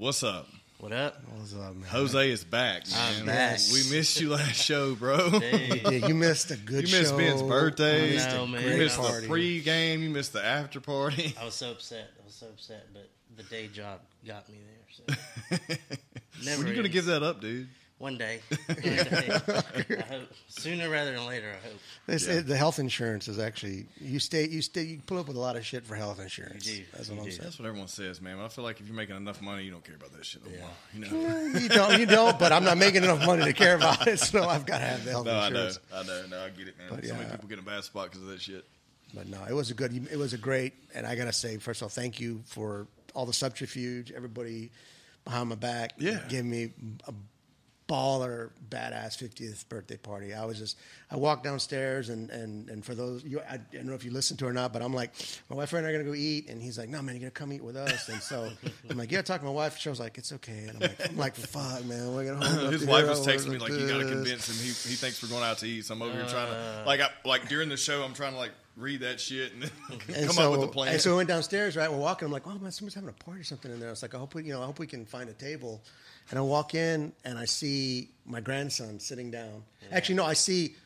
What's up? What up? What's up, man? Jose is back, I'm man. back. We missed you last show, bro. Yeah, you missed a good show. You missed show. Ben's birthday. You missed No, man. You missed party. the pre-game. You missed the after party. I was so upset. I was so upset, but the day job got me there. So never. when are you gonna give that up, dude? One day. One day. I hope sooner rather than later. I hope. This, Yeah. the health insurance is actually you stay you stay you pull up with a lot of shit for health insurance. You do. That's what You I'm do. saying. That's what everyone says, man. But I feel like if you're making enough money, you don't care about that shit no Yeah. more. You know? You don't, you don't, but I'm not making enough money to care about it, so I've got to have the health insurance. No, I know. I know, no, I get it, man. But, so many people get in a bad spot because of that shit. But no, it was a good, it was a great, and I gotta say, first of all, thank you for all the subterfuge, everybody behind my back, Yeah. giving me a baller, badass 50th birthday party. I was just, I walked downstairs, and and and for those, you, I, I don't know if you listened to or not, but I'm like, my wife and I are gonna go eat, and he's like, no man, you're gonna come eat with us, and so I'm like, yeah, talk to my wife. She was like, it's okay, and I'm like, I'm like, fuck, man, we're gonna. hold up His wife was texting me like, "You got to convince him. He, he thinks we're going out to eat." So I'm over here trying Uh. to like, I, like during the show, I'm trying to like read that shit and then And come so, up with a plan. And so we went downstairs, right? We're walking. I'm like, oh man, someone's having a party or something in there. I was like, I hope we, you know, I hope we can find a table. And I walk in and I see my grandson sitting down. Actually, no, I see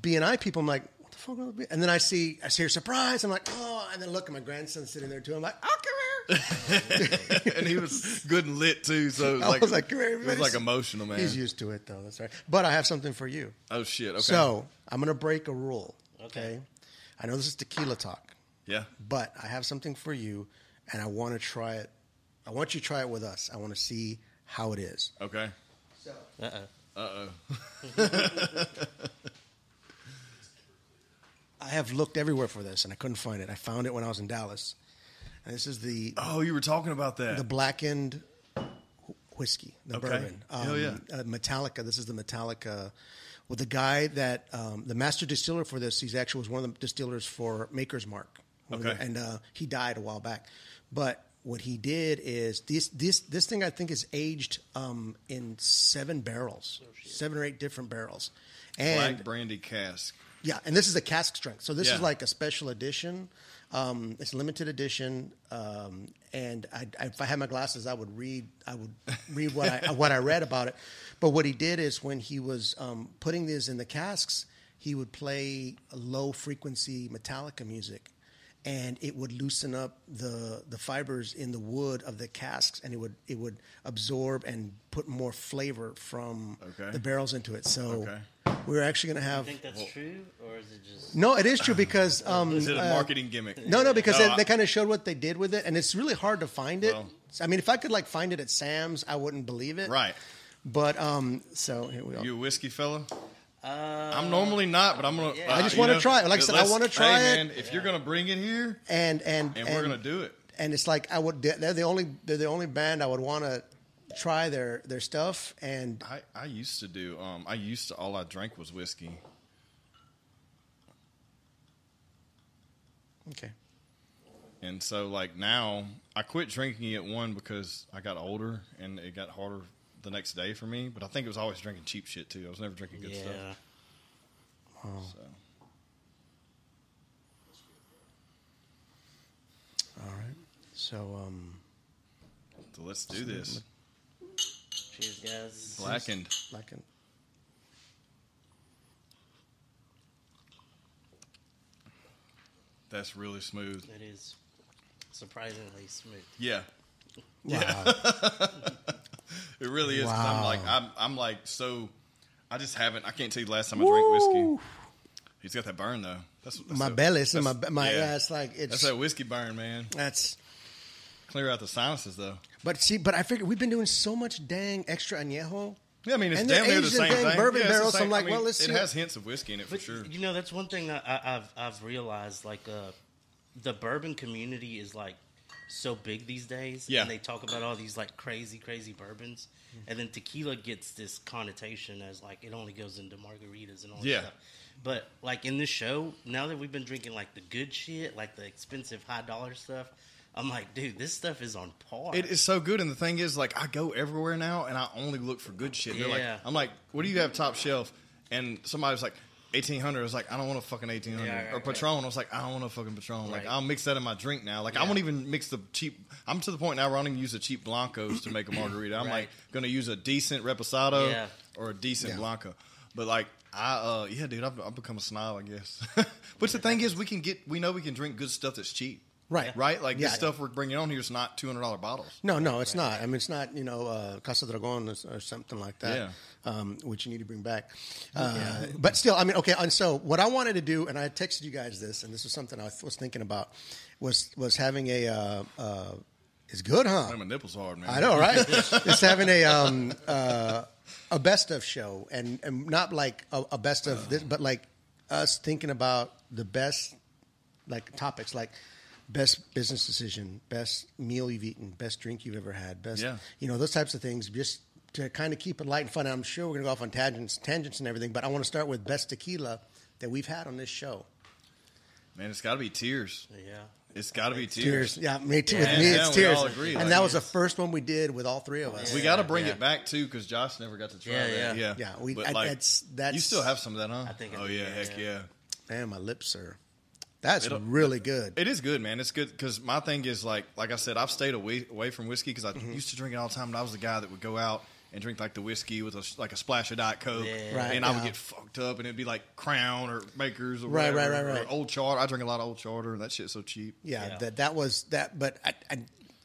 BNI people. I'm like, what the fuck? are And then I see, I see a surprise. I'm like, oh, and then look, at my grandson sitting there too. I'm like, oh, come here. and he was good and lit too. So it was I like, was like, come here, it was like emotional, man. He's used to it though. That's right. But I have something for you. oh shit. Okay. So I'm gonna break a rule. Okay. okay? I know this is tequila talk. yeah. but I have something for you, and I want to try it. I want you to try it with us. I want to see how it is. Okay. So. Uh oh. Uh oh. I have looked everywhere for this, and I couldn't find it. I found it when I was in Dallas, and this is the Oh, you were talking about that. the blackened wh- whiskey, the Okay. bourbon. Hell yeah. uh, Metallica. This is the Metallica. Well, the guy that um, the master distiller for this, he's actually was one of the distillers for Maker's Mark. One of the- and uh, he died a while back. But what he did is this this this thing I think is aged um, in seven barrels, seven or eight different barrels, and Black brandy cask. yeah, and this is a cask strength. So this Yeah. is like a special edition. Um, it's limited edition, um, and I, I, if I had my glasses, I would read. I would read what I what I read about it. But what he did is when he was um, putting these in the casks, he would play low frequency Metallica music, and it would loosen up the the fibers in the wood of the casks, and it would it would absorb and put more flavor from Okay. the barrels into it. So Okay. we're actually going to have. I think that's true, or is it just? No, it is true because um, Is it a uh, marketing gimmick? no, no, because No, they, I- they kind of showed what they did with it, and it's really hard to find it. Well- I mean, if I could like find it at Sam's, I wouldn't believe it. Right. But um, so here we go. You a whiskey fella? Uh, I'm normally not, but I'm gonna. Yeah. uh, I just wanna try it. Like I said, I wanna try hey, it. Man, if you're gonna bring it here, and and and, we're gonna do it. and it's like I would. They're the only. They're the only band I would want to try their their stuff. And I, I used to do. Um, I used to. All I drank was whiskey. okay, And so, like now, I quit drinking it one because I got older and it got harder the next day for me. But I think it was always drinking cheap shit too. I was never drinking good yeah. stuff. So. all right. So um, so let's do this. Cheers, guys. Blackened. like an, That's really smooth. It is surprisingly smooth. Yeah, wow. it really is. 'cause I'm like, I'm, I'm like, so. I just haven't. I can't tell you the last time I drank whiskey. He's got that burn though. That's, that's my that- belly, it's in my that's- my yeah. It's like That's it's that whiskey burn, man. that's. Clear out the sinuses though. But see, but I figure we've been doing so much dang extra añejo. Yeah, I mean it's And damn near the same thing, thing. bourbon Yeah, barrels, same- I'm like, I mean, well, let's it see has hints of whiskey in it for But sure. you know, that's one thing that I, I've I've realized. Like, uh, the bourbon community is like so big these days. Yeah. and they talk about all these like crazy, crazy bourbons, mm-hmm. and then tequila gets this connotation as like it only goes into margaritas and all. that stuff. But like in this show, now that we've been drinking like the good shit, like the expensive high dollar stuff, I'm like, dude, this stuff is on par. It is so good, and the thing is, like, I go everywhere now, and I only look for good shit. They're like, I'm like, what do you have top shelf? And somebody's like, eighteen hundred. I was like, I don't want a fucking eighteen hundred. Yeah, right, or right. Patron. I was like, I don't want a fucking Patron. Like Right. I'll mix that in my drink now. Like I won't even mix the cheap. I'm to the point now where I don't even use the cheap blancos to make a margarita. I'm Right. like gonna use a decent reposado Yeah. or a decent Yeah. blanco. But like I, uh, yeah, dude, I've, I've become a snob, I guess. but the thing is, we can get, we know we can drink good stuff that's cheap, Right. right? Like Yeah. this stuff we're bringing on here is not two hundred dollar bottles. No, no, it's not. I mean, it's not, you know, uh, Casa Dragon or, or something like that, Yeah. um, which you need to bring back. Uh, But still, I mean, okay. And so, what I wanted to do, and I texted you guys this, and this was something I was thinking about, was was having a. Uh, uh, it's good, huh? My nipples hard, man. I know, right? Just having a um, uh, a best of show, and, and not like a, a best of this, but like us thinking about the best like topics, like best business decision, best meal you've eaten, best drink you've ever had, best Yeah. you know those types of things, just to kind of keep it light and fun. I'm sure we're gonna go off on tangents, tangents and everything, but I want to start with best tequila that we've had on this show. Man, it's got to be tears. Yeah. It's got to be Tears, tears. yeah, me too. Yeah. with me, Yeah, it's we tears, all agree, and like, that was the first one we did with all three of us. We got to bring yeah. it back too because Josh never got to try Yeah, that. yeah. Yeah, Yeah, we- But, I- like, that's- that's- you still have some of that, huh? I think Oh yeah, yeah, heck yeah. yeah. Man, my lips, sir. That's It'll- really good. It is good, man. It's good because my thing is like, like I said, I've stayed away away from whiskey because I Mm-hmm. used to drink it all the time. And I was the guy that would go out and drink like the whiskey with a, like a splash of Diet Coke, Yeah. Right, and I would get fucked up, and it'd be like Crown or Makers or Right, right, whatever, right, or right. Old Charter. I drink a lot of Old Charter, and that shit's so cheap. Yeah, Yeah. that that was that. But I, I,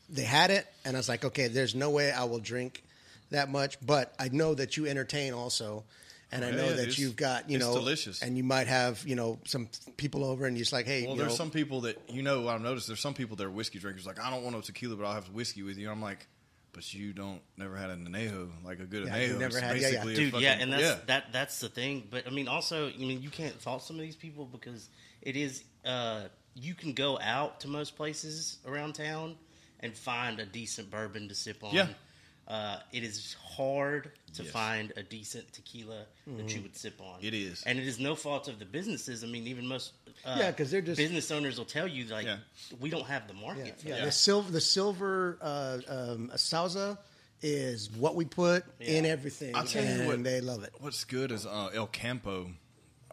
they had it, and I was like, okay, there's no way I will drink that much. But I know that you entertain also, and I know yeah, that you've got you know delicious. and you might have you know some people over, and you're just like, hey, Well, you there's know, some people that you know. I've noticed there's some people that are whiskey drinkers. Like, I don't want no tequila, but I'll have whiskey with you. I'm like, but you don't never had a anejo, like a good Yeah, you anejo. never It's had- yeah, yeah. basically a dude. yeah, and that's yeah. that. That's the thing. But I mean, also, I mean, you can't fault some of these people because it is. Uh, you can go out to most places around town and find a decent bourbon to sip on. Yeah. Uh, it is hard to Yes. find a decent tequila that you would sip on. It is. and it is no fault of the businesses. I mean, even most uh, Yeah, 'cause they're just- business owners will tell you like Yeah. we don't have the yeah, market. for yeah, that. the silver the silver uh, um, Sauza is what we put in everything, I'll tell you what- they love it. What's good is uh, El Campo.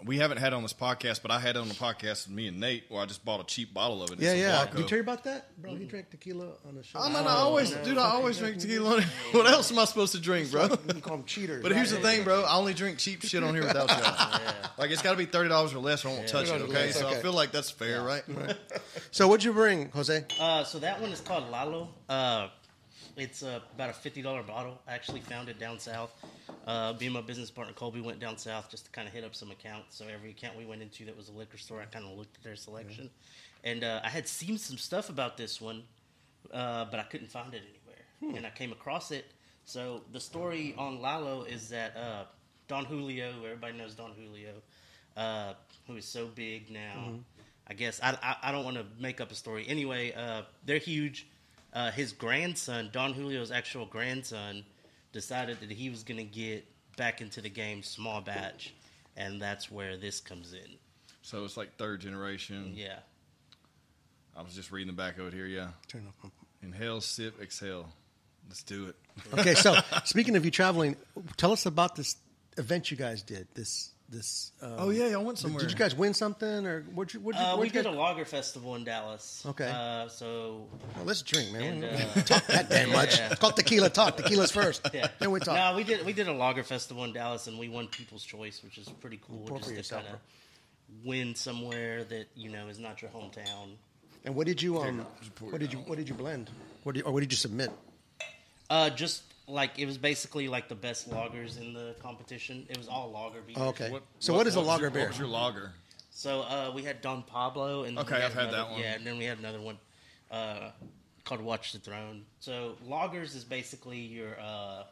We haven't had it on this podcast, but I had it on the podcast with me and Nate, where I just bought a cheap bottle of it. Yeah, yeah. Blanco. Did you tell you about that, bro? He drank tequila on the show. I mean, I always, dude, I always drink tequila. on it. what else am I supposed to drink, bro? You can call them cheaters. But here's the thing, bro. I only drink cheap shit on here without y'all. Like it's got to be thirty dollars or less, or I won't touch it. $30 Okay, less, so okay. I feel like that's fair, right? So what'd you bring, Jose? Uh, so that one is called Lalo. Uh, it's uh, about a fifty dollar bottle. I actually found it down south. Uh, me and my business partner Colby went down south just to kind of hit up some accounts. So every account we went into that was a liquor store, I kind of looked at their selection, and uh, I had seen some stuff about this one, uh, but I couldn't find it anywhere. And I came across it. So the story on Lalo is that uh, Don Julio, everybody knows Don Julio, uh, who is so big now. I guess I, I, I don't want to make up a story. Anyway, uh, they're huge. Uh, his grandson, Don Julio's actual grandson, decided that he was going to get back into the game small batch, and that's where this comes in. So it's like third generation. Yeah. I was just reading the back of it here. Yeah, Turn off. inhale, sip, exhale. Let's do it. Okay, so speaking of you traveling, tell us about this event you guys did. This this. Um, Oh yeah, I went somewhere. Did you guys win something, or what'd you? What'd you, Uh, we you did guys, a lager festival in Dallas. Okay. Uh, so well, let's drink, man. and, uh, talk that damn much. yeah. It's called tequila talk. Tequila's first. yeah. Then we talk. No, we did we did a lager festival in Dallas, and we won People's Choice, which is pretty cool. Pour for just to kind of win somewhere that you know is not your hometown. And what did you um? Just pour it What did you. What did you blend? What did, or what did you submit? Uh, just like it was basically like the best lagers in the competition. It was all lager beers. Oh, okay. So what is a was lager your, beer? What was your lager? So uh, we had Don Pablo, and then Okay, we I've had another- that one. Yeah, and then we had another one uh, called Watch the Throne. So lagers is basically your, uh,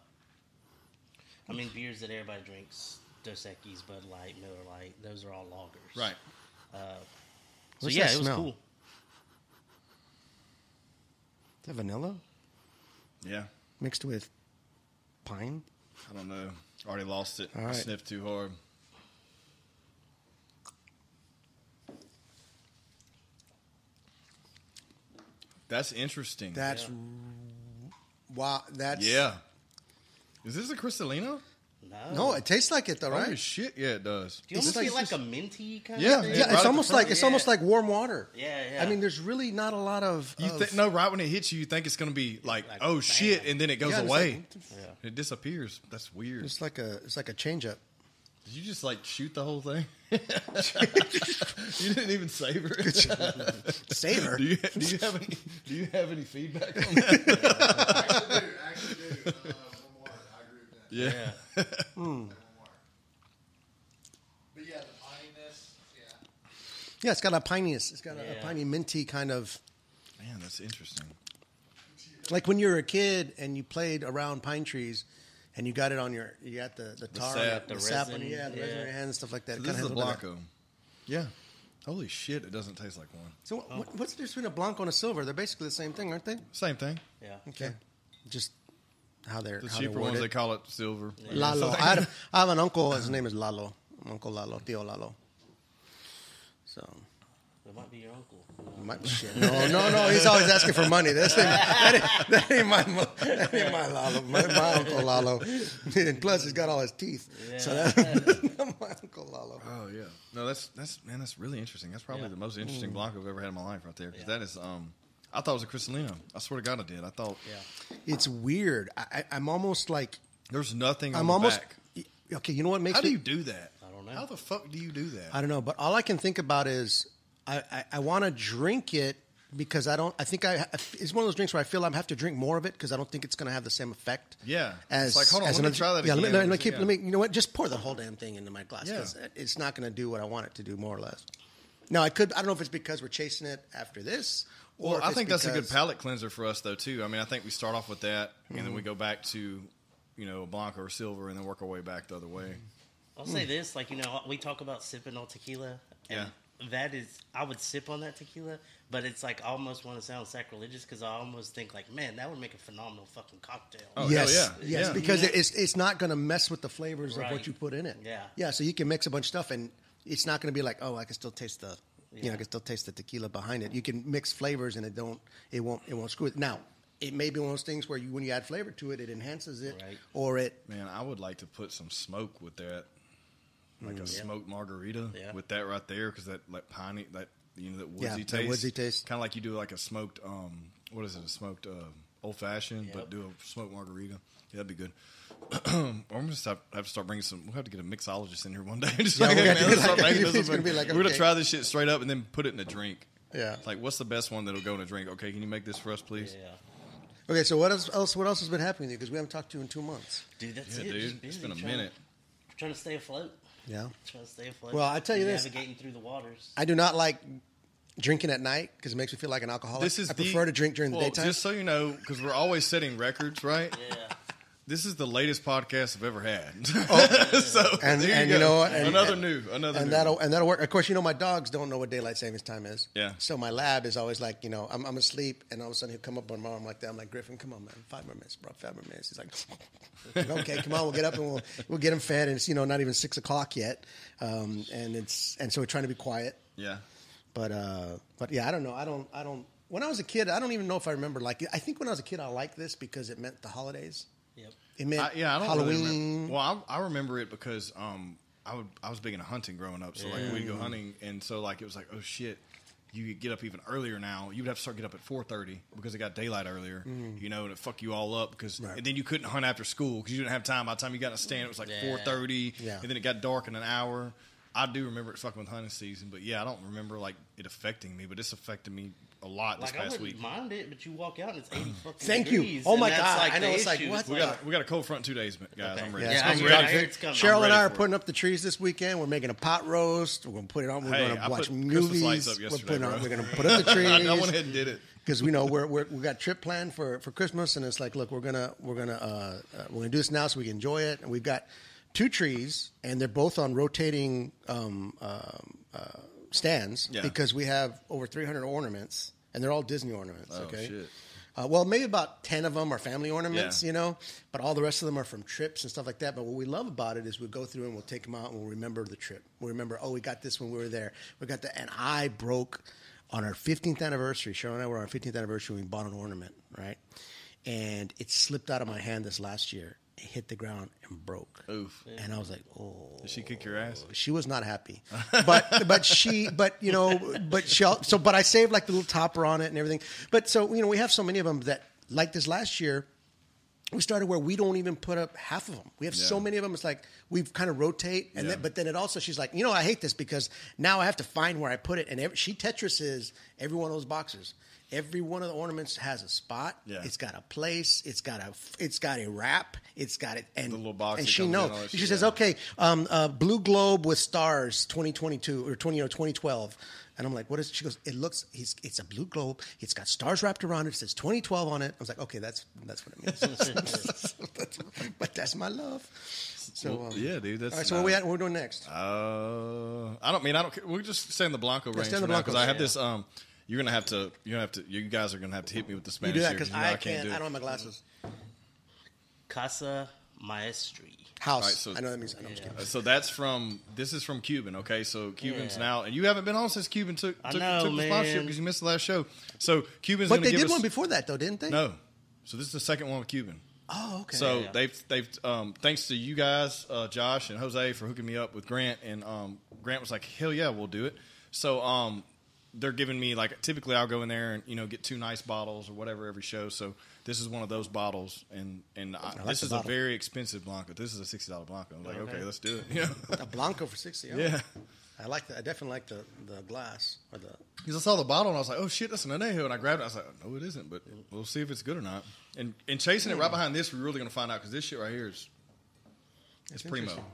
I mean, beers that everybody drinks: Dos Equis, Bud Light, Miller Lite. Those are all lagers. Right. So yeah, that it was smell? cool. Is that vanilla Yeah. mixed with pine? I don't know. Already lost it. All I sniffed too hard. That's interesting. That's wow. That's yeah. Is this a Cristalino? No. No, it tastes like it though, Oh right? shit, yeah, it does. Do you almost like- get like a minty kind Yeah, of thing? yeah, yeah, right it's the almost front, like it's yeah. almost like warm water. Yeah, yeah. I mean, there's really not a lot of. You of- think no, right when it hits you, you think it's gonna be like, Like, oh bam. shit, and then it goes Yeah, it's away. like- Yeah. It disappears. That's weird. it's like a it's like a change up. Did you just like shoot the whole thing? you didn't even savor it. Savor. do you do you have any do you have any feedback on that? actually do. Actually do. Uh, one more. I agree with that. Yeah. Yeah. One. Hmm. But yeah, the pininess. Yeah. Yeah, it's got a pineiness. It's got a, a piney minty kind of Man, that's interesting. like when you were a kid and you played around pine trees. And you got it on your, you got the the tar, sap. the, The sap on resin, yeah, the resin on your hands and stuff like that. So this is a has little bit of- blanco. Yeah. Holy shit, it doesn't taste like one. So what, what- what's the difference between a blanco and a silver? They're basically the same thing, aren't they? Same thing. Yeah. Okay, just how they're The how cheaper they're ones they call it silver. Lalo. I, had a, I have an uncle. His name is Lalo. Uncle Lalo. Tio Lalo. So It might be your uncle. my, shit. No, no, no. He's always asking for money. That's that, ain't, that ain't my mo- that ain't my Lalo. My, my uncle Lalo. And plus, he's got all his teeth. So Yeah. that, my uncle Lalo. Oh yeah. No, that's that's man, that's really interesting. That's probably Yeah. the most interesting Mm. blanco I've ever had in my life, right there. Because Yeah. that is, um, I thought it was a Cristalino. I swear to God, I did. I thought Yeah. It's weird. I, I, I'm almost like there's nothing on I'm the almost. back. Okay, you know what makes How do me? you do that? I don't know. How the fuck do you do that? I don't know, but all I can think about is I, I, I want to drink it because I don't. I think I it's one of those drinks where I feel I have to drink more of it because I don't think it's going to have the same effect. Yeah. As It's like, hold on, as let me another- try that Yeah, let me, let me keep. Yeah. Let me. You know what? Just pour the whole damn thing into my glass Yeah. because it's not going to do what I want it to do, more or less. Now I could. I don't know if it's because we're chasing it after this. Or Well, I think that's a good because- palate cleanser for us, though, too. I mean, I think we start off with that, and Mm-hmm. then we go back to, you know, a Blanco or Silver, and then work our way back the other way. I'll say this, like you know, we talk about sipping on tequila, and that is, I would sip on that tequila, but it's like I almost want to sound sacrilegious because I almost think like, man, that would make a phenomenal fucking cocktail. Oh, yes, hell yeah. yes, Yeah. because it's it's not going to mess with the flavors of what you put in it. Yeah. yeah. So you can mix a bunch of stuff, and it's not going to be like, oh, I can still taste the, you know, I can still taste the tequila behind it. You can mix flavors, and it don't, it won't, it won't screw it. Now, it may be one of those things where you, when you add flavor to it, it enhances it, Right. or it. Man, I would like to put some smoke with that, like a Mm. Yeah. smoked margarita Yeah. with that right there, because that like piney, that you know, that woodsy Yeah, that taste, woodsy taste. kind of like you do like a smoked, um, what is it, a smoked uh, old fashioned, but Yep. do a smoked margarita. Yeah, that'd be good. I'm gonna stop, have to start bringing some. We'll have to get a mixologist in here one day. Just Yeah, like, we're gonna man, do like- this gonna be like, we're gonna okay. try this shit straight up and then put it in a drink. Yeah. Like, what's the best one that'll go in a drink? Okay, can you make this for us, please? Yeah, Okay, so what else? else what else has been happening to you? Because we haven't talked to you in two months. dude, that's Yeah, it. dude, just it's busy, been a trying minute. trying to stay afloat. Yeah. Trying to stay afloat. Well, I tell you this. navigating through the waters. I do not like drinking at night because it makes me feel like an alcoholic. This is I the- prefer to drink during the well, daytime. Just so you know, because we're always setting records, right? Yeah, This is the latest podcast I've ever had. so Oh. And- there and you know? And- another and- new, another and new. that'll and that'll work. Of course, you know my dogs don't know what daylight savings time is. Yeah. So my lab is always like, you know, I'm, I'm asleep, and all of a sudden he'll come up on my arm like that. I'm like, Griffin, come on, man, five more minutes, bro, five more minutes. He's like, okay, come on, we'll get up and we'll we'll get him fed, and it's you know not even six o'clock yet, um, and it's and so we're trying to be quiet, yeah. but uh, but yeah, I don't know, I don't, I don't. When I was a kid, I don't even know if I remember. Like, I think when I was a kid, I liked this because it meant the holidays. Yep. It meant I, yeah, I don't Halloween. Really remember. Well, I, I remember it because um, I would I was big into hunting growing up, so like we'd go hunting, and so like it was like oh shit, you get up even earlier now. You would have to start get up at four thirty because it got daylight earlier, you know, and it fuck you all up because Mm. Right. and then you couldn't hunt after school because you didn't have time. By the time you got in a stand, it was like Yeah. four thirty, Yeah. and then it got dark in an hour. I do remember it fucking with hunting season, but yeah, I don't remember like it affecting me, but it's affected me a lot this Like I past wouldn't week. mind it, but you walk out and it's eighty fucking Thank you. degrees. Oh and my that's, God, Like I know, the it's like, issue. what It's We got we got a cold front two days, guys. Okay. I'm ready. Yeah, Yeah, it's I'm gonna be ready. It's coming. Cheryl I'm and I are for it. putting up the trees this weekend. We're making a pot roast. We're gonna put it on. We're Hey, gonna I watch put Christmas movies. lights up we're yesterday, putting on. bro. We're gonna put up the trees. I went ahead and did it. because we know we're, we're we got trip planned for, for Christmas, and it's like, look, we're gonna we're gonna uh, uh, we're gonna do this now so we can enjoy it. And we've got two trees, and they're both on rotating um, um, uh, stands Yeah. because we have over 300 ornaments, and they're all Disney ornaments. Oh, okay. shit. Uh, well, maybe about 10 of them are family ornaments, Yeah. you know, but all the rest of them are from trips and stuff like that. But what we love about it is we go through and we'll take them out and we'll remember the trip. We'll remember, oh, we got this when we were there. We got that. And I broke on our 15th anniversary. Cheryl and I were on our 15th anniversary. We bought an ornament, right? And it slipped out of my hand this last year. Hit the ground and broke. Oof. And I was like, oh. Did she kick your ass? She was not happy, but but she but you know but she al- so but I saved like the little topper on it and everything. But so you know we have so many of them that like this last year. We started where we don't even put up half of them. We have so many of them. It's like we've kind of rotate, and Yeah. then, but then it also she's like, you know, I hate this because now I have to find where I put it, and every, she Tetrises every one of those boxes. Every one of the ornaments has a spot. Yeah. It's got a place. It's got a. It's got a wrap. It's got it. And The little box And she knows. She says, yeah. "Okay, um, uh, Blue Globe with stars, 2022 or 20 or 2012." And I'm like, "What is?" She goes, "It looks. It's, it's a blue globe. It's got stars wrapped around it. It says 2012 on it." I was like, "Okay, that's that's what it means." But that's my love. So Well, um, yeah, dude. That's All right. So what we at? What we're doing next? Uh, I don't mean I don't. care. We're just stay in the Blanco range stay in the because I have this. Um, you're gonna have to. You're gonna have to. You guys are gonna have to hit me with the Spanish. You do that because you know I, I can't. do I don't have my glasses. Casa Maestri. House. All right, so- I know that means. I know. I'm just kidding. Uh, So that's from. This is from Cuban. Okay, so Cubans Yeah. now, and you haven't been on since Cuban took took, know, took the sponsorship because you missed the last show. So Cubans. But they give did us, one before that, though, didn't they? No, so this is the second one with Cuban. Oh, okay. So Yeah. they've they've um, thanks to you guys, uh, Josh and Jose for hooking me up with Grant, and um, Grant was like, "Hell yeah, we'll do it." So um, they're giving me like typically I'll go in there and you know get two nice bottles or whatever every show. So this is one of those bottles, and and I, like this is bottle. a very expensive Blanco. This is a sixty dollar Blanco. I'm like, okay. Okay. let's do it. You know, a Blanco for sixty. Oh. yeah. I like the. I definitely like the the glass or the. Because I saw the bottle and I was like, "Oh shit, that's an anejo," and I grabbed it. I was like, "No, it isn't," but we'll see if it's good or not. And and chasing it right behind this, we're really gonna find out because this shit right here is it's primo. interesting.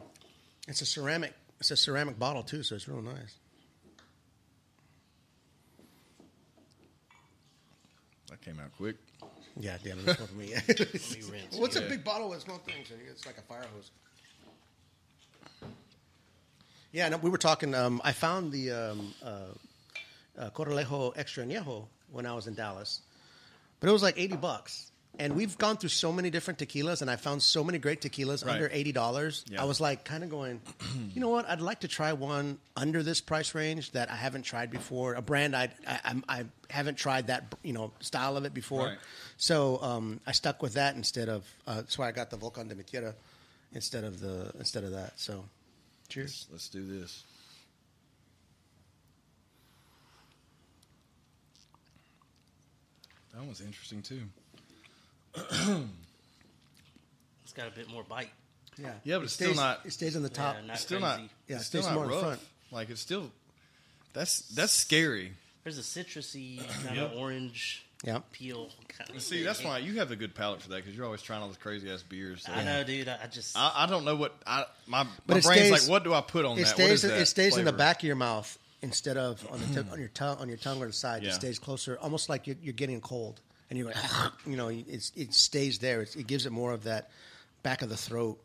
It's a ceramic. It's a ceramic bottle too, so it's real nice. That came out quick. Yeah, damn, that's one for me. Let me. What's a big bottle with small things? It's like a fire hose. Yeah, no, we were talking. Um, I found the um, uh, uh, Corralejo Extra Añejo when I was in Dallas, but it was like eighty bucks. And we've gone through so many different tequilas, and I found so many great tequilas Right. under eighty dollars. Yeah. I was like, kind of going, you know what? I'd like to try one under this price range that I haven't tried before. A brand I I, I'm- haven't tried that you know style of it before. Right. So um, I stuck with that instead of. Uh, that's why I got the Volcan de mi instead of the instead of that. So, cheers. Let's do this. That one's interesting too. It's got a bit more bite. Yeah, Yeah, but It it's still stays- not- It stays on the top. Yeah, not It's still crazy. not. Yeah, it's still stays not more in rough. front. Like it's still. That's that's scary. There's a citrusy kind Yep. of orange Yeah. peel. Kind of See, that's why you have a good palate for that because you're always trying all those crazy ass beers. So. I know, dude. I, I just I, I don't know what I my But my it brain's stays- like. What do I put on It that? stays. what is it that stays in the back of your mouth instead of on the tip, on your tongue on your tongue or the side. It stays closer, almost like you're, you're getting cold, and you're like, you know, it's, it stays there. It's, it gives it more of that back of the throat.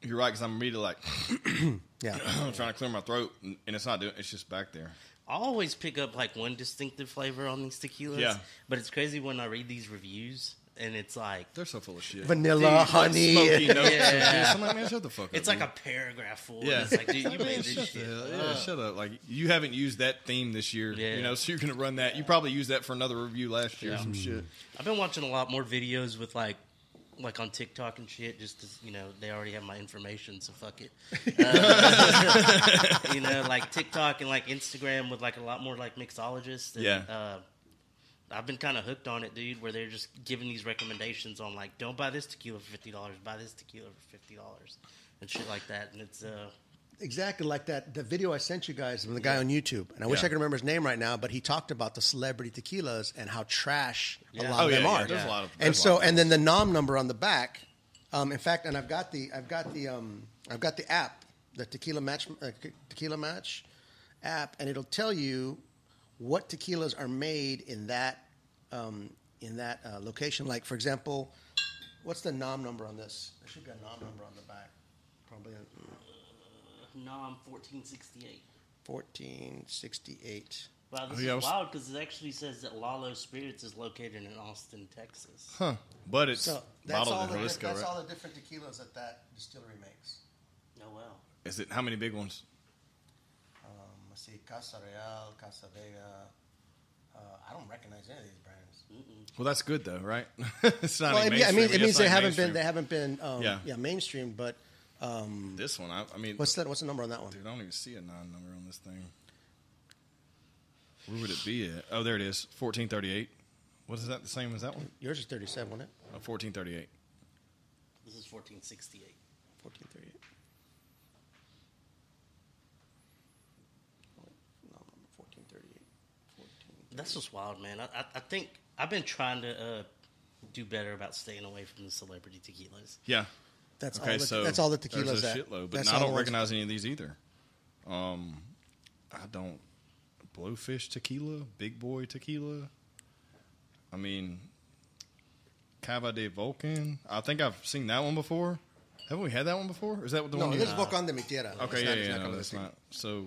You're right because I'm immediately like Yeah. I'm trying to clear my throat and, and it's not doing. It's just back there. I always pick up like one distinctive flavor on these tequilas. Yeah. But it's crazy when I read these reviews and it's like They're so full of shit. Vanilla, Dude, like honey. smoky notes. Yeah. and shit. I'm like, man, shut the fuck up. it's like dude. a paragraph full. Yeah. Yeah. It's like, dude, you Man, made this shut shit. hell- yeah, up. shut up. Like you haven't used that theme this year. Yeah. You know, so you're gonna run that. You probably used that for another review last year. or Yeah. Some shit. I've been watching a lot more videos with like like on TikTok and shit, just 'cause, you know they already have my information, so fuck it. Uh, you know, like TikTok and like Instagram with like a lot more like mixologists. And, Yeah. Uh, I've been kind of hooked on it, dude. Where they're just giving these recommendations on like, don't buy this tequila for fifty dollars, buy this tequila for fifty dollars, and shit like that. And it's uh, Exactly like that. The video I sent you guys from the guy on YouTube, and I wish I could remember his name right now, but he talked about the celebrity tequilas and how trash a lot Oh of yeah, them yeah. are. There's a lot of. and so of and then the nom number on the back um, in fact and i've got the i've got the um, i've got the app the tequila match uh, tequila match app and it'll tell you what tequilas are made in that um, in that uh, location like for example what's the nom number on this there should be a nom number on the back probably uh, Nom fourteen sixty eight. 1468 Wow, this Oh, yeah, is was- wild because it actually says that Lalo Spirits is located in Austin, Texas. Huh. But it's so that's bottled all in the, Jalisco, that's right? all the different tequilas that that distillery makes Oh wow. Is it how many big ones? Let's see, Casa Real, Casa Vega. Uh, I don't recognize any of these brands. Well, that's good though, right? it's not. Well, even it, yeah, I mean, it means they haven't been mainstream. they haven't been um, Yeah. yeah. mainstream. But um, This one, I, I mean, what's that? What's the number on that one? Dude, I don't even see a nine number on this thing. Where would it be at? Oh, there it is. Fourteen thirty-eight. What is that? The same as that one? Yours is thirty-seven, wasn't it? Oh, fourteen thirty-eight. This is 1468. Fourteen thirty-eight. No, fourteen thirty-eight. Fourteen. That's just wild, man. I, I, I think I've been trying to uh, do better about staying away from the celebrity tequilas. Yeah. That's Okay, all. The, so that's all the There's tequilas. a that, shitload, but that's I don't recognize any of these either. Um, I don't. Blowfish tequila, Big Boy tequila. I mean, Cava de Vulcan. I think I've seen that one before. Haven't we had that one before? Is that what the No, one? you this is Volcan de mi tierra. Okay, It's yeah, not- it's yeah, not no, that's not. So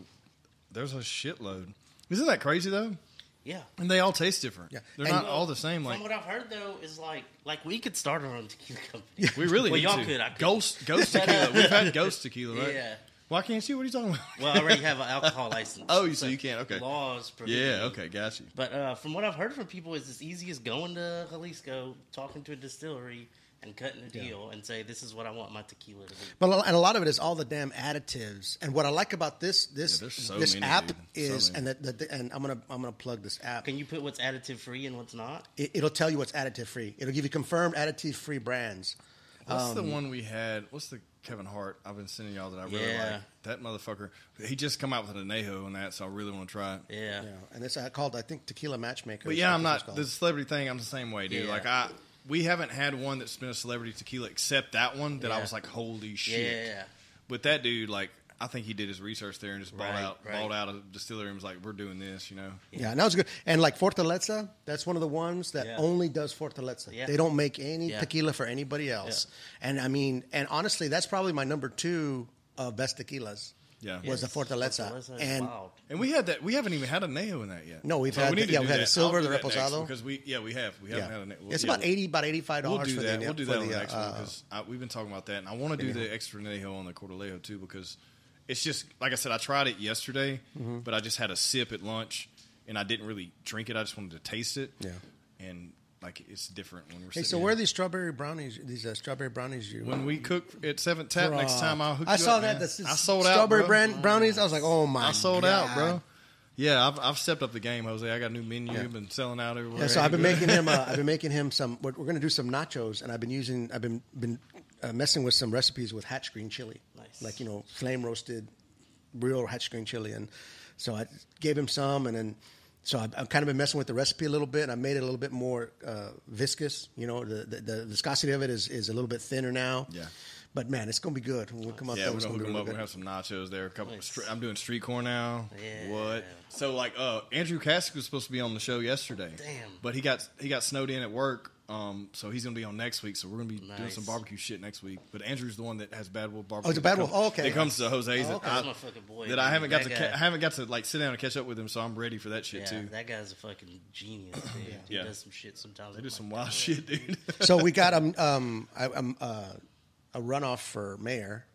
there's a shitload. Isn't that crazy though? Yeah. And they all taste different. Yeah. They're And- not all the same. Like From what I've heard, though, is like like we could start our own tequila company. we really well, need y'all to. could. I could. Ghost Ghost tequila. We've had Ghost tequila, right? Yeah. Why can't you? What are you talking about? Well, I already have an alcohol license. Oh, you- so you can't, okay. Laws prohibit yeah. Okay. Got you. But uh, from what I've heard from people, is as easy as going to Jalisco, talking to a distillery, and cutting a deal, and say, "This is what I want my tequila to be." But a- and a lot of it is all the damn additives. And what I like about this this Yeah, so this many, app dude. Is, many. and the, the, and I'm gonna I'm gonna plug this app. Can you put what's additive free and what's not? It, it'll tell you what's additive free. It'll give you confirmed additive free brands. What's Um, the one we had? What's the Kevin Hart? I've been sending y'all that I really Yeah. like. That motherfucker. He just come out with an anejo and that, so I really want to try it. Yeah. Yeah, and it's uh, called I think Tequila Matchmaker. But yeah, I'm this is not the celebrity thing. I'm the same way, dude. Yeah. Like I, we haven't had one that's been a celebrity tequila except that one that I was like, holy shit. Yeah. But that dude, like, I think he did his research there and just bought Right, out, right. bought out a distillery and was like, we're doing this, you know. Yeah, and that was good. And like Fortaleza, that's one of the ones that Yeah. only does Fortaleza. Yeah. They don't make any Yeah. tequila for anybody else. And I mean, and honestly, that's probably my number two of best tequilas. Yeah. was the Fortaleza, Fortaleza is and wild. And we had that. We haven't even had añejo in that yet. No, we've So had we the- to yeah, do we've had that. the silver, I'll the do that next reposado. because we yeah we have we haven't had añejo. it's yeah, about eighty, about eighty five We'll dollars do for that. the we'll do for that on the, the next uh, one because we've been talking about that, and I want to do the extra añejo on the Corralejo too because it's just like I said. I tried it yesterday, Mm-hmm. but I just had a sip at lunch, and I didn't really drink it. I just wanted to taste it. Yeah. and like it's different when we're. Hey, sitting so where are these strawberry brownies? These uh, strawberry brownies you When we cook at Seventh Tap next time, I'll hook I you saw up, that. man. That's I sold out, strawberry bro. brand, brownies. I was like, oh my! I sold God. out, bro. Yeah, I've, I've stepped up the game, Jose. I got a new menu. Yeah. Been selling out everywhere. Yeah, so I've been making him. Uh, I've been making him some. We're, we're going to do some nachos, and I've been using. I've been been uh, messing with some recipes with hatch green chili, Nice. like you know, flame roasted, real hatch green chili, and so I gave him some, and then so I've, I've kind of been messing with the recipe a little bit. and I made it a little bit more uh, viscous. You know, the, the the viscosity of it is is a little bit thinner now. Yeah. But man, it's gonna be good. When we come up. Yeah, there, we're gonna gonna hook them up. good. We're have some nachos there. A couple. Nice. Street, I'm doing street corn now. Yeah. What? So like, uh, Andrew Cassick was supposed to be on the show yesterday. Damn. But he got he got snowed in at work. Um, so he's gonna be on next week. So we're gonna be doing some barbecue shit next week. But Andrew's the one that has Bad Wolf barbecue. Oh, it's a Bad Wolf. comes- Oh, okay. That comes to Jose's. Oh, that okay. I- That's my fucking boy. that I haven't got That to ca- I haven't got to like sit down and catch up with him. So I'm ready for that shit Yeah, too. that guy's a fucking genius, dude. He Yeah. does some shit sometimes. They I'm do like, some wild shit, dude. So we got um um I, um uh, a runoff for mayor.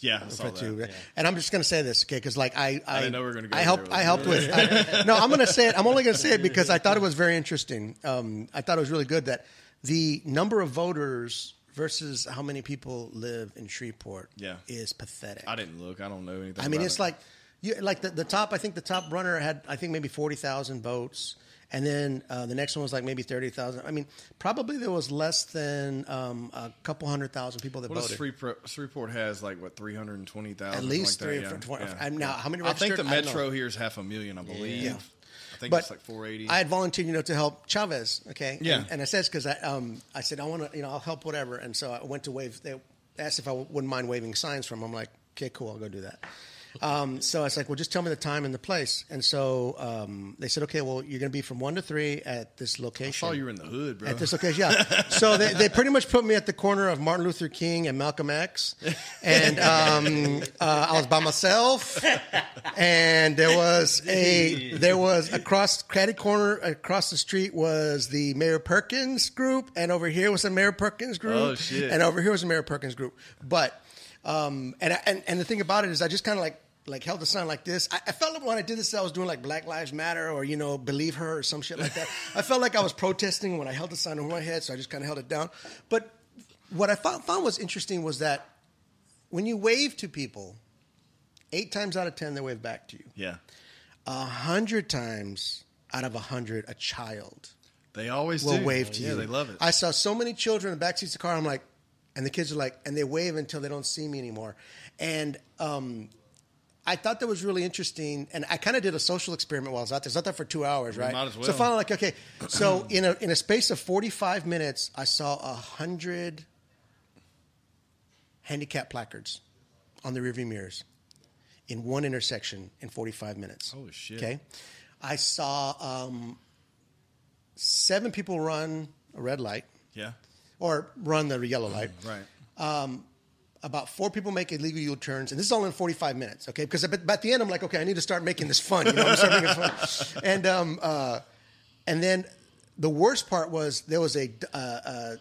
Yeah, I saw for two. that. And I'm just going to say this, okay? Because like I, I, didn't know we are gonna go I helped. I helped with. I, no, I'm going to say it. I'm only going to say it because I thought it was very interesting. Um, I thought it was really good that the number of voters versus how many people live in Shreveport Yeah. is pathetic. I didn't look. I don't know anything. I mean, it's it. like, you, like the, the top. I think the top runner had, I think maybe forty thousand votes, and then uh, the next one was like maybe thirty thousand. I mean, probably there was less than um, a couple hundred thousand people that What voted. Shreveport, Shreveport has like what three hundred and twenty thousand? At least like three that, yeah. four- Yeah. I'm now- how many I think the registered? I don't metro here is half a million, I believe. Yeah. I think but it's like four eighty. I had volunteered, you know, to help Chavez. Okay, Yeah. and, and I said because I, um, I said I want to, you know, I'll help whatever, and so I went to wave. They asked if I wouldn't mind waving signs from. 'em. I'm like, okay, cool, I'll go do that. Um, so I was like, well, just tell me the time and the place. And so um, they said, okay, well, you're going to be from one to three at this location. I saw you were in the hood, bro. At this location, yeah. so they, they pretty much put me at the corner of Martin Luther King and Malcolm X, and um, uh, I was by myself, and there was a there was across caddy corner across the street was the Mayor Perkins group, and over here was the Mayor Perkins group, Oh, shit. and over here was the Mayor Perkins group. But um, and, I- and and the thing about it is, I just kind of like like held the sign like this. I, I felt like when I did this, I was doing like Black Lives Matter or you know Believe Her or some shit like that. I felt like I was protesting when I held the sign over my head, so I just kind of held it down. But what I found, found was interesting was that when you wave to people, eight times out of ten they wave back to you. Yeah. A hundred times out of a hundred, a child They always will do. wave to yeah, you. they love it. I saw so many children in the backseats of the car. I'm like, and the kids are like, and they wave until they don't see me anymore. And um, I thought that was really interesting. And I kind of did a social experiment while I was out there. I was out there for two hours, right? might as well. So finally, like, okay, so in a in a space of 45 minutes, I saw a hundred handicap placards on the rearview mirrors in one intersection in 45 minutes. Holy shit. Okay. I saw um, seven people run a red light yeah. Or run the yellow light. Right. About four people make illegal U turns, and this is all in 45 minutes, okay? Because at, at the end, I'm like, okay, I need to start making this fun. You know, I'm start making it fun. And, um, uh, and then the worst part was there was a, uh, uh,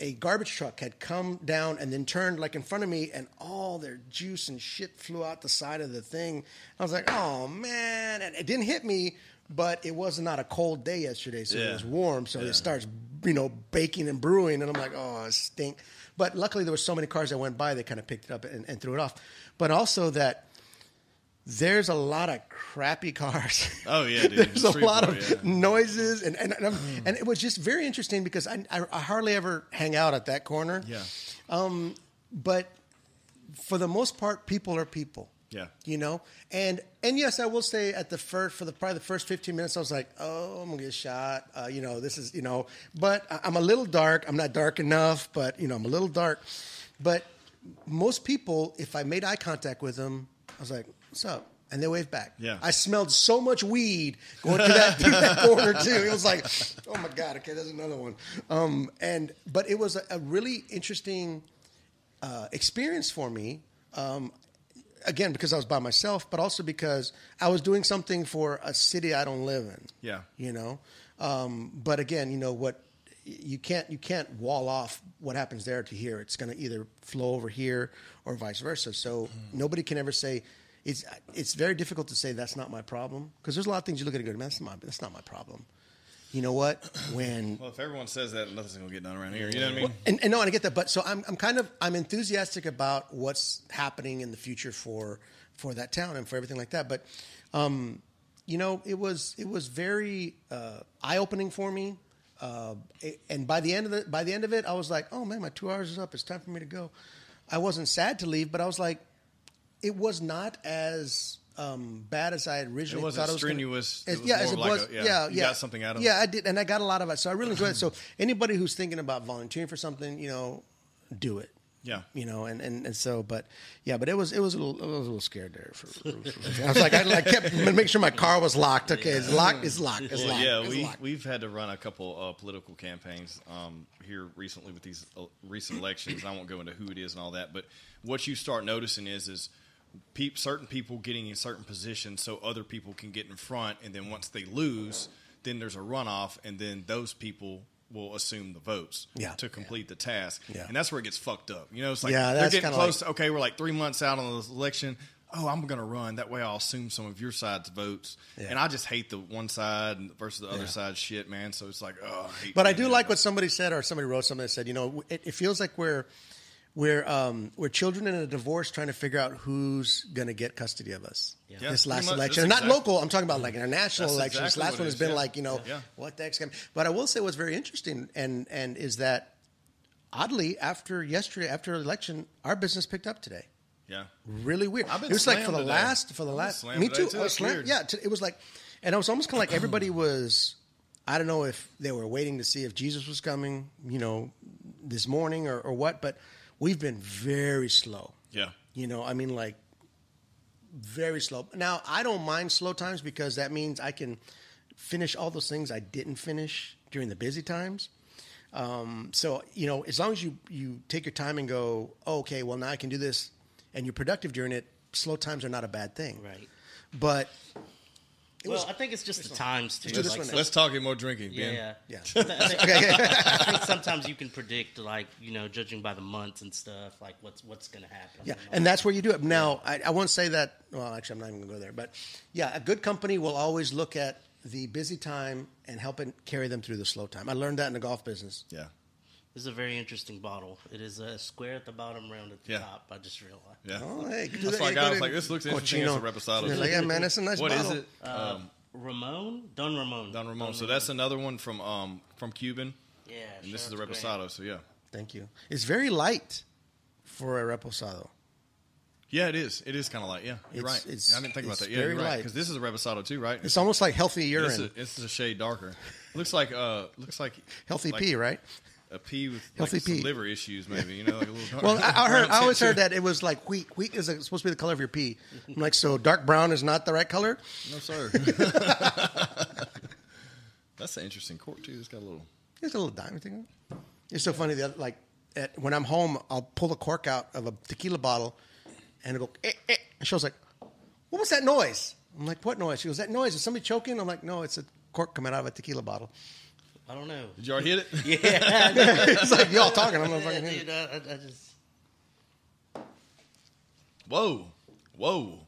a garbage truck had come down and then turned like in front of me, and all their juice and shit flew out the side of the thing. I was like, oh man, and it didn't hit me, but it was not a cold day yesterday, so it was warm, so Yeah. it starts, you know, baking and brewing, and I'm like, oh, stink. But luckily, there were so many cars that went by, they kind of picked it up and, and threw it off. But also that there's a lot of crappy cars. Oh, yeah, dude. there's a lot boy, of yeah. noises, and and and, I'm- mm. and it was just very interesting because I, I I hardly ever hang out at that corner. Yeah. Um, but for the most part, people are people. Yeah. You know, and and yes, I will say at the first for the probably the first fifteen minutes, I was like, oh, I'm gonna get shot. Uh, you know, this is you know, but I- I'm a little dark. I'm not dark enough, but you know, I'm a little dark. But most people, if I made eye contact with them, I was like, what's up? And they waved back. Yeah. I smelled so much weed going through that, through that corner too. It was like, oh my god, okay, there's another one. Um, and but it was a, a really interesting uh, experience for me. Um, again, because I was by myself, but also because I was doing something for a city I don't live in. Yeah. You know, um, but again, you know what? You can't you can't wall off what happens there to here. It's going to either flow over here or vice versa. So nobody can ever say it's it's very difficult to say that's not my problem because there's a lot of things you look at and go, man, that's not that's not my problem. You know what? When Well, if everyone says that, nothing's gonna get done around here. You know what I mean? and, and no, and I get that, but so I'm, I'm kind of I'm enthusiastic about what's happening in the future for for that town and for everything like that. But um, you know, it was it was very uh, eye opening for me. Uh, it- and by the end of the by the end of it, I was like, oh man, my two hours is up. It's time for me to go. I wasn't sad to leave, but I was like, it was not as um, bad as I originally It wasn't thought it was. gonna- strenuous. It was yeah, as it like was. a- yeah, yeah, you yeah. got something out of it. Yeah, I did, and I got a lot of it. So I really enjoyed it. So anybody who's thinking about volunteering for something, you know, do it. Yeah. You know, and, and, and so, but yeah, but it was it was a little I was a little scared there. For, for- for- I was like, I, I kept make sure my car was locked. Okay, it's locked. It's locked. It's Well, locked. yeah, it's we locked. we've had to run a couple uh, political campaigns um, here recently with these uh, recent elections. I won't go into who it is and all that, but what you start noticing is is peop, certain people getting in certain positions so other people can get in front, and then once they lose, then there's a runoff, and then those people will assume the votes Yeah. to complete the task, Yeah. and that's where it gets fucked up. You know, it's like Yeah, they're getting close. like- to, okay, we're like three months out on the election. Oh, I'm going to run. That way, I'll assume some of your side's votes. And I just hate the one side versus the other side shit, man. So it's like, oh, I hate But I do like what somebody said, or somebody wrote something that said, you know, it, it feels like we're we're um, we're children in a divorce trying to figure out who's going to get custody of us. Yeah. Yeah, this last much. election, not exactly- local. I'm talking about like international That's elections. exactly last one has is, been yeah. like, you know, Yeah. what the heck's coming? But I will say what's very interesting, and and is that oddly after yesterday, after the election, our business picked up today Yeah. really weird. I've been it was like for the today. last for the I've been last. Me too. too. I was slammed. weird. Yeah, t- it was like, and it was almost kind of like everybody was. I don't know if they were waiting to see if Jesus was coming, you know, this morning or, or what. But we've been very slow. Yeah. You know, I mean, like very slow. Now I don't mind slow times because that means I can finish all those things I didn't finish during the busy times. Um, so you know, as long as you you take your time and go, oh, okay, well now I can do this, and you're productive during it. Slow times are not a bad thing, Right. But Well, I think it's just the times too. do this Like, Let's talk it more drinking. yeah, Ben. yeah. Yeah. I think- Okay. I think sometimes you can predict, like you know, judging by the months and stuff, like what's what's going to happen. Yeah, all and that's where you do it. Now, I, I won't say that. Well, actually, I'm not even going to go there. But yeah, a good company will always look at the busy time and help it carry them through the slow time. I learned that in the golf business. Yeah. This is a very interesting bottle. It is a square at the bottom, round at the Yeah. top. I just realized. Yeah. Oh, hey, do That's that. why I You I go was to like, this looks interesting as a Cochino. Reposado. You're like, yeah, man, that's a nice bottle. What is bottle. it? Uh, um, Ramon, Don Ramon, Don Ramon. So that's another one from um from Cuban, yeah. and this is shout the out Reposado. So yeah. Thank you. It's very light for a reposado. Yeah, it is. It is kind of light. Yeah, you're It's- right. it's- I didn't think about it's that. Yeah, very you're right. light. Because this is a Reposado too, right? It's almost like healthy This urine, is, this is a shade darker. Looks like uh, looks like healthy like pee, right? A pea with Healthy like some pee. liver issues, maybe. You know, like a little. Well, I, I heard. I always heard that it was like wheat. Wheat is supposed to be the color of your pee. I'm like, so dark brown is not the right color. No, sir. That's an interesting cork too. It's got a little. It's a little diamond thing. It's so funny. The other, like at, when I'm home, I'll pull the cork out of a tequila bottle, and it'll go. Eh, eh. And she was like, "What was that noise?" I'm like, "What noise?" She goes, "That noise is somebody choking." I'm like, "No, it's a cork coming out of a tequila bottle." I don't know. Did y'all hit it? Yeah, it's like y'all talking. I'm not yeah, fucking. dude, I, I, I just Whoa, whoa,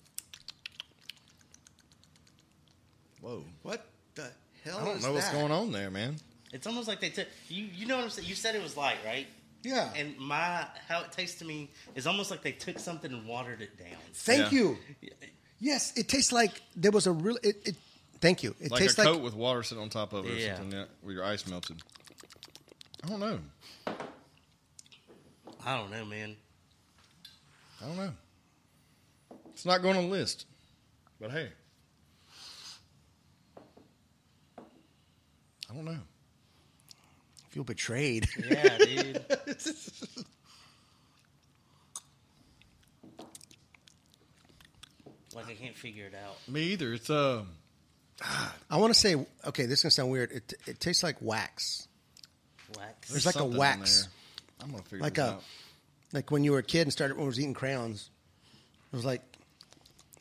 whoa! What the hell I don't is know what's that? going on there, man. it's almost like they took you. You know what I'm saying? You said it was light, right? Yeah. And my how it tastes to me is almost like they took something and watered it down. Thank Yeah. you. Yes, it tastes like there was a real. It, it thank you. It tastes Like a coat like with water sitting on top of it or Yeah. something, yeah, where your ice melted. I don't know. I don't know, man. I don't know. It's not going on the list, but hey, I don't know. I feel betrayed. Yeah, dude. like I can't figure it out. Me either. It's uh, I want to say okay. This is gonna sound weird. It it tastes like wax, Wax. There's like a something in wax. there. I'm gonna figure like this a out. like when you were a kid and started when I was eating crayons. It was like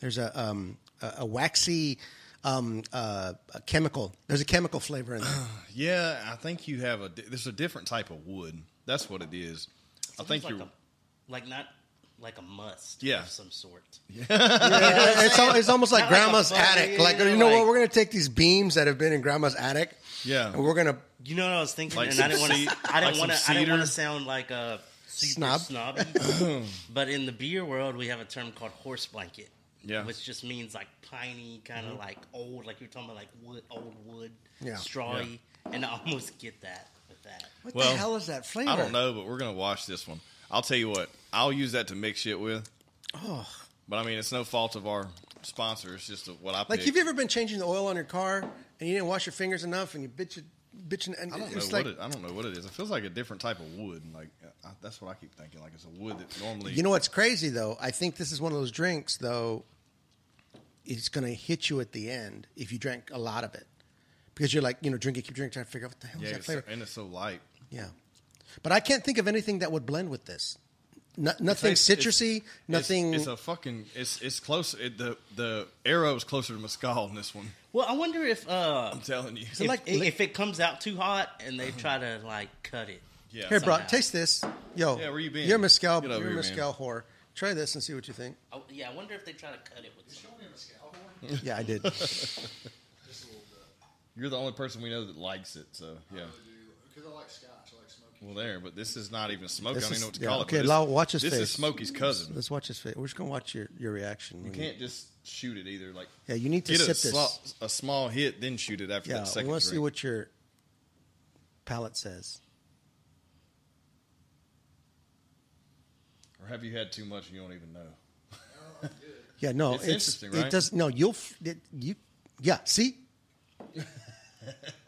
there's a um a, a waxy um uh a chemical. There's a chemical flavor in there. Yeah, I think you have a. di- There's a different type of wood. That's what it is. I think almost you're. like, a, like not like a must Yeah. of some sort. it's, al- it's almost like Not like grandma's funny, attic. Like you know, you know what? We're gonna take these beams that have been in grandma's attic. Yeah. and we're gonna You know what I was thinking, Like and I didn't want to. I didn't like want to. I didn't want to sound like a super Snob? snobby. but in the beer world, we have a term called horse blanket. Yeah. Mm-hmm. which just means like piney, kind of like old, like you're talking about like wood, old wood, Yeah. strawy, and I almost get that with that. what Well, the hell is that flavor? I don't know, but we're gonna watch this one. I'll tell you what. I'll use that to mix shit with. Oh. But I mean, it's no fault of our sponsor. It's just what I Like, picked. have you ever been changing the oil on your car and you didn't wash your fingers enough and you bitch bitching? And I don't know it's what like it. I don't know what it is. It feels like a different type of wood. Like I, that's what I keep thinking. Like it's a wood that normally. you know what's crazy though. I think this is one of those drinks though. It's going to hit you at the end if you drank a lot of it, because you're like you know drinking, keep drinking, trying to figure out what the hell Yeah, is that it's so, flavor. and it's so light. Yeah, but I can't think of anything that would blend with this. No, nothing It's- it's- citrusy, it's- nothing. It's, a fucking. It's it's close. It, the the arrow is closer to mescal in this one. Well, I wonder if uh, I'm telling you. if, like if, lick- it comes out too hot and they try to like cut it. Yeah. Here, bro, taste this. Yo, Yeah, where you been? You're a mezcal. Get You're a here, mezcal whore. Try this and see what you think. Oh, yeah, I wonder if they try to cut it with. Show me a mezcal horn. Yeah, I did. Just a little bit. You're the only person we know that likes it. So yeah. Because I like scotch. I like smoky. Well, there, but this is not even smoky. This I don't is- even know what to yeah, call okay, it. Okay, Lau, watch his This face. is Smokey's cousin. Let's watch his face. We're just gonna watch your, your reaction. You can't just shoot it either. Like Yeah, you need to get a, sip this. slo- a small hit, then shoot it after Yeah, that we second want to see what your palate says. Or have you had too much and you don't even know? Yeah, no, It's it's, interesting, it right? does. No, you'll it, you. Yeah, see, Is there peach?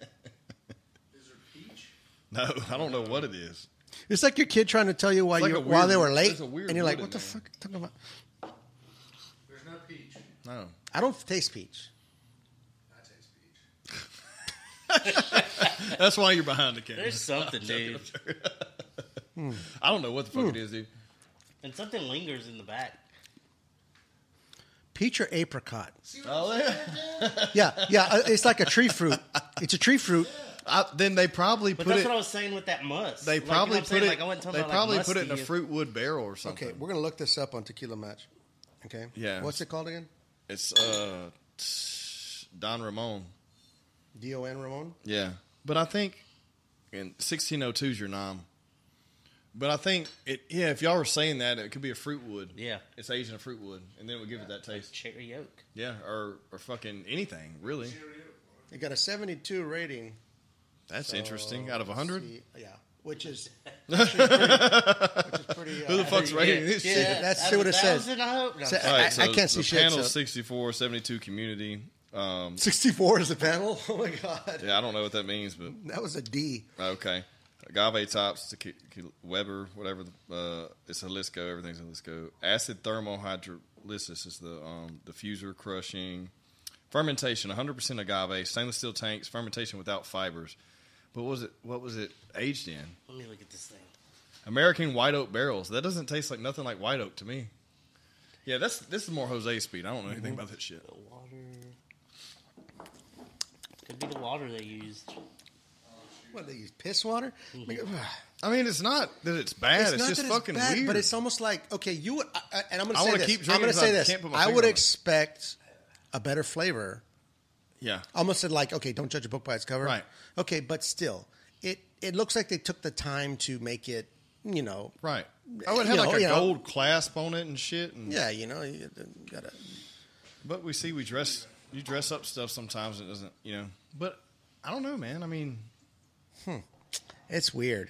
No, I don't know what it is. it's like your kid trying to tell you why like you a while they were late, there's a weird and you're like, "What the in fuck?" are you talking about? There's no peach. No. I don't taste peach. I taste peach. That's why you're behind the camera. There's something, dude, I don't know what the fuck it is, dude. and something lingers in the back. peach or apricot. Oh, yeah. Yeah, yeah. uh, It's like a tree fruit. It's a tree fruit. I, then they probably But put that's it. what I was saying with that must. They Like, you know probably put saying? it. Like, I wasn't talking they about, probably like, put it in a fruit wood barrel or something. Okay, we're gonna look this up on Tequila Match. Okay. Yeah. What's it called again? It's uh, Don Ramon. D O N Ramon. Yeah, but I think in 1602 is your nom. But I think it. Yeah, if y'all were saying that, it could be a fruit wood. Yeah. it's aged in a fruit wood, and then it would give it that taste. Cherry oak. Yeah, or or fucking anything really. It got a 72 rating. That's interesting. Out of 100, See, yeah, which is pretty, which is pretty. who the uh, fuck's rating this yeah, shit? Let's see what it says. thousand, I hope. No, Say- All right, I- so I can't see the shit, Panel so- 64, 72 community. Um, 64 is the panel. Oh my god, yeah, I don't know what that means, but that was a D. Okay. Agave tops, tequi- tequi- Weber, whatever. The, uh, it's Jalisco. Everything's Jalisco. Acid thermohydrolysis is the um, diffuser crushing. Fermentation, 100% agave, stainless steel tanks, fermentation without fibers. But what was it? What was it aged in? Let me look at this thing. American white oak barrels. That doesn't taste like nothing like white oak to me. Yeah, that's this is more Jose speed. I don't know anything about that shit. The water. Could be the water they used. What they use piss water? Mm-hmm. I mean, it's not that it's bad. It's, not just that fucking bad, weird. but it's almost like okay, you would, I, I- and I'm going I to say this. keep I'm going to say this. can't put my I would on it. expect a better flavor. Yeah. Almost said like, okay, don't judge a book by its cover. Right. Okay, but still, it it looks like they took the time to make it. You know. Right. Oh, it had You like know, a you know. gold clasp on it and shit. And, Yeah, you know, you gotta. But we see we dress you dress up stuff sometimes it doesn't you know. But I don't know, man. I mean, hmm. It's weird.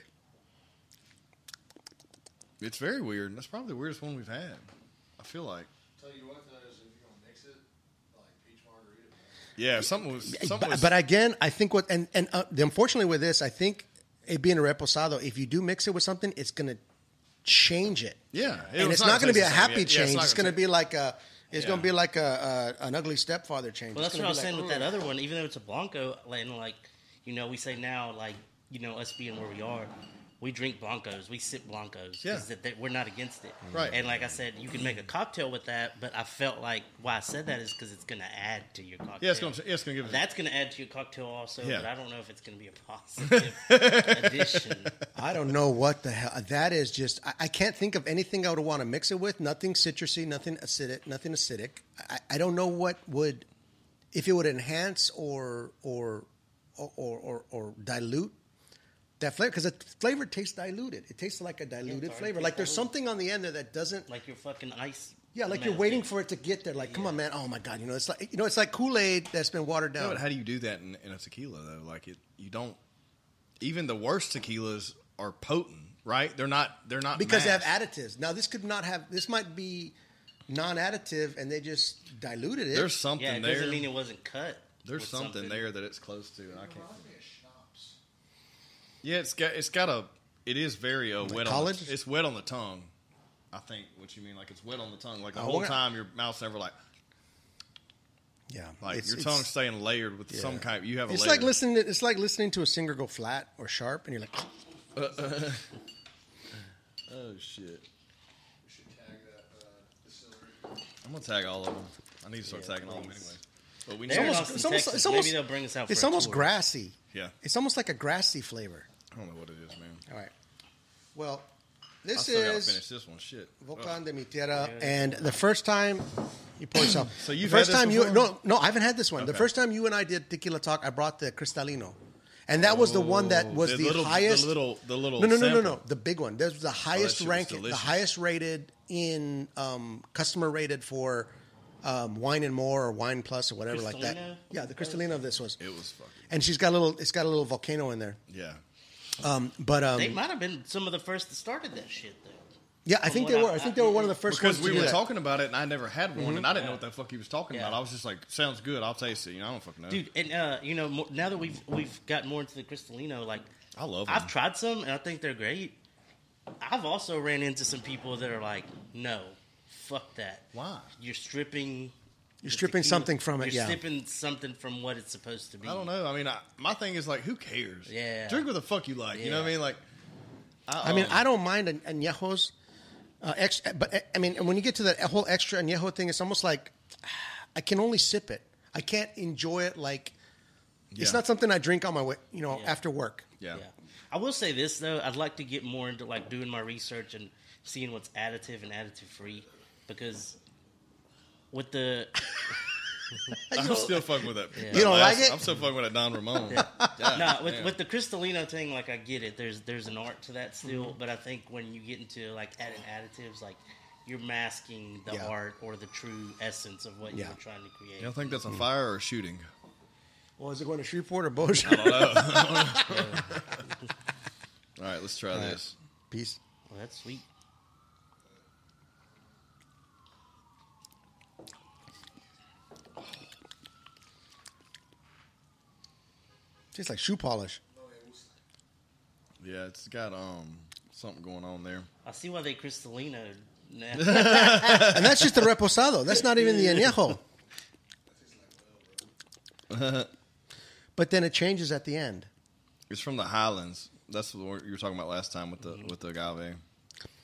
it's very weird. That's probably the weirdest one we've had. I feel like. Tell you what, though, is if you're gonna mix it, like peach margarita. Yeah, something was. Something But, was but again, I think what and and uh, unfortunately with this, I think it being a reposado, if you do mix it with something, it's going to change it. yeah, it and it's not going to be a taste the same. happy Yeah, yeah, change. not it's going to be like a. It's Yeah. going to be like a, a an ugly stepfather change. Well, It's that's what I was gonna saying be with that other one. Even though it's a blanco, and like you know, we say now, like you know, us being where we are, we drink blancos, we sip blancos, Yeah. that, that we're not against it, Right. And like I said, you can make a cocktail with that, but I felt like why I said that is because it's going to add to your cocktail. Yeah, it's gonna. It's gonna give. That's going to add to your cocktail also, Yeah. but I don't know if it's going to be a positive addition. I don't know what the hell that is. Just I, I can't think of anything I would want to mix it with. Nothing citrusy, nothing acidic, nothing acidic. I, I don't know what would, if it would enhance or or or or, or dilute that flavor because the flavor tastes diluted. It tastes like a diluted already flavor. Like there's diluted. something on the end there that doesn't. Like your fucking ice. Yeah, like you're waiting for it to get there. Like, come on, man. Oh my god, you know it's like you know it's like Kool Aid that's been watered Yeah, down. but how do you do that in, in a tequila though? Like it, you don't. Even the worst tequilas are potent, right? They're not. They're not because they have additives. Now this could not have. This might be non-additive, and they just diluted it. There's something Yeah, it there. doesn't mean it wasn't cut. There's with something, there that it's close to. and I can't. Reminds me of schnapps. Yeah, it's got it's got a. It is very uh, wet college? on. The, it's wet on the tongue. I think what you mean, like it's wet on the tongue, like the Oh, whole time your mouth's never like yeah, like It's- your it's- tongue's staying layered with some kind. You have a It's layer. like listening. To, it's like listening to a singer go flat or sharp, and you're like, Oh shit! Tag that uh, distillery. I'm gonna tag all of them. I need to start tagging all of them anyway. But we need. Almost- it's almost- it's almost- Maybe they'll bring us out. it's almost tour. grassy. yeah, It's almost like a grassy flavor. I don't know what it is, man. All right. Well, I this still gotta is finish this one. Shit. Volcan de mi tierra, and the first time you pour yourself. So you've first had this time you no no I haven't had this one. The first time you and I did tequila talk, I brought the Cristalino, and that was the one that was the, little, highest. The little, the little. no no no no no the big one. This was the highest shit was ranking, the highest rated in um, customer rated for um, wine and more or wine plus or whatever like that. Cristalino? Yeah, the Cristalino of this was, It was fucking. and she's got a little. It's got a little volcano in there. Yeah. Um, but um, They might have been some of the first that started that shit, though. yeah, I from think what they were. I- I think they were one of the first Because ones we to do were that. talking about it, and I never had one, and I didn't know what the fuck he was talking Yeah. about. I was just like, "Sounds good. I'll taste it." You know, I don't fucking know. Dude, and uh, you know, mo- now that we've we've gotten more into the Cristalino, like I love I've them. tried some and I think they're great. I've also ran into some people that are like, no, fuck that. Why? You're stripping. You're stripping tequila- something from it, You're yeah. stripping something from what it's supposed to be. I don't know. I mean, I, my thing is like, who cares? Yeah. Drink what the fuck you like. You know what I mean? Like, I mean, um, I don't mind an- añejos, Uh, ex- but uh, I mean, when you get to that whole extra añejo thing, it's almost like I can only sip it. I can't enjoy it like it's not something I drink on my way, you know, Yeah. after work. Yeah. Yeah. I will say this though, I'd like to get more into like doing my research and seeing what's additive and additive free because with the I'm still fucking with that. You don't like it? I'm still fucking with that Don Ramon. God no, with damn. with the Cristalino thing, like I get it. There's there's an art to that still, Mm-hmm. but I think when you get into like adding additives, like you're masking the Yeah. art or the true essence of what Yeah. you're trying to create. You don't think that's a fire or a shooting? Well, is it going to Shreveport or Bossier? I don't know. All right, let's try this. Peace. Well, that's sweet. Tastes like shoe polish. Yeah, it's got um something going on there. I see why they Cristalino. Nah. And that's just the reposado. That's not even the añejo. but then it changes at the end. It's from the Highlands. That's what you were talking about last time with the with the agave.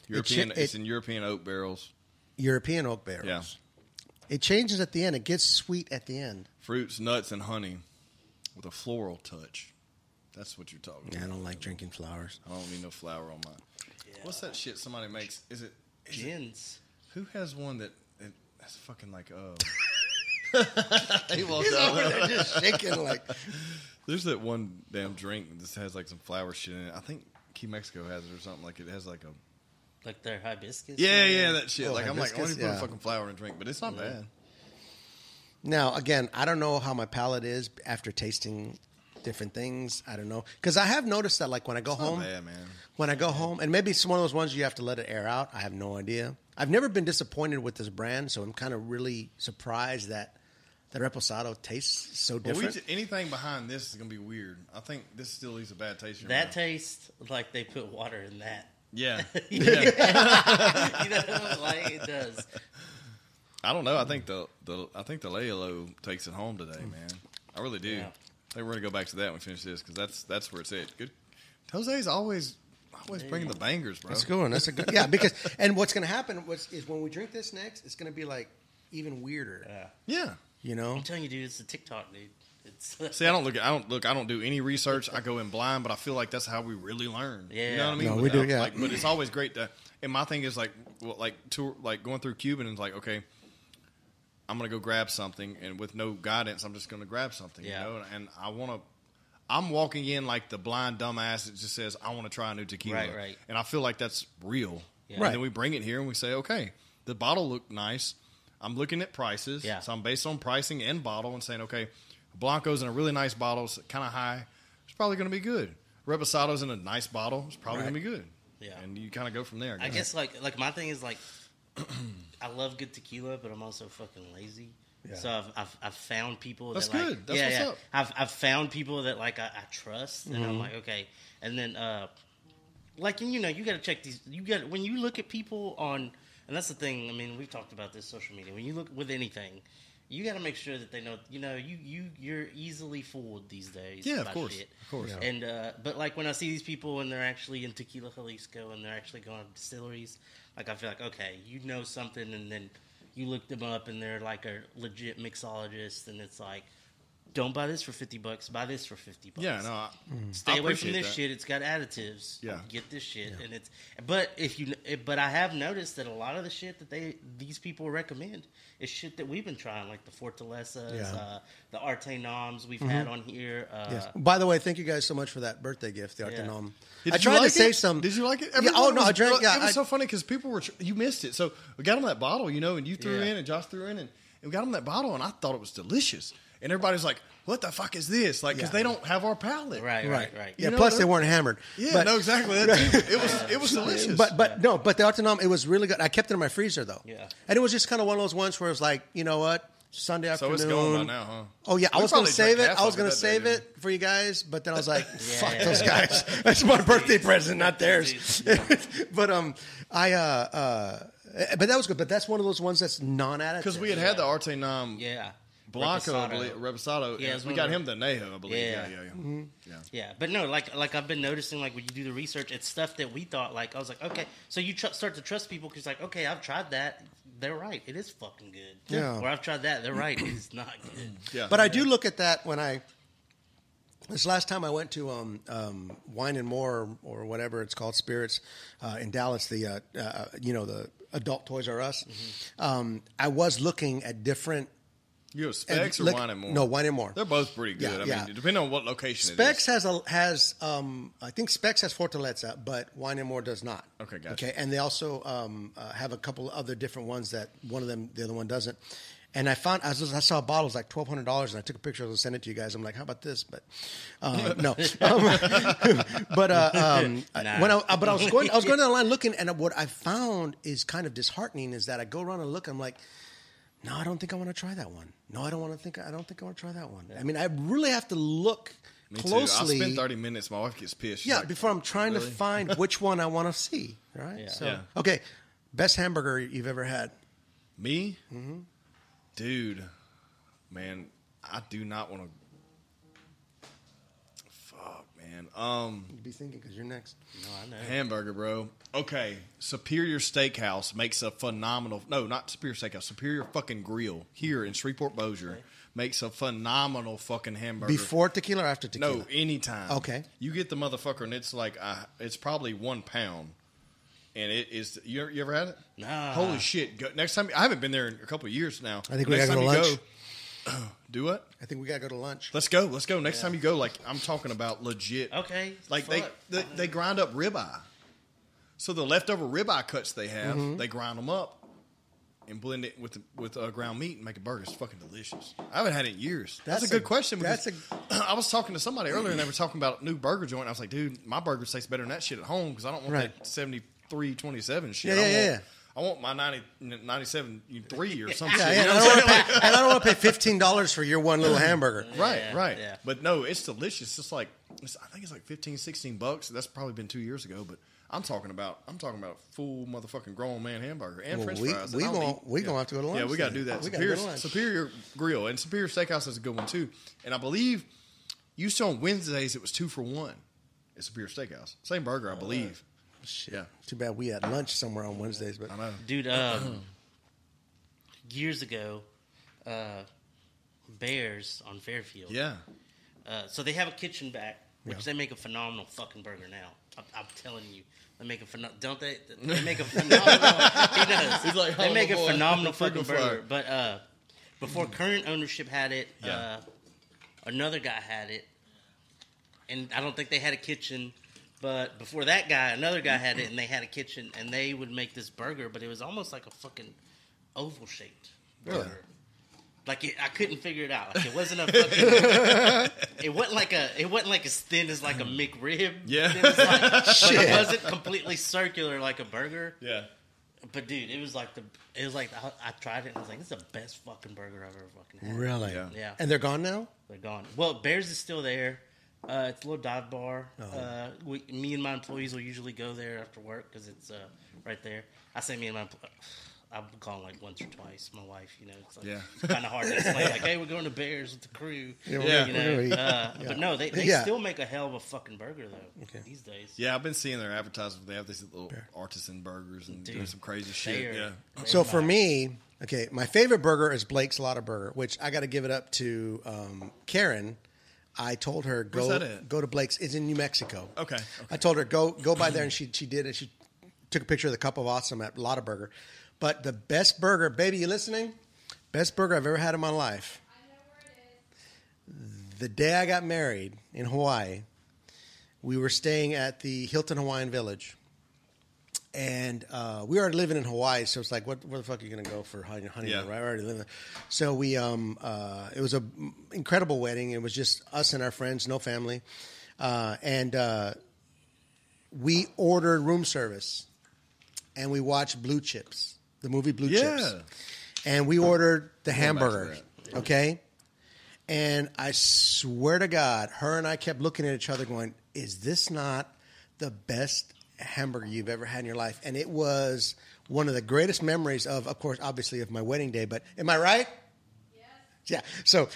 European. it- it's in European oak barrels. European oak barrels. Yeah, It changes at the end. It gets sweet at the end. fruits, nuts, and honey with a floral touch. That's what you're talking Yeah, I don't like drinking flowers. I don't need no flower on mine. What's that shit somebody makes? Is it? Is it Gins. who has one that? It, that's fucking like uh. he walked He's out. over there just shaking like. There's that one damn drink that just has like some flower shit in it. I think Key Mexico has it or something like it has like a Like their hibiscus. yeah yeah that shit. Oh, like I'm like I want to put a fucking flower in a drink, but it's not bad. Now, again, I don't know how my palate is after tasting different things. I don't know because I have noticed that, like when I go It's home, not bad, man. when I go home, and maybe it's one of those ones you have to let it air out. I have no idea. I've never been disappointed with this brand, so I'm kind of really surprised that the reposado tastes so But we, different. anything behind this is gonna be weird. I think this still leaves a bad taste. in That mouth. tastes like they put water in that. yeah. you know, like it does. I don't know. I think the the I think the Layalo takes it home today, man. I really do. Yeah. I think we're gonna go back to that when we finish this because that's that's where it's at. Good. Jose's always always bringing the bangers, bro. That's a good one. That's a good. Yeah, because and what's going to happen was, is when we drink this next, it's going to be like even weirder. Yeah. Yeah. You know, I'm telling you, dude, it's a TikTok, dude. It's See, I don't look. I don't look. I don't do any research. I go in blind, but I feel like that's how we really learn. Yeah, you know what I mean. No, we do, yeah. Like, but it's always great to. And my thing is like, well, like tour, like going through Cuban and it's like, okay, I'm gonna go grab something, and with no guidance, I'm just gonna grab something. Yeah. You know, and I want to. I'm walking in like the blind dumbass that just says, "I want to try a new tequila," Right, right. And I feel like that's real. Yeah. And Right. then we bring it here and we say, "Okay, the bottle looked nice. I'm looking at prices, Yeah. so I'm based on pricing and bottle and saying, okay, Blanco's in a really nice bottle, kind of high. It's probably going to be good. Reposado's in a nice bottle. It's probably Right. going to be good. Yeah. and you kind of go from there. I guess like like my thing is like I love good tequila, but I'm also fucking lazy. Yeah. So I've, I've I've found people That's that like good. That's yeah what's yeah up. I've I've found people that like I, I trust, and Mm-hmm. I'm like okay, and then uh like and you know you got to check these you got when you look at people on and that's the thing. I mean we've talked about this social media when you look with anything. You got to make sure that they know. You know, you you you're easily fooled these days. Yeah, of course, shit. of course. Yeah. And uh, but like when I see these people and they're actually in Tequila Jalisco and they're actually going to distilleries, like I feel like okay, you know something, and then you look them up and they're like a legit mixologist, and it's like, don't buy this for fifty bucks, buy this for fifty bucks. yeah, no, I, Stay I away from this that. shit. It's got additives. Yeah. get this shit, and it's. But if you, but I have noticed that a lot of the shit that they these people recommend is shit that we've been trying, like the Fortalezas, Yeah. uh, the Arte Noms we've had on here. Uh, Yes. By the way, thank you guys so much for that birthday gift, the Yeah. Artenom. Did I tried like to say it? some. Did you like it? Yeah, oh no, was- I drank. Yeah, it was I- so funny because people were. You missed it, so we got them that bottle, you know, and you threw Yeah. in, and Josh threw in, and, and we got them that bottle, and I thought it was delicious, and everybody's like, "What the fuck is this?" Like, because Yeah. they don't have our palate, Right, right, right, right. Yeah. Know, plus, they weren't hammered. Yeah, But- no, exactly. That. It was it was delicious. But but no, but the Artenom, it was really good. I kept it in my freezer though. Yeah. And it was just kind of one of those ones where it was like, you know what, Sunday afternoon. it's gone by now, huh? Oh yeah, I was gonna save it. I was gonna that day, save it for you guys, but then I was like, "Fuck yeah, those yeah. guys! That's my birthday present, not theirs." but um, I uh uh, but that was good. But that's one of those ones that's non-additive. Because we had had the Artenom Yeah. Blanco, I Reposado. believe, Reposado. Yeah, Yeah, we got him the Nejo, I believe. Yeah, Yeah. yeah, yeah. Mm-hmm. yeah. Yeah, but no, like like I've been noticing, like when you do the research, it's stuff that we thought like I was like, okay, so you tr- start to trust people because like, okay, I've tried that, they're right, it is fucking good. Yeah. Or I've tried that, they're right, it's not good. Yeah. But I do look at that when I. This last time I went to um, um, Wine and More or, or whatever it's called, Spirits uh, in Dallas, the uh, uh, you know the adult Toys R Us. Um, I was looking at different You have Spec's or look- Wine and More? No, Wine and More. They're both pretty good. Yeah, I yeah. mean, depending on what location Spec's it has a has um, I think Spec's has Fortaleza, but Wine and More does not. Okay, gotcha. Okay, and they also um, uh, have a couple other different ones that one of them the other one doesn't. And I found I, was, I saw bottles like twelve hundred dollars, and I took a picture and sent it to you guys. I'm like, how about this? But uh, no, um, but uh, um, Nah. when I, but I was going I was going down the line looking, and what I found is kind of disheartening. Is that I go around and look, I'm like. No, I don't think I want to try that one. No, I don't want to think. I don't think I want to try that one. I mean, I really have to look is. Me closely. too. I spend 30 minutes. My wife gets pissed. She's Yeah, like, before I'm trying really? to find which one I want to see. Right. Yeah. So Yeah. okay, best hamburger you've ever had. Me? Mm-hmm. Dude, man, I do not want to. Man. Um, You'd be thinking because you're next. No, I know. hamburger, bro. Okay, Superior Steakhouse makes a phenomenal. No, not Superior Steakhouse. Superior fucking Grill here in Shreveport Bossier makes a phenomenal fucking hamburger. Before tequila or after tequila? No, anytime. Okay. You get the motherfucker, and it's like uh, it's probably one pound, and it is. You ever, you ever had it? Nah. Holy shit! Go, next time, I haven't been there in a couple of years now. I think we next gotta time go to you lunch. Go, do what? I think we gotta go to lunch. Let's go. Let's go. Next time you go, like I'm talking about legit. Okay, Like they, fuck. they they grind up ribeye. So the leftover ribeye cuts they have, Mm-hmm. they grind them up and blend it with with uh, ground meat and make a burger. It's fucking delicious. I haven't had it in years. That's, That's a good a- question. that's Because I was talking to somebody earlier and they were talking about a new burger joint. I was like, dude, my burger tastes better than that shit at home because I don't want Right. that 73, 27 shit. Yeah, I yeah, want, yeah, yeah. I want my 90, 97 3 or something. Yeah, yeah, You know and, I don't wanna pay, and I don't want to pay fifteen dollars for your one little hamburger. Right, Yeah, right. yeah. But no, it's delicious. It's just like it's, I think it's like 15, 16 bucks. That's probably been two years ago. But I'm talking about I'm talking about a full motherfucking grown man hamburger and Well, French we- fries. we And I'll gon- we yeah. gonna have to go to lunch Yeah, we got to do that. We gotta Superior, go. Superior Grill and Superior Steakhouse is a good one too. And I believe used to on Wednesdays it was two for one. At Superior Steakhouse, same burger, I oh, believe. Shit. Yeah. Too bad we had lunch somewhere on Wednesdays, but I know. dude. Um, years ago, uh, Bears on Fairfield. Yeah, Uh, so they have a kitchen back, which Yeah. they make a phenomenal fucking burger now. I'm, I'm telling you, they make a phenomenal. Don't they? They make a phenomenal. he does. He's like, they "Oh, make a boy, phenomenal fucking freaking fryer." burger. But uh, before current ownership had it, Yeah. uh, another guy had it, and I don't think they had a kitchen. But before that guy, another guy had it, and they had a kitchen, and they would make this burger, but it was almost like a fucking oval shaped burger. Like it, I couldn't figure it out. Like it wasn't a fucking. it wasn't like a. It wasn't like as thin as like a McRib. Yeah. It was like, but Shit. it wasn't completely circular like a burger. yeah. But dude, it was like the. It was like I, I tried it and I was like, this is the best fucking burger I've ever fucking had. really, Yeah. Yeah. And they're gone now. They're gone. Well, Bears is still there. Uh, it's a little dive bar. Oh. Uh, we, me and my employees will usually go there after work because it's uh, right there. I say me and my. I've gone like once or twice. My wife, you know, it's like Yeah. it's kind of hard to explain. Like, hey, we're going to Bears with the crew. Yeah, we're you we're gonna eat. know. Uh, Yeah. But no, they, they Yeah. still make a hell of a fucking burger though. Okay. These days. Yeah, I've been seeing their advertisements. They have these little artisan burgers and Dude, doing some crazy shit. are- Yeah. So for me, okay, my favorite burger is Blake's Lotaburger, which I got to give it up to um, Karen. I told her go Where's that at? go to Blake's. It's in New Mexico. Okay. I told her go go by there, and she she did it. She took a picture of the cup of awesome at Lotaburger. But the best burger, baby, you listening? Best burger I've ever had in my life. The day I got married in Hawaii, we were staying at the Hilton Hawaiian Village and uh, we already living in Hawaii, so it's like, what, where the fuck are you going to go for honey, honeymoon? Yeah. Right, I already live there. So we, um, uh, it was an incredible wedding. It was just us and our friends, no family, uh, and uh, we ordered room service, and we watched Blue Chips, the movie Blue Yeah. Chips, and we ordered the hamburger. Okay, and I swear to God, her and I kept looking at each other, going, "Is this not the best hamburger you've ever had in your life?" And it was one of the greatest memories of, of course, obviously, of my wedding day. But am I right? Yeah. So,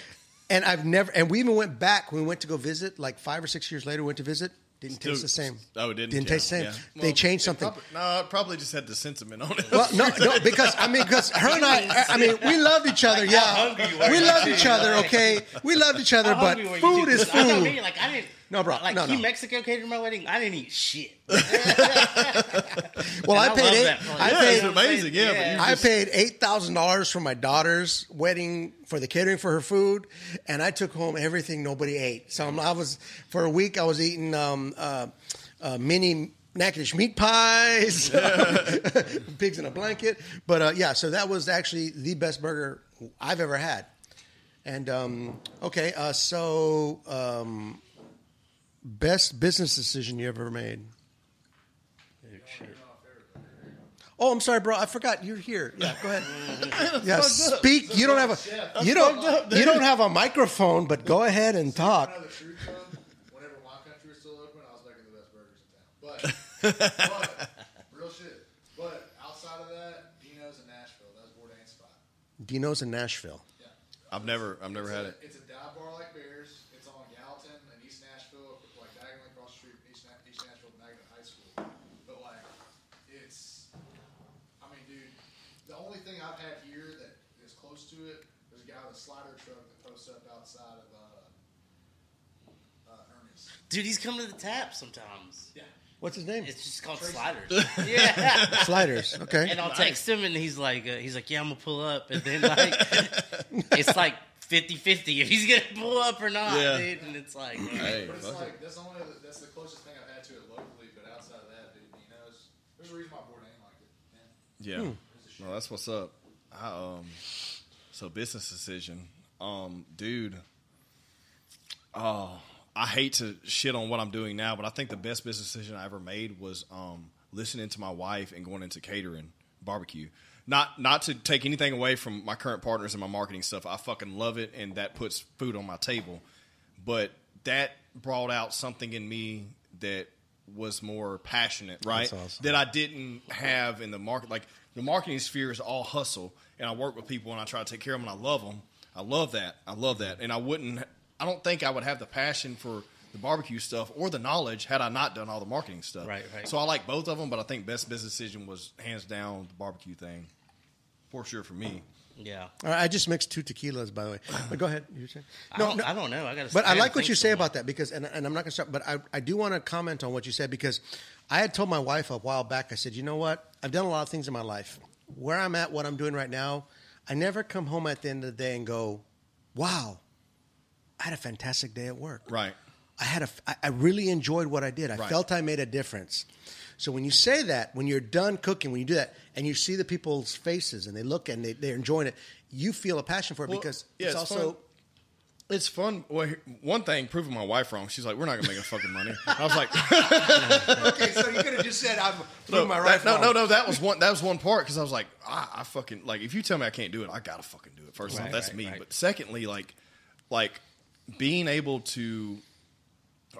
and I've never, and we even went back when we went to go visit, like five or six years later, we went to visit. Didn't taste the same. Oh, it didn't. Didn't Yeah, taste the same. yeah. They Well, changed it something. Probably, no, it probably just had the sentiment on it. Well, no, no, because I mean, because her and I, I mean, we loved each other. Like, yeah, how hungry you were we when loved each other. Okay, we loved each other, but hungry were you food two? I know food. me, like I didn't. No, bro, Like no, Key no. Mexico catered my wedding. I didn't eat shit. Well, I I paid love eight, that. I yeah, paid it's amazing. Yeah, but I just- paid eight thousand dollars for my daughter's wedding for the catering for her food, and I took home everything nobody ate. So I'm- I was for a week I was eating um, uh, uh, mini Natchitoches meat pies, pigs in a blanket. But uh, yeah, so that was actually the best burger I've ever had. And um, okay, uh, so um, best business decision you ever made? Oh, I'm sorry, bro. I forgot you're here. Yeah, go ahead. yeah, speak. You don't have a you don't you don't have a microphone, but go ahead and talk. You know the truth though? Whenever wine country was still open, I was making the best burgers in town. But, but real shit. But outside of that, Dino's in Nashville. That was Bourdain's spot. Dino's in Nashville. Yeah. I've never, I've never had a, it. It's a dive bar like Bears. It's on Gallatin and East Nashville, like diagonally across the street from East, Na- East Nashville Magnet High School. But like, it's, I mean, dude, the only thing I've had here that is close to it, there's a guy with a slider truck that posts up outside of uh, uh, Ernie's. Dude, he's coming to the tap sometimes. Yeah. What's his name? It's just called sliders. yeah. Sliders. Okay. And I'll text him, and he's like, uh, he's like, yeah, I'm gonna pull up, and then like, it's like 50-50 if he's gonna pull up or not, Yeah. dude. And it's like, Hey, But it's fuck it. like that's the only that's the closest thing I've had to it locally. But outside of that, dude, Dino's. There's a reason why Bourdain liked it. Man. Yeah. Well, that's what's up. I, um, so business decision, um, dude. Oh, I hate to shit on what I'm doing now, but I think the best business decision I ever made was um, listening to my wife and going into catering barbecue. Not not to take anything away from my current partners and my marketing stuff. I fucking love it, and that puts food on my table. But that brought out something in me that was more passionate, right? Awesome. That I didn't have in the market. Like the marketing sphere is all hustle, and I work with people and I try to take care of them, and I love them. I love that. I love that, and I wouldn't. I don't think I would have the passion for the barbecue stuff or the knowledge had I not done all the marketing stuff. Right, right. So I like both of them, but I think best business decision was hands down the barbecue thing, for sure for me. yeah. All right, I just mixed two tequilas, by the way. But go ahead. You were saying? I, don't, I don't know. I got. But I like what you say about that because, and, and I'm not going to start, but I, I do want to comment on what you said because I had told my wife a while back, I said, you know what? I've done a lot of things in my life. Where I'm at, what I'm doing right now, I never come home at the end of the day and go, wow, I had a fantastic day at work. Right. I had a, I- really enjoyed what I did. I Right. felt I made a difference. So when you say that, when you're done cooking, when you do that, and you see the people's faces and they look and they, they're enjoying it, you feel a passion for it Well, because yeah, it's, it's also fun. It's fun. Well, one thing, proving my wife wrong. She's like, "We're not gonna make any fucking money." I was like, okay. So you could have just said, "I'm no, my that- right." no, no, no. That was one. That was one part because I was like, I, I fucking like. If you tell me I can't do it, I gotta fucking do it. First off, that's right, me. right. But secondly, like, like being able to.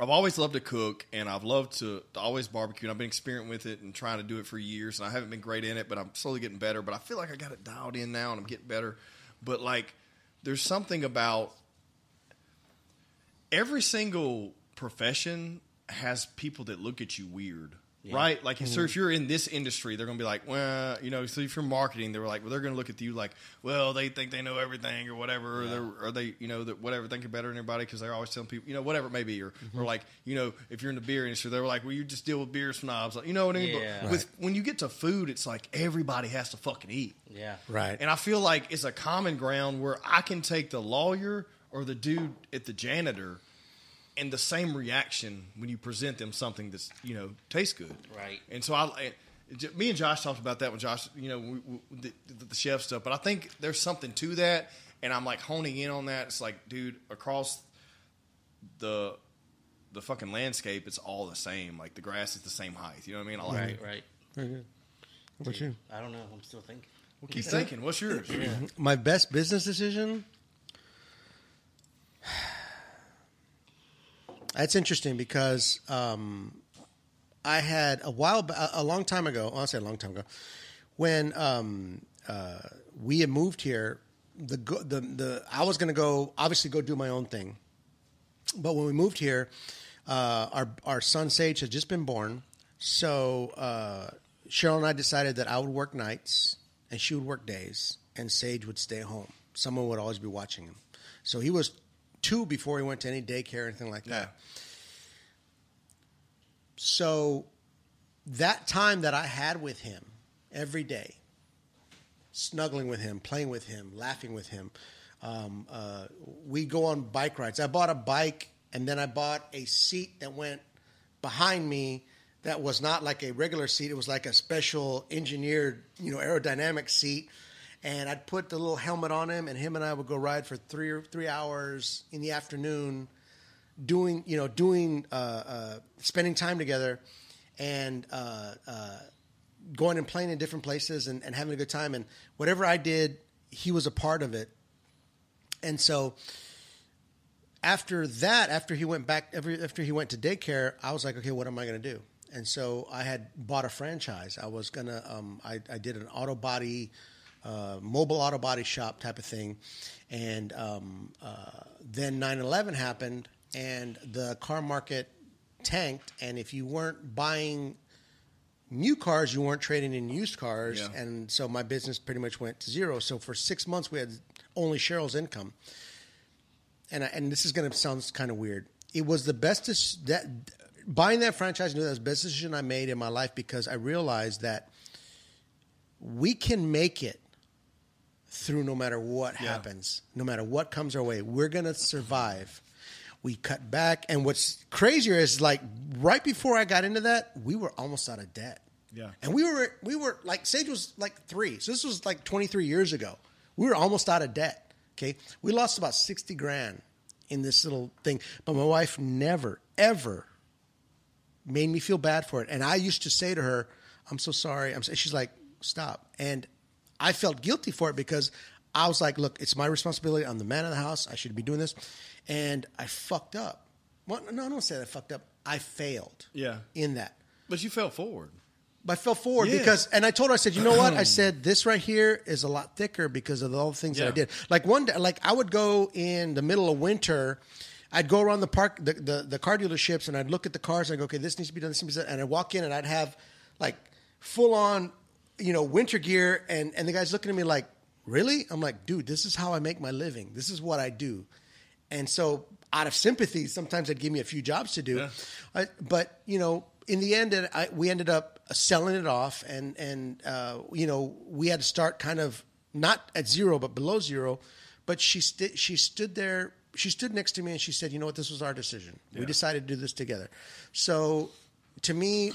I've always loved to cook, and I've loved to, to always barbecue. And I've been experimenting with it and trying to do it for years, and I haven't been great in it, but I'm slowly getting better. But I feel like I got it dialed in now, and I'm getting better. But like, there's something about every single profession has people that look at you weird. Right, like so. If mm-hmm. you're in this industry, they're gonna be like, well, you know. So if you're marketing, they're like, well, they're gonna look at you like, well, they think they know everything or whatever, or, they're, or they, you know, that whatever, think you're better than everybody because they're always telling people, you know, whatever it may be, or, or mm-hmm. like, you know, if you're in the beer industry, they're like, well, you just deal with beer snobs, like, you know what I mean? Yeah. But with when you get to food, it's like everybody has to fucking eat. Yeah. Right. And I feel like it's a common ground where I can take the lawyer or the dude at the janitor and the same reaction when you present them something that's you know tastes good. Right. And so I, I- j- me and Josh talked about that with Josh, you know, we, we, the, the chef stuff. But I think there's something to that, and I'm like honing in on that. It's like, dude, across the the fucking landscape, it's all the same. Like the grass is the same height. You know what I mean? I like Right. it. Right. Very good. What you? I don't know. I'm still thinking. Well, keep thinking. What's yours? My best business decision. That's interesting because um, I had a while, a long time ago. I'll say a long time ago, when um, uh, we had moved here. the the the I was going to go obviously go do my own thing, but when we moved here, uh, our our son Sage had just been born, so uh, Cheryl and I decided that I would work nights and she would work days, and Sage would stay home. Someone would always be watching him. So he was two before he went to any daycare or anything like that. So that time that I had with him every day, snuggling with him, playing with him, laughing with him, um, uh, we go on bike rides. I bought a bike and then I bought a seat that went behind me that was not like a regular seat. It was like a special engineered, you know, aerodynamic seat. And I'd put the little helmet on him, and him and I would go ride for three or three hours in the afternoon, doing, you know, doing, uh, uh, spending time together, and uh, uh, going and playing in different places and, and having a good time. And whatever I did, he was a part of it. And so after that, after he went back, every, after he went to daycare, I was like, okay, what am I going to do? And so I had bought a franchise. I was gonna, um, I, I did an auto body, uh, mobile auto body shop type of thing, and um, uh, then 9/11 happened, and the car market tanked. And if you weren't buying new cars, you weren't trading in used cars, Yeah. and so my business pretty much went to zero. So for six months, we had only Cheryl's income and I, and this is going to sound kind of weird. It was the best that buying that franchise. Knew that was the best decision I made in my life because I realized that we can make it through no matter what Yeah. happens, no matter what comes our way. We're to survive. We cut back, and what's crazier is like right before I got into that, we were almost out of debt. Yeah. and we were we were like Sage was like three, so this was like twenty three years ago. We were almost out of debt. Okay, we lost about sixty grand in this little thing, but my wife never ever made me feel bad for it. And I used to say to her, "I'm so sorry." I'm. so-" She's like, "Stop." And I felt guilty for it because I was like, "Look, it's my responsibility. I'm the man of the house. I should be doing this," and I fucked up. Well, no, I don't say that I fucked up. I failed. Yeah. In that. But you fell forward. I fell forward Yeah. because, and I told her, I said, you know what? I said this right here is a lot thicker because of all the things that I did. Like one day, like I would go in the middle of winter. I'd go around the park, the, the, the car dealerships, and I'd look at the cars and I'd go, okay, this needs to be done, this needs to be done. And I'd walk in and I'd have like full on, you know, winter gear. And, and the guy's looking at me like, really? I'm like, dude, this is how I make my living. This is what I do. And so, out of sympathy, sometimes they'd give me a few jobs to do. Yeah. I, but you know, in the end, I, we ended up selling it off, and and uh, you know, we had to start kind of not at zero, but below zero. But she sti- she stood there. She stood next to me, and she said, "You know what? This was our decision. We decided to do this together." So, to me,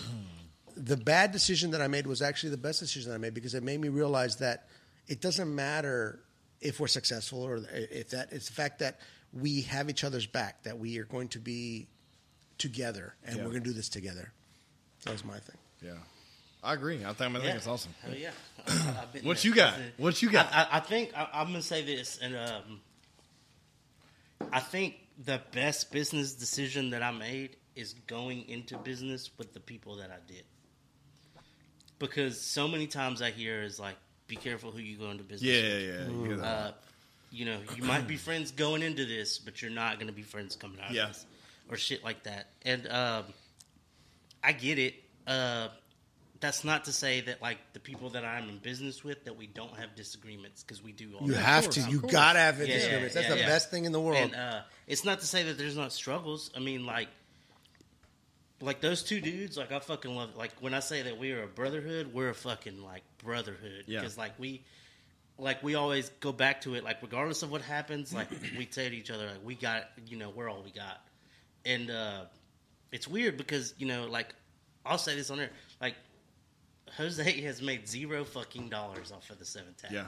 the bad decision that I made was actually the best decision that I made because it made me realize that it doesn't matter if we're successful or if that it's the fact that we have each other's back that we are going to be together and Yeah. we're going to do this together. That was my thing. Yeah. I agree. I think, I, mean, I think it's awesome. Hell yeah. I- I've been What there. you got? What you got? I, I, I think I, I'm gonna say this, and um, I think the best business decision that I made is going into business with the people that I did, because so many times I hear is like, "Be careful who you go into business." Yeah, with. yeah, yeah. You. Uh, you know, you might be friends going into this, but you're not going to be friends coming out Yeah. of this, or shit like that. And um, I get it. Uh, that's not to say that like the people that I'm in business with that we don't have disagreements because we do. All You the have course, to. You got to have Yeah, disagreements. yeah, That's the yeah. best thing in the world. And uh, it's not to say that there's not struggles. I mean, like, like those two dudes, like I fucking love. It. Like when I say that we are a brotherhood, we're a fucking like brotherhood. Yeah. Because like we, like we always go back to it. Like regardless of what happens, like we say to each other, like we got, you know, we're all we got. And uh, it's weird because you know, like I'll say this on there, like. Jose has made zero fucking dollars off of the seven tap. yeah.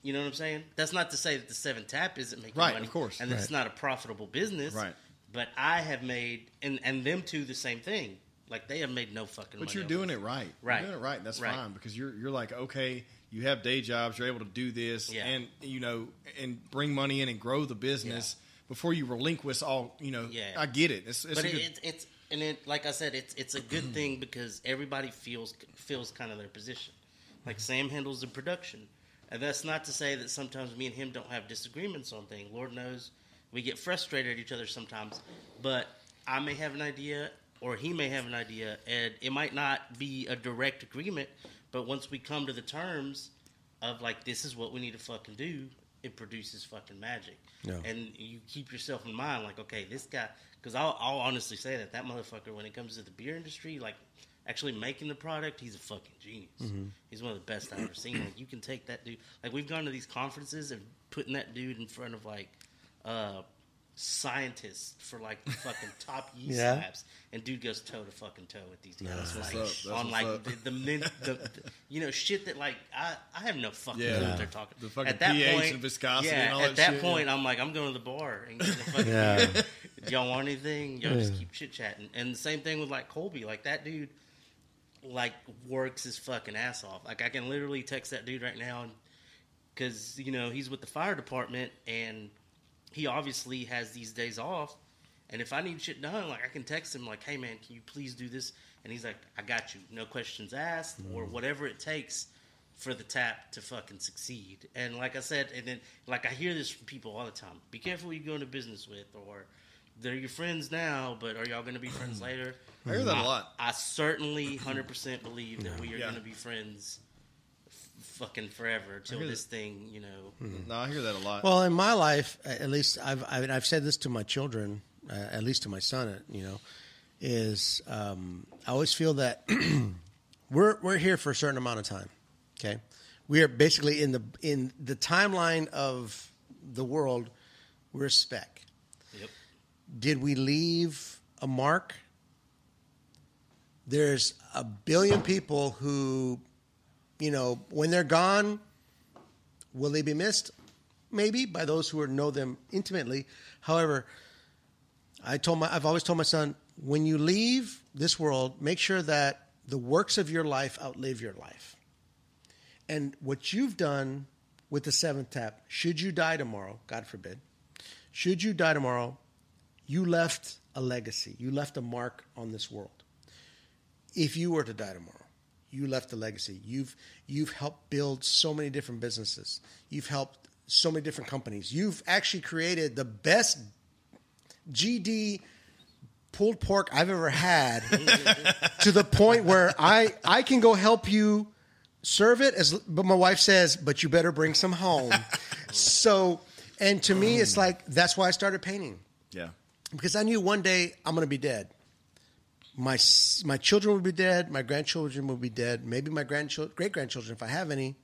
You know what I'm saying? That's not to say that the seven tap isn't making Right, money, of course. and that it's not a profitable business. Right. But I have made, and and them two the same thing. Like they have made no fucking. But you're doing it right. Right. You're doing it right. That's Right. fine because you're you're like okay. You have day jobs. You're able to do this, Yeah. and you know, and bring money in and grow the business before you relinquish all. You know, Yeah. I get it. It's, it's But it, good, it's it's and it like I said, it's it's a good thing because everybody feels feels kind of their position. Like Sam handles the production, And that's not to say that sometimes me and him don't have disagreements on things. Lord knows we get frustrated at each other sometimes. But I may have an idea, or he may have an idea, and it might not be a direct agreement. But once we come to the terms of like this is what we need to fucking do, it produces fucking magic. Yeah. And you keep yourself in mind, like, okay, this guy. Because I'll, I'll honestly say that that motherfucker, when it comes to the beer industry, like actually making the product, he's a fucking genius. Mm-hmm. He's one of the best I've ever seen. Like you can take that dude. Like we've gone to these conferences and putting that dude in front of like uh, scientists for like the fucking top yeast Yeah. labs, and dude goes toe to fucking toe with these guys. That's like what's up. That's on what's like up. the, the, min- the, the you know shit that like I I have no fucking Yeah. clue what they're talking. The fucking at that pH point, and viscosity yeah, and all at that that shit, point, yeah. I'm like I'm going to the bar and getting the fucking Yeah. beer. Y'all want anything? Y'all just keep chit chatting. And the same thing with like Colby. Like that dude, like works his fucking ass off. Like I can literally text that dude right now, because you know he's with the fire department and he obviously has these days off. And if I need shit done, like I can text him like, "Hey man, can you please do this?" And he's like, "I got you. No questions asked, or mm-hmm. whatever it takes." For the tap to fucking succeed, and like I said, and then like I hear this from people all the time: be careful who you go into business with, or they're your friends now, but are y'all going to be friends later? I hear that a lot. I certainly hundred percent believe that we are Yeah. going to be friends, f- fucking forever till hear this thing, you know. No, I hear that a lot. Well, in my life, at least I've I've, I've said this to my children, uh, at least to my son. You know, is um, I always feel that we're we're here for a certain amount of time. Okay, we are basically in the in the timeline of the world. We're a speck. Yep. Did we leave a mark? There's a billion people who, you know, when they're gone, will they be missed? Maybe by those who know them intimately. However, I told my I've always told my son, when you leave this world, make sure that the works of your life outlive your life. And what you've done with the seventh tap, should you die tomorrow, God forbid, should you die tomorrow, you left a legacy. You left a mark on this world. If you were to die tomorrow, you left a legacy. You've you've helped build so many different businesses. You've helped so many different companies. You've actually created the best GD pulled pork I've ever had to the point where I I can go help you serve it as but my wife says but you better bring some home. so and to me it's like that's why I started painting yeah. because I knew one day I'm going to be dead. My my children will be dead. My grandchildren will be dead. Maybe my grandchildren, great grandchildren, if I have any.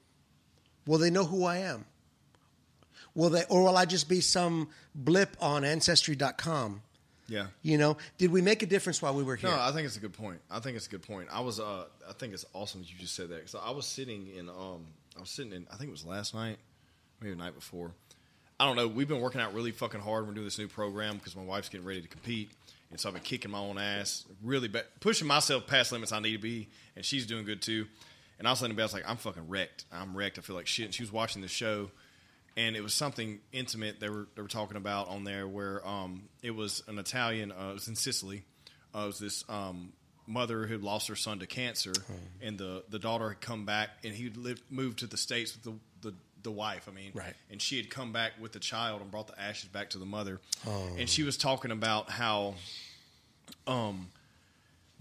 Will they know who I am? Will they, or will I just be some blip on Ancestry.com? Yeah. You know, did we make a difference while we were here? No, I think it's a good point. I think it's a good point. I was, uh, I think it's awesome that you just said that. So I was sitting in, um, I was sitting in, I think it was last night, maybe the night before. I don't know. We've been working out really fucking hard. We're doing this new program because my wife's getting ready to compete, and so I've been kicking my own ass, really ba- pushing myself past limits I need to be, and she's doing good too. And I was letting the I was like, I'm fucking wrecked. I'm wrecked. I feel like shit. And she was watching the show, and it was something intimate they were they were talking about on there where um, it was an Italian. Uh, it was in Sicily. Uh, it was this um, mother who had lost her son to cancer, and the the daughter had come back, and he lived, moved to the states with the, the the wife. I mean, Right. And she had come back with the child and brought the ashes back to the mother, and she was talking about how, um,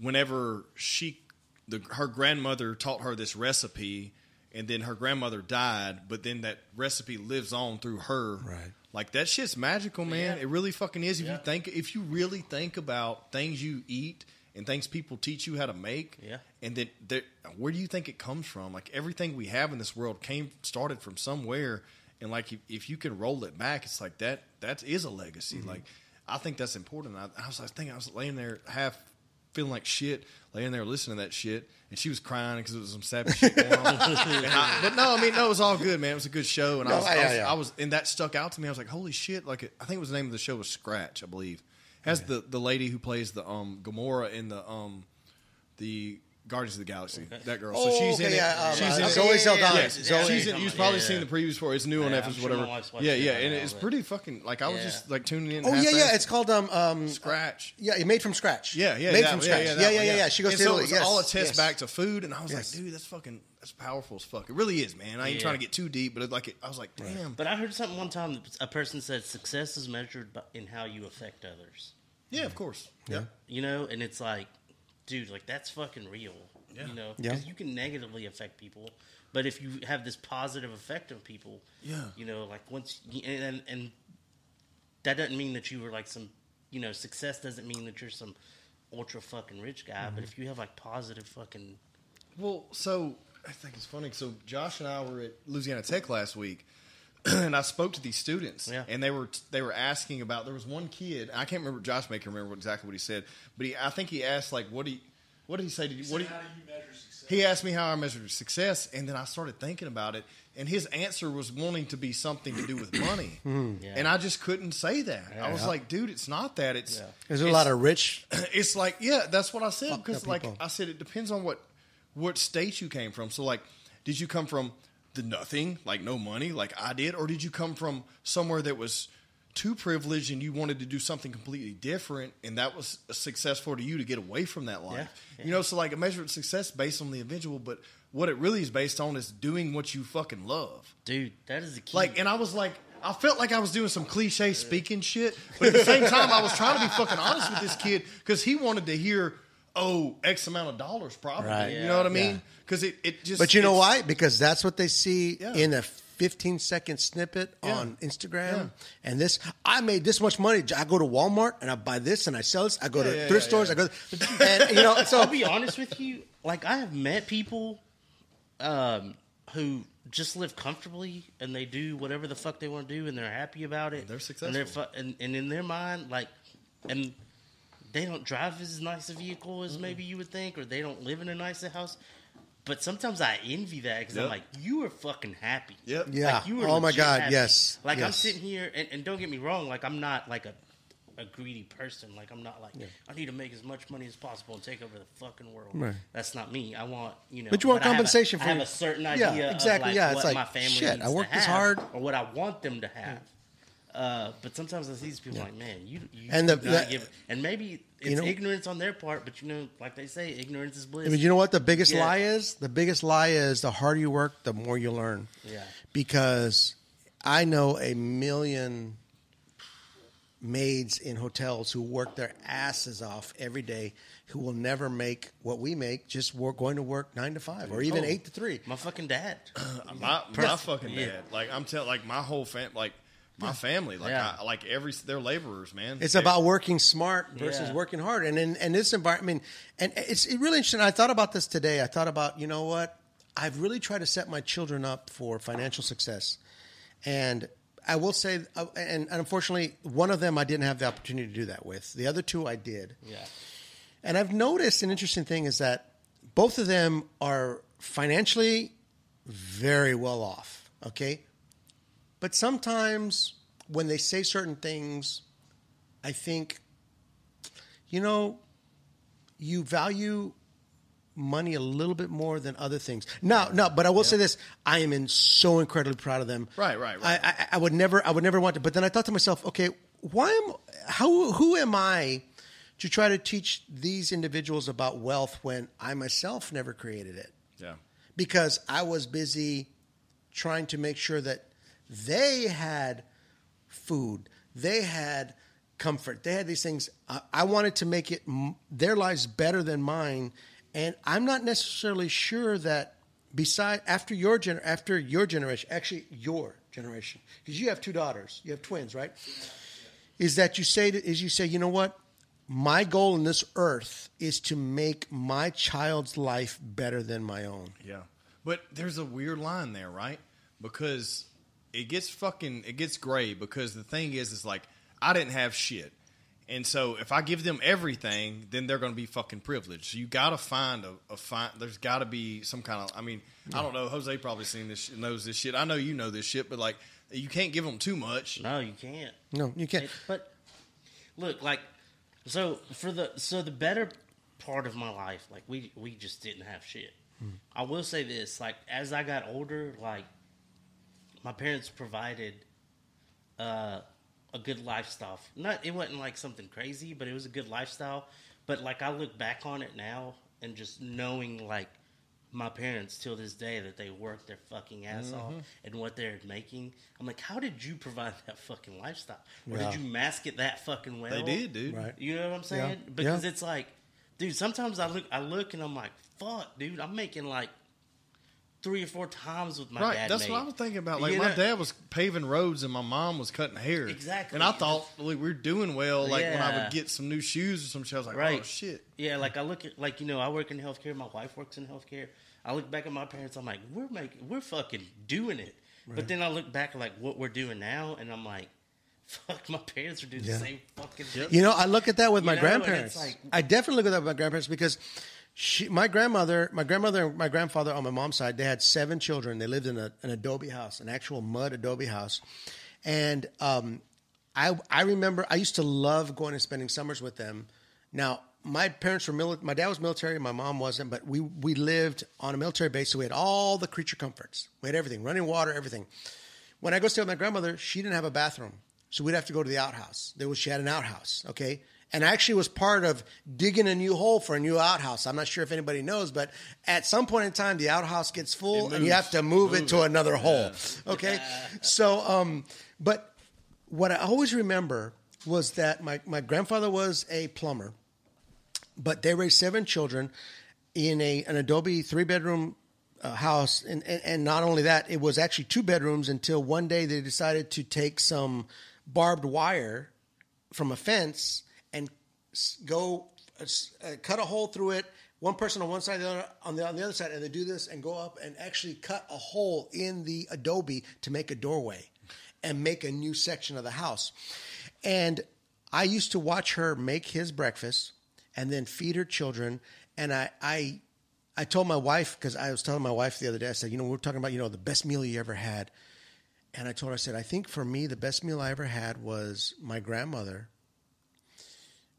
whenever she the her grandmother taught her this recipe and then her grandmother died but then that recipe lives on through her Right. like that shit's magical man Yeah. it really fucking is if Yeah. you think if you really think about things you eat and things people teach you how to make Yeah. and then there, where do you think it comes from like everything we have in this world came started from somewhere and like if, if you can roll it back it's like that that is a legacy Mm-hmm. like i think that's important I, I was like thinking i was laying there half feeling like shit, laying there listening to that shit, and she was crying because it was some savage shit going on. I- but no, I mean, no, it was all good, man. It was a good show, and I, No, was, I, yeah, was, yeah. I was, and that stuck out to me. I was like, holy shit! Like, it, I think it was the name of the show was Scratch, I believe. Has the the lady who plays the um Gamora in the um the Guardians of the Galaxy, that girl. Oh, so she's in it. yeah, um, she's uh, in. Zoe yeah, Saldana. yeah, Zoe- yeah, She's in, you've probably yeah. seen the previews for it. It's new on Netflix, sure whatever. my wife's watched yeah, yeah, and it's pretty fucking like I was Yeah. just like tuning in. oh yeah, yeah. It's called um um Scratch. yeah, it made from scratch. Yeah, yeah, made that- from scratch. that Yeah, yeah, one, yeah, yeah. She goes and to so Italy. it's yes, all attests yes. back to food, and I was Yes. like, dude, that's fucking that's powerful as fuck. It really is, man. I ain't Yeah. trying to get too deep, but it, like it, I was like, damn. But I heard something one time. that A person said success is measured in how you affect others. yeah, of course. Yeah. You know, and it's like, dude, like that's fucking real. Yeah. You know, Yeah. because you can negatively affect people, but if you have this positive effect on people, Yeah. you know, like once you, and and that doesn't mean that you were like some, you know, success doesn't mean that you're some ultra fucking rich guy. Mm-hmm. But if you have like positive fucking, Well, so I think it's funny. So Josh and I were at Louisiana Tech last week, and I spoke to these students, Yeah. and they were they were asking about. There was one kid. I can't remember. Josh may can remember what, exactly what he said, but he, I think he asked like, "What do you, what did he say? Did you, what do you, how do you measure success? he asked me how I measured success, and then I started thinking about it, and his answer was wanting to be something to do with money, hmm. Yeah. and I just couldn't say that. I was like, dude, it's not that. It's Yeah. There's a lot of rich. it's like yeah that's what i said because like people. i said it depends on what what state you came from. So like did you come from the nothing like no money like i did? Or did you come from somewhere that was too privileged and you wanted to do something completely different and that was successful to you to get away from that life? Yeah, you know so like a measure of success based on the individual but what it really is based on is doing what you fucking love. Dude, that is the key. like, and I was like, I felt like I was doing some cliche speaking shit, but at the same time, I was trying to be fucking honest with this kid because he wanted to hear, oh, X amount of dollars, probably. Right. You know what I mean? Because it, it just. But you know why? Because that's what they see Yeah. in a 15 second snippet Yeah. on Instagram. Yeah. And this, I made this much money. I go to Walmart and I buy this and I sell this. I go to Yeah, yeah, thrift yeah, stores. yeah. I go, and you know, so I'll be honest with you. Like I have met people um, who just live comfortably and they do whatever the fuck they want to do and they're happy about it. They're And, they're successful. fu- and, and in their mind, like, and they don't drive as nice a vehicle as maybe you would think, or they don't live in a nice house. But sometimes I envy that because I'm like, you are fucking happy. Yep. Yeah. Like, you are Oh my legit God, happy. yes, Like I'm yes. sitting here, and, and don't get me wrong. Like I'm not like a a greedy person. Like I'm not like I need to make as much money as possible and take over the fucking world. Right. That's not me. I want you know. But you want I have a- compensation I for have your- a certain Yeah, idea. exactly, Of like yeah, it's what like, my family shit, needs I worked to this have hard. or what I want them to have. Uh, but sometimes I see these people like, man, you, you And the- do not the- give, and maybe it's You know- ignorance on their part, but you know, like they say, ignorance is bliss. I mean, you know what the biggest Yeah. lie is? The biggest lie is the harder you work, the more you learn. Yeah. Because I know a million maids in hotels who work their asses off every day who will never make what we make just work, going to work nine to five or even Oh. eight to three. my fucking dad. My, my Perf- fucking yeah. dad. Like, I'm telling, like, my whole fam, like, my family, like, Yeah. I, like every, they're laborers, man. It's They- about working smart versus Yeah. working hard. And in and this environment, I mean, and it's really interesting. I thought about this today. I thought about, you know what? I've really tried to set my children up for financial success. And I will say, uh, and, and unfortunately, one of them I didn't have the opportunity to do that with. The other two I did. Yeah. And I've noticed an interesting thing is that both of them are financially very well off. Okay. But sometimes when they say certain things, I think, you know, you value money a little bit more than other things. No, no, but I will say this: I am in so incredibly proud of them. Right, right, right. I, I, I would never, I would never want to. But then I thought to myself, okay, why am, how, who am I to try to teach these individuals about wealth when I myself never created it? yeah. because I was busy trying to make sure that they had food, they had comfort, they had these things. I, I wanted to make it m- their lives better than mine, and I'm not necessarily sure that beside after your gener- after your generation, actually your generation, because you have two daughters, you have twins, right? Is that you say to, is you say, you know what? My goal in this earth is to make my child's life better than my own. Yeah. But there's a weird line there, right? Because it gets fucking it gets gray because the thing is is like I didn't have shit. And so if I give them everything, then they're going to be fucking privileged. So you got to find a, a find there's got to be some kind of I mean, I don't know, Jose probably seen this knows this shit. I know you know this shit, but like you can't give them too much. No, you can't. No, you can't. It- but look, like, so for the so the better part of my life, like we we just didn't have shit. Hmm. I will say this, like as I got older, like my parents provided uh, a good lifestyle. Not it wasn't like something crazy, but it was a good lifestyle. But like I look back on it now and just knowing like my parents till this day that they worked their fucking ass off Mm-hmm. and what they're making. I'm like, how did you provide that fucking lifestyle? Or Yeah. did you mask it that fucking well? They did, dude. Right. You know what I'm saying? Yeah. Because Yeah. it's like, dude, sometimes I look, I look and I'm like, fuck, dude, I'm making like three or four times with my Right, dad. that's made. what I was thinking about. Like You my know- dad was paving roads and my mom was cutting hair. Exactly. And I thought like, we are doing well. Like when I would get some new shoes or some shit, I was like, Right. oh shit. Yeah, like I look at like you know I work in healthcare. My wife works in healthcare. I look back at my parents. I'm like, we're making, we're fucking doing it. But then I look back at like what we're doing now, and I'm like, fuck, my parents are doing Yeah. the same fucking thing. You know, I look at that with You my know, grandparents. like- I definitely look at that with my grandparents because she, my grandmother, my grandmother, and my grandfather on my mom's side, they had seven children. They lived in a, an adobe house, an actual mud adobe house, and um, I I remember I used to love going and spending summers with them. Now my parents were my dad was military, my mom wasn't, but we we lived on a military base, so we had all the creature comforts. We had everything, running water, everything. When I go stay with my grandmother, she didn't have a bathroom, so we'd have to go to the outhouse. There was she had an outhouse, okay, and I actually was part of digging a new hole for a new outhouse. I'm not sure if anybody knows, but at some point in time, the outhouse gets full, and you have to move, it to another hole, okay. So, um, but what I always remember was that my my grandfather was a plumber but they raised seven children in a an Adobe three bedroom uh, house, and, and and not only that, it was actually two bedrooms until one day they decided to take some barbed wire from a fence and go uh, cut a hole through it. One person on one side, the other on the on the other side, and they do this and go up and actually cut a hole in the adobe to make a doorway and make a new section of the house. And I used to watch her make his breakfast and then feed her children. And I, I, I told my wife because I was telling my wife the other day. I said, you know, we're talking about you know the best meal you ever had. And I told her, I said, I think for me the best meal I ever had was my grandmother.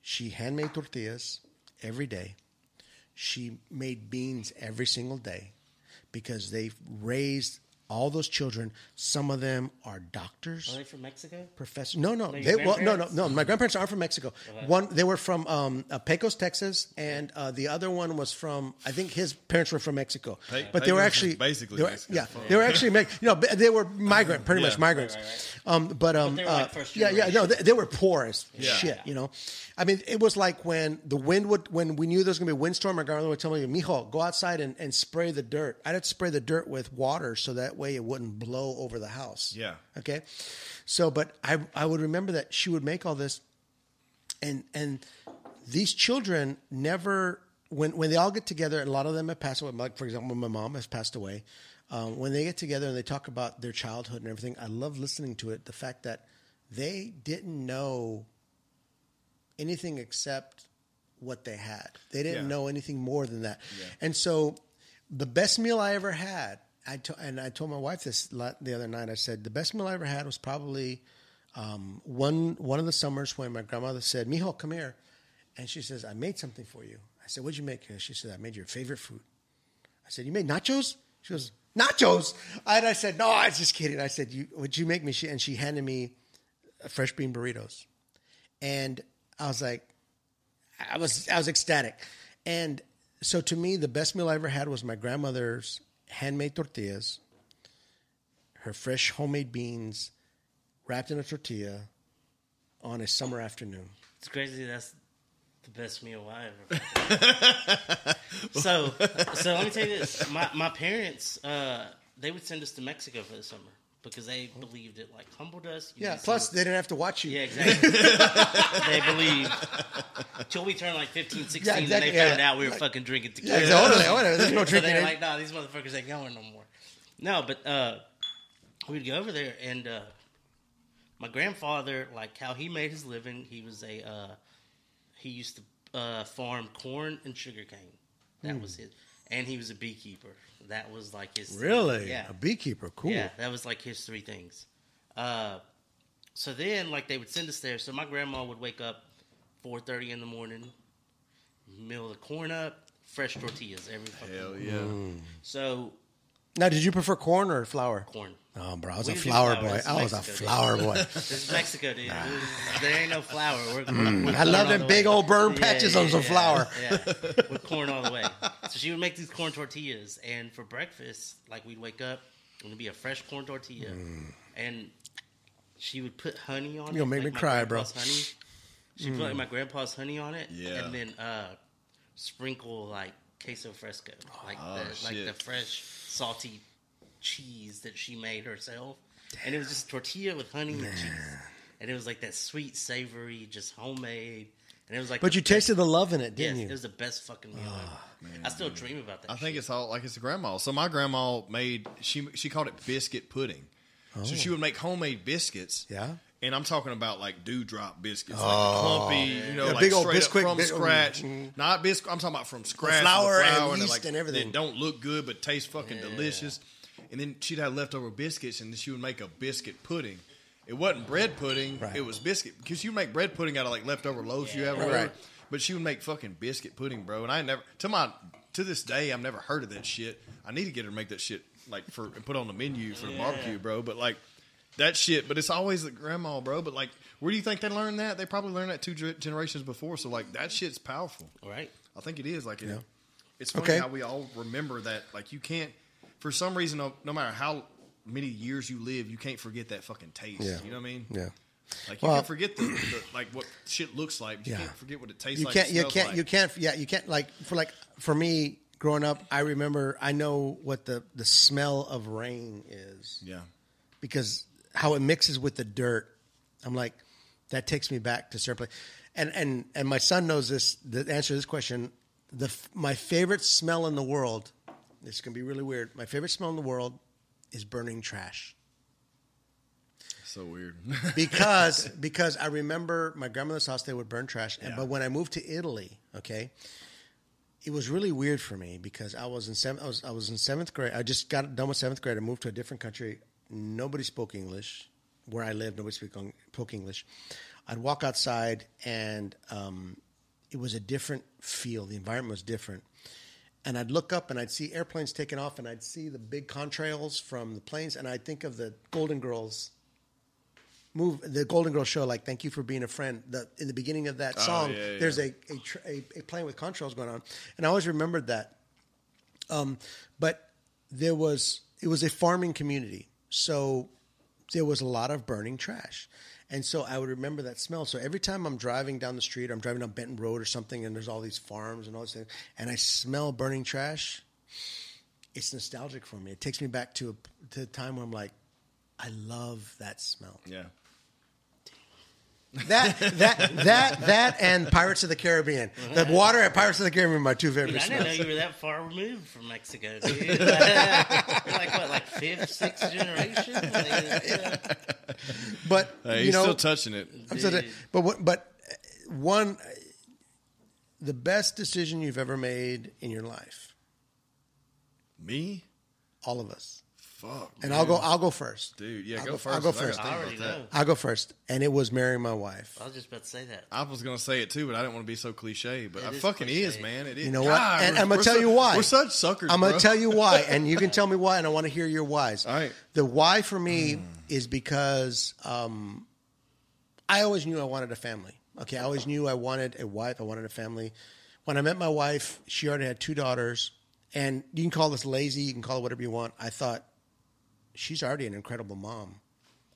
She handmade tortillas every day. She made beans every single day because they raised all those children. Some of them are doctors Are they from Mexico? professor. No, no, your they, well, no, no, no. My grandparents aren't from Mexico. One, they were from um, uh, Pecos, Texas, and uh, the other one was from. I think his parents were from Mexico, Pe- but they were actually basically they were, Mexico. yeah, they were actually Mex- you know they were migrant, pretty much Yeah. migrants. Um, but um, they were uh, like first yeah, yeah, no, they, they were poor as Yeah. shit. You know, I mean, it was like when the wind would when we knew there was going to be a windstorm. My grandmother would tell me, "Mijo, go outside and, and spray the dirt." I'd have to spray the dirt with water so that way it wouldn't blow over the house. Yeah. Okay. So, but I I would remember that she would make all this, and and these children never when when they all get together, a lot of them have passed away. Like for example, my mom has passed away. Um, when they get together and they talk about their childhood and everything, I love listening to it. The fact that they didn't know anything except what they had. They didn't Yeah. know anything more than that. Yeah. And so, the best meal I ever had, I to, and I told my wife this the other night. I said the best meal I ever had was probably um, one one of the summers when my grandmother said, "Mijo, come here," and she says, "I made something for you." I said, "What'd you make?" She said, "I made your favorite food." I said, "You made nachos?" She goes, "Nachos." And I said, "No, I was just kidding." I said, "You would you make me?" She, and she handed me fresh bean burritos, and I was like, I was I was ecstatic, and so to me, the best meal I ever had was my grandmother's handmade tortillas, her fresh homemade beans, wrapped in a tortilla, on a summer afternoon. It's crazy. That's the best meal I ever. had. so, so let me tell you this: my my parents, uh, they would send us to Mexico for the summer because they believed it like humbled us. You Yeah. Plus, they didn't have to watch you. yeah, exactly. they believed until we turned like 15, 16, Yeah, exactly, and they found yeah. out we were Like- fucking drinking Yeah, tequila. exactly. Whatever, whatever. There's no so drinking. they're in- like, nah, these motherfuckers ain't going no more. No, but uh, we'd go over there, and uh, my grandfather, like how he made his living, he was a uh, he used to uh, farm corn and sugarcane. Hmm. That was his, and he was a beekeeper. That was like his Really? yeah, A beekeeper. Cool. yeah, that was like his three things. Uh, so then, like they would send us there. So my grandma would wake up four thirty in the morning, mill the corn up, fresh tortillas every fucking Hell morning. yeah. Mm. So Now, did you prefer corn or flour? corn. Oh, bro, I was We a didn't flour flour. boy. This is I was a Mexico, dude. flour boy. This is Mexico, dude. There ain't no flour. We're, we're Mm. I love them the big way. old burn patches on some flour. Yeah, we're corn all the way. so she would make these corn tortillas, and for breakfast, like we'd wake up, and it'd be a fresh corn tortilla, and she would put honey on it. Mm. You'll make like me cry, bro. Honey. She put like my grandpa's honey on it, Yeah. and then uh, sprinkle like queso fresco, like Oh, the like the fresh salty cheese that she made herself, and it was just tortilla with honey and cheese, and it was like that sweet, savory, just homemade, and it was like. But you best- tasted the love in it, didn't it you? It was the best fucking meal ever. I still dream about that. I think it's all like it's a grandma. So my grandma made she she called it biscuit pudding. So she would make homemade biscuits. Oh. Yeah. And I'm talking about like dewdrop biscuits, like clumpy, you know, Yeah, like big old straight Bisquick, up from big- scratch. mm. Not biscuit. I'm talking about from scratch, flour the and flour yeast like, and everything. That don't look good but taste fucking delicious. And then she'd have leftover biscuits, and then she would make a biscuit pudding. It wasn't bread pudding; Right. it was biscuit because you make bread pudding out of like leftover loaves you have, Right. But she would make fucking biscuit pudding, bro. And I never to my to this day I've never heard of that shit. I need to get her to make that shit like for and put on the menu for the barbecue, bro. But like that shit. But it's always the grandma, bro. But like, where do you think they learned that? They probably learned that two generations before. So like that shit's powerful. right. I think it is. Like, it, it's funny Okay. how we all remember that. Like, you can't, for some reason, no, no matter how many years you live, you can't forget that fucking taste. Yeah. You know what I mean? Yeah. Like, you Well- can forget the, the like what shit looks like. But You Yeah. can't forget what it tastes like. you can't it you can't like. you can't yeah you can't like for like for me growing up i remember i know what the the smell of rain is Yeah. because how it mixes with the dirt i'm like that takes me back to certain place and and and my son knows this the answer to this question the my favorite smell in the world this can be really weird my favorite smell in the world is burning trash So weird. because because I remember my grandmother's house they would burn trash, and, but when I moved to Italy, okay, it was really weird for me because I was in seventh I was I was in seventh grade. I just got done with seventh grade. I moved to a different country. Nobody spoke English where I lived. Nobody spoke, spoke English. I'd walk outside and um, it was a different feel. The environment was different. And I'd look up and I'd see airplanes taking off and I'd see the big contrails from the planes and I'd think of the Golden Girls move the Golden Girls show like "Thank you for being a friend." The, in the beginning of that song, yeah, yeah. there's a a, tr- a a plane with contrails going on, and I always remembered that. Um, but there was it was a farming community, so there was a lot of burning trash. And so I would remember that smell. So every time I'm driving down the street, or I'm driving down Benton Road or something, and there's all these farms and all this thing, and I smell burning trash, it's nostalgic for me. It takes me back to a, to a time where I'm like, I love that smell. yeah. That that that that and Pirates of the Caribbean. The water at Pirates of the Caribbean are my two favorite Dude, I didn't know you were that far removed from Mexico, dude. You're like what, like fifth, sixth generation? Like, yeah. But Hey, you he's know, still touching it. I'm so- Dude. but what, but uh, one, uh, the best decision you've ever made in your life, Me? all of us. Fuck. And I'll go. I'll go first. Dude, yeah, I'll go, go- first. I'll go first. I already know. I'll go first, and it was marrying my wife. I was just about to say that. I was gonna say it too, but I didn't want to be so cliche. But It it is fucking cliche. is, man. It is. You know what? God, And I'm gonna tell su- you why. We're such suckers. I'm going bro. to tell you why, and you can tell me why, and I want to hear your whys. All right. The why for me is because um, I always knew I wanted a family. Okay, I always knew I wanted a wife. I wanted a family. When I met my wife, she already had two daughters, and you can call this lazy. You can call it whatever you want. I thought she's already an incredible mom.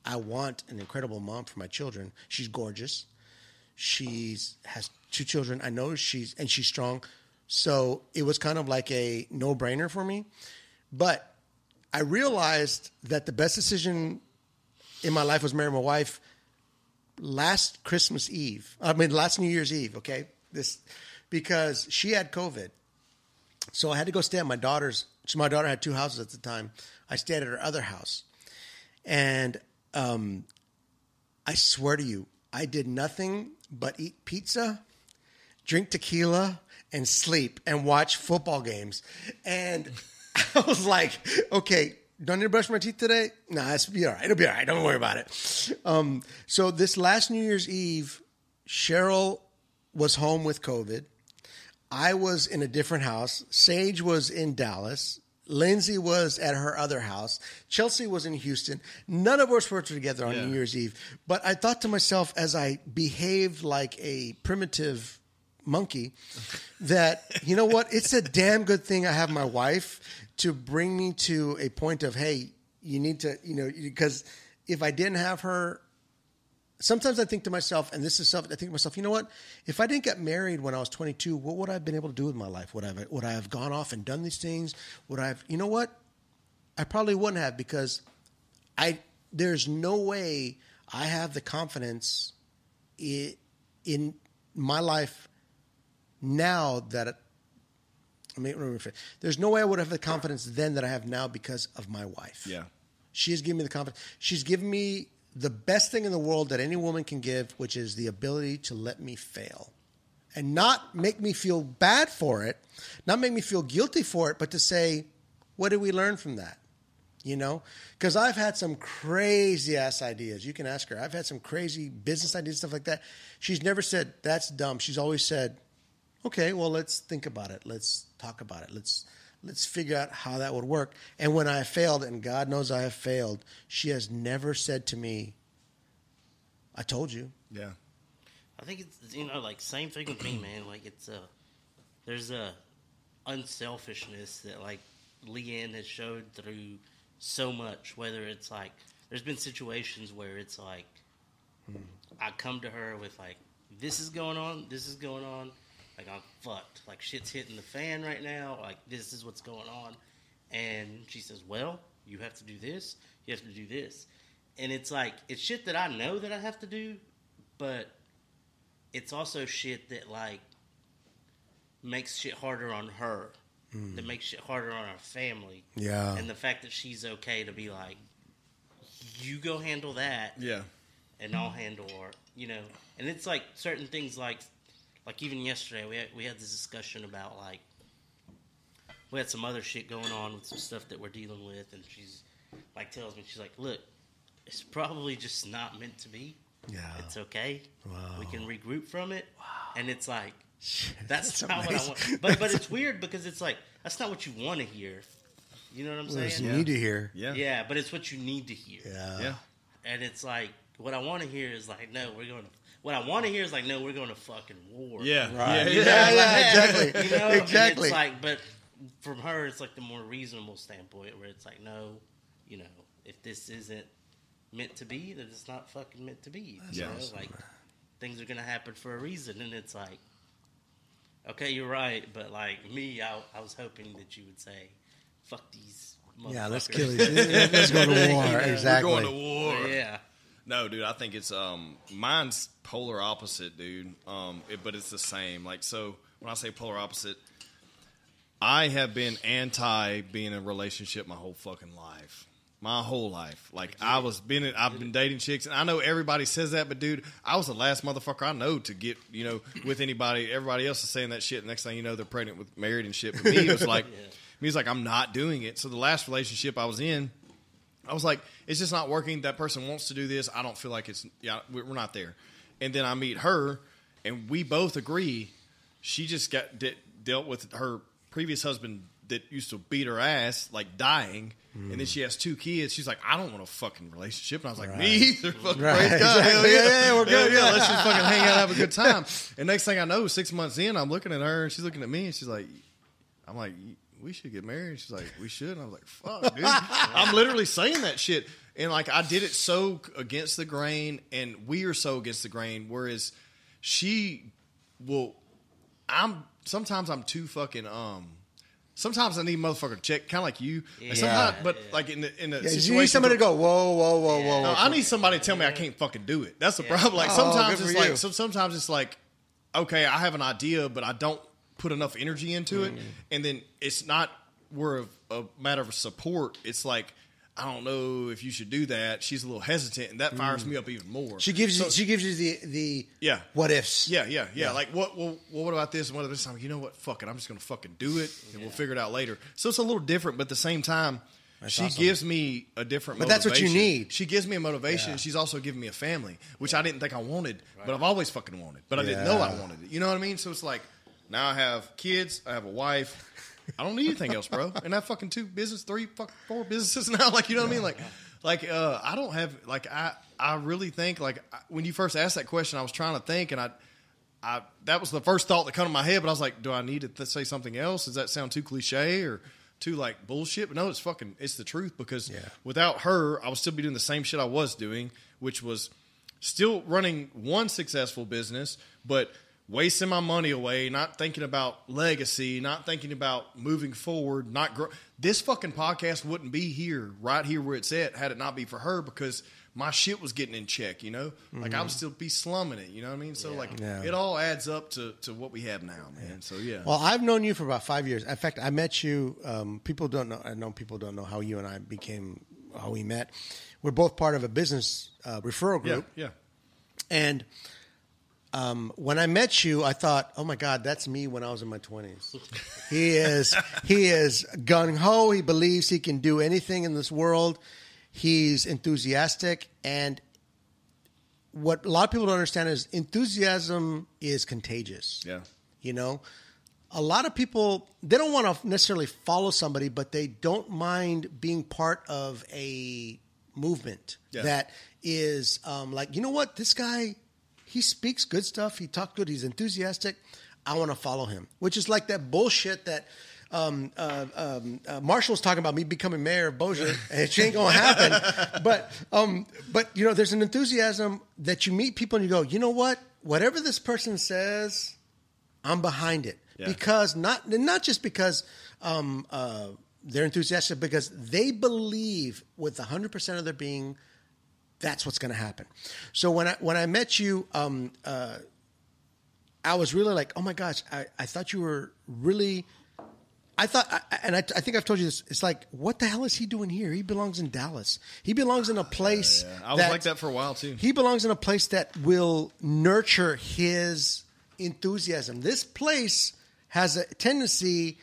I want an incredible mom for my children. She's gorgeous. She's has two children. I know she's and she's strong. So it was kind of like a no brainer for me. But I realized that the best decision in my life was marrying my wife last Christmas Eve. I mean, last New Year's Eve. Okay, this because she had COVID, so I had to go stay at my daughter's. So my daughter had two houses at the time. I stayed at her other house, and um, I swear to you, I did nothing but eat pizza, drink tequila, and sleep and watch football games. And I was like, okay, don't need to brush my teeth today? Nah, it's be all right. It'll be all right. Don't worry about it. Um, so this last New Year's Eve, Cheryl was home with COVID. I was in a different house. Sage was in Dallas. Lindsay was at her other house. Chelsea was in Houston. None of us were together on Yeah. New Year's Eve. But I thought to myself as I behaved like a primitive monkey that you know what? It's a damn good thing I have my wife to bring me to a point of hey, you need to you know because if I didn't have her. Sometimes I think to myself, and this is self. I think to myself, you know what? If I didn't get married when I was 22, what would I have been able to do with my life? Would I have, would I have gone off and done these things? Would I have? You know what? I probably wouldn't have because I there's no way I have the confidence i- in my life now that it, I mean, let me rephrase. there's no way I would have the confidence then that I have now because of my wife. Yeah. She has given me the confidence. She's given me the best thing in the world that any woman can give, which is the ability to let me fail and not make me feel bad for it, not make me feel guilty for it, but to say, what did we learn from that? You know, because I've had some crazy ass ideas. You can ask her. I've had some crazy business ideas, stuff like that. She's never said that's dumb. She's always said, "Okay, well, let's think about it. Let's talk about it. Let's let's figure out how that would work." And when I failed, and God knows I have failed, she has never said to me, "I told you." Yeah. I think it's you know like same thing with me, man. Like it's a there's a unselfishness that like Leanne has showed through so much. Whether it's like there's been situations where it's like hmm. I come to her with like this is going on, this is going on, like I'm fucked, like shit's hitting the fan right now, like this is what's going on, and she says, well, you have to do this, you have to do this, and it's like it's shit that I know that I have to do, but it's also shit that like makes shit harder on her. Hmm. That makes shit harder on our family. Yeah. And the fact that she's okay to be like, you go handle that, Yeah. and I'll handle our, you know. And it's like certain things like, like even yesterday we had, we had this discussion about like, we had some other shit going on with some stuff that we're dealing with, and she's like tells me she's like, look, it's probably just not meant to be. Yeah. It's okay. Wow. We can regroup from it. wow. And it's like that's, That's not what I amazing. want. But but it's weird because it's like that's not what you want to hear. You know what I'm What saying? you need to hear? Yeah. Yeah, but it's what you need to hear. Yeah. Yeah. And it's like what I want to hear is like, no, we're going to. What I want to hear is like, no, we're going to fucking war. Yeah. Right. Yeah. Yeah, Yeah. yeah, exactly. You know, And exactly. it's like, but from her, it's like the more reasonable standpoint where it's like, no, you know, if this isn't meant to be, then it's not fucking meant to be. You Yeah. know, like things are gonna happen for a reason, and it's like, okay, you're right, but like me, I, I was hoping that you would say, fuck these. yeah, let's motherfuckers." kill each Let's go to war. You know, exactly. We're going to war. Yeah. No, dude, I think it's um mine's polar opposite, dude. Um, it, but it's the same. Like so, when I say polar opposite, I have been anti being in a relationship my whole fucking life. My whole life, like I was been, in, I've been dating chicks, and I know everybody says that, but dude, I was the last motherfucker I know to get, you know, with anybody. Everybody else is saying that shit. Next thing you know, they're pregnant with married and shit. But me, it was like, me, it's like I'm not doing it. So the last relationship I was in, I was like, it's just not working. That person wants to do this. I don't feel like it's yeah, we- we're not there. And then I meet her, and we both agree. She just got de- dealt with her previous husband that used to beat her ass, like dying. And then she has two kids. She's like, I don't want a fucking relationship. And I was like, me either. Fucking Right. praise God. Hell Exactly. yeah. Yeah, yeah, we're good. Hell yeah. Let's just fucking hang out and have a good time. And next thing I know, six months in, I'm looking at her and she's looking at me and she's like, I'm like, we should get married. She's like, we should. And I was like, fuck, dude. I'm literally saying that shit. And like, I did it so against the grain, and we are so against the grain. Whereas she will, I'm sometimes I'm too fucking um. Sometimes I need a motherfucker to check, kind of like you. Like, sometimes, but like in the in the Yeah, situation, you need somebody to go, whoa, whoa, whoa, whoa. no, whoa. I need somebody to tell me I can't fucking do it. That's the problem. Like Oh, sometimes good it's like so sometimes it's like, okay, I have an idea, but I don't put enough energy into it, Mm. and then it's not we're a, a matter of support. It's like I don't know if you should do that. She's a little hesitant, and that fires me up even more. Mm. She gives you. She gives you the the. Yeah. What ifs? yeah, yeah, yeah. Like what? Well, well, what about this and what about this? I'm like, you know what? Fuck it. I'm just gonna fucking do it, and we'll figure it out later. So it's a little different, but at the same time, she awesome. gives me a different. But that's what you need. She gives me a motivation. Yeah. She's also giving me a family, which I didn't think I wanted, but I've always fucking wanted. But I didn't know I wanted it. You know what I mean? So it's like now I have kids. I have a wife. I don't need anything else, bro. And I have fucking two business, three, fuck, four businesses now. Like you know what I mean? Like, like uh, I don't have like I I really think like I- when you first asked that question, I was trying to think, and I I that was the first thought that came to my head. But I was like, do I need to th- say something else? Does that sound too cliche or too like bullshit? But no, it's fucking it's the truth because Yeah. without her, I would still be doing the same shit I was doing, which was still running one successful business, but wasting my money away, not thinking about legacy, not thinking about moving forward, not grow. This fucking podcast wouldn't be here, right here where it's at, had it not be for her because my shit was getting in check, you know? Like I would still be slumming it, you know what I mean? So like Yeah. it all adds up to, to what we have now, man. So yeah. Well, I've known you for about five years. In fact, I met you. Um, people don't know. I know people don't know how you and I became how we met. We're both part of a business uh, referral yeah, group, yeah. and um, when I met you, I thought, "Oh my God, that's me when I was in my twenties." he is he is gung ho. He believes he can do anything in this world. He's enthusiastic, and what a lot of people don't understand is enthusiasm is contagious. Yeah. You know, a lot of people they don't want to necessarily follow somebody, but they don't mind being part of a movement Yeah. that is um, like, you know what, this guy, he speaks good stuff. He talks good. He's enthusiastic. I want to follow him, which is like that bullshit that. Um, uh, um, uh, Marshall was talking about me becoming mayor of Bossier, and it ain't gonna happen. but, um, but you know, there's an enthusiasm that you meet people and you go, you know what? Whatever this person says, I'm behind it Yeah. because not not just because um, uh, they're enthusiastic, because they believe with 100 percent of their being that's what's going to happen. So when I when I met you, um, uh, I was really like, oh my gosh, I, I thought you were really. I thought, I- and I, I think I've told you this. It's like, what the hell is he doing here? He belongs in Dallas. He belongs in a place. Yeah. I was like that for a while too. He belongs in a place that will nurture his enthusiasm. This place has a tendency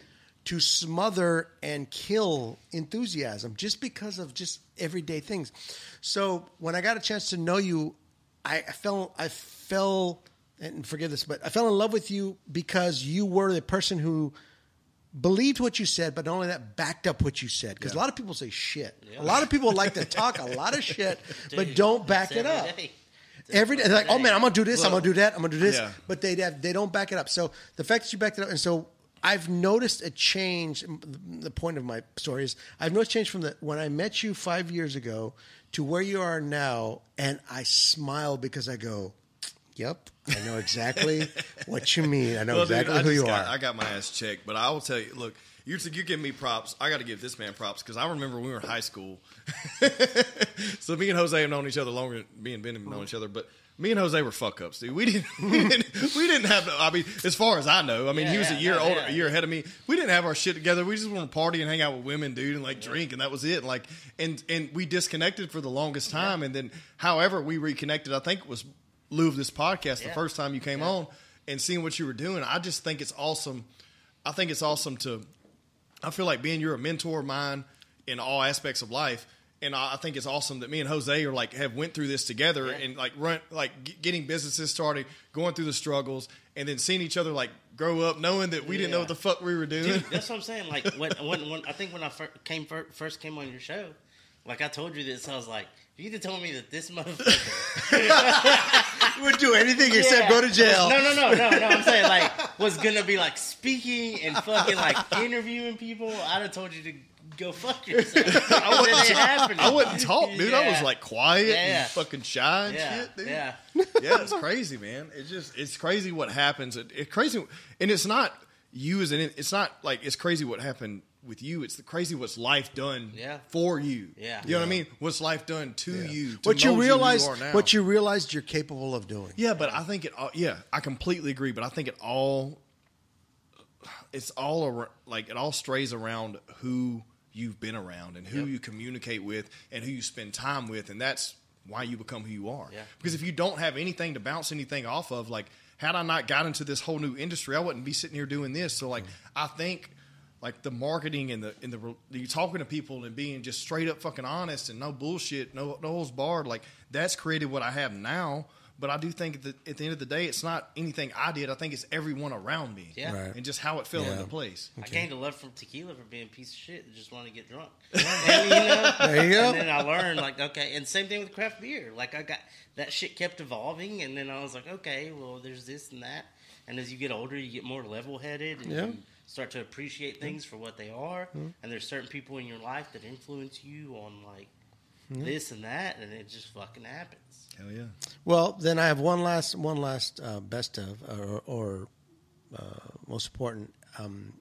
to smother and kill enthusiasm just because of just everyday things. So when I got a chance to know you, I fell I fell and forgive this, but I fell in love with you because you were the person who believed what you said, but not only that, backed up what you said. Because a lot of people say shit. A lot of people like to talk a lot of shit, but don't back it up. day. Every day, they're like, oh man, I'm gonna do this, I'm gonna do that, I'm gonna do this, Yeah. but they they don't back it up. So the fact that you backed it up, and so I've noticed a change. The point of my story is I've noticed change from the when I met you five years ago to where you are now, and I smile because I go, "Yep, I know exactly what you mean. I know Well, dude, exactly I who you got, are." I got my ass checked, but I will tell you. Look, you're you're giving me props. I got to give this man props because I remember when we were in high school. so me and Jose have known each other longer. Me and Ben have known oh. each other, but me and Jose were fuck ups, dude. We didn't, we didn't, we didn't have. I mean, as far as I know, I mean, Yeah, he was yeah, a year yeah, older, a year ahead of me. We didn't have our shit together. We just want to party and hang out with women, dude, and like drink, and that was it. Like, and and we disconnected for the longest time, and then, however, we reconnected. I think it was lieu of this podcast the first time you came on and seeing what you were doing. I just think it's awesome. I think it's awesome to. I feel like being you're a mentor of mine in all aspects of life, and I think it's awesome that me and Jose are like have went through this together Yeah. and like run like g- getting businesses started, going through the struggles, and then seeing each other like grow up, knowing that we didn't know what the fuck we were doing. Dude, that's what I'm saying. Like when, when, when I think when I fir- came fir- first came on your show, like I told you this, I was like, if you could tell me that this motherfucker would do anything except Yeah. go to jail. No, no, no, no, no. I'm saying like was gonna be like speaking and fucking like interviewing people. I'd have told you to go fuck yourself. I wouldn't- it. I wouldn't talk, dude. I was like quiet Yeah. and fucking shy and yeah, shit, dude. yeah. yeah, it's crazy, man. It's just it's crazy what happens. It, it's crazy, and it's not you as an. It's not like it's crazy what happened with you. It's the crazy what's life done Yeah. for you. Yeah. you know what I mean. What's life done to Yeah. you? To what you mold realize, you what you realized you're capable of doing. Yeah, but I think it. all Yeah, I completely agree. But I think it all. It's all ar- like it all strays around who you've been around and who Yep. you communicate with and who you spend time with, and that's why you become who you are. Yeah. Because if you don't have anything to bounce anything off of, like had I not got into this whole new industry, I wouldn't be sitting here doing this. So like mm-hmm. I think. Like the marketing and the and the you talking to people and being just straight up fucking honest and no bullshit, no no holds barred. Like that's created what I have now. But I do think that at the end of the day, it's not anything I did. I think it's everyone around me. Yeah. Right. And just how it fell Yeah. into place. I gained a love from tequila for being a piece of shit and just wanted to get drunk. And, you know, There you go. And then I learned, like, okay, and same thing with craft beer. Like, I got that shit kept evolving, and then I was like, okay, well, there's this and that. And as you get older, you get more level headed, and Yeah. you start to appreciate things for what they are. And there's certain people in your life that influence you on like this and that, and it just fucking happens. Hell yeah. Well, then I have one last one last uh, best of or, or uh, most important um,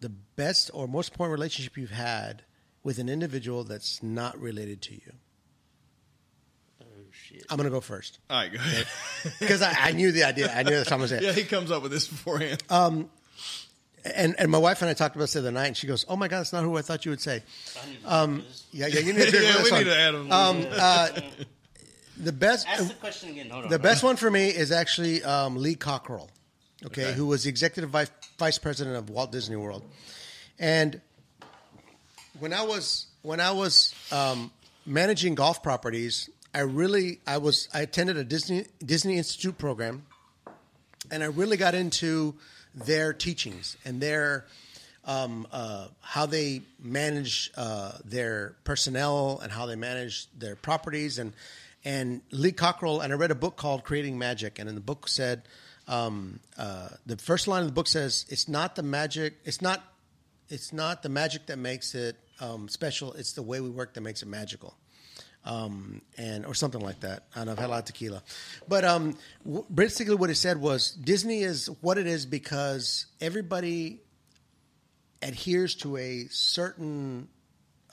the best or most important relationship you've had with an individual that's not related to you. Oh shit! I'm going to go first All right, go ahead. because I, I knew the idea. I knew that's what I'm going to say. yeah, he comes up with this beforehand. And and my wife and I talked about this the other night, and she goes, "Oh my god, that's not who I thought you would say." I need to um, Yeah, yeah, you need to yeah, we one. need to add him. Um, uh, the best Ask the question again. Hold on. The best one for me is actually um, Lee Cockrell, okay, Okay. who was the executive vice, vice president of Walt Disney World. And when I was when I was um, managing golf properties, I really I was I attended a Disney Disney Institute program, and I really got into their teachings and their um, uh, how they manage uh, their personnel and how they manage their properties and and Lee Cockrell and I read a book called Creating Magic and in the book said um, uh, the first line of the book says it's not the magic it's not it's not the magic that makes it um, special it's the way we work that makes it magical um, and or something like that. Know. I've had a lot of tequila, but um, w- basically what it said was Disney is what it is because everybody adheres to a certain.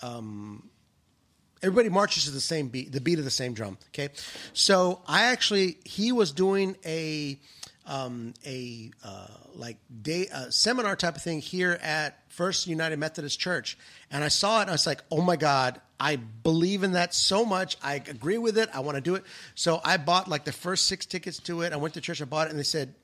Um, everybody marches to the same beat, the beat of the same drum. Okay, so I actually he was doing a um, a uh, like day uh, seminar type of thing here at First United Methodist Church, and I saw it. and I was like, oh my god. I believe in that so much. I agree with it. I want to do it. So I bought like the first six tickets to it. I went to church. I bought it, and they said,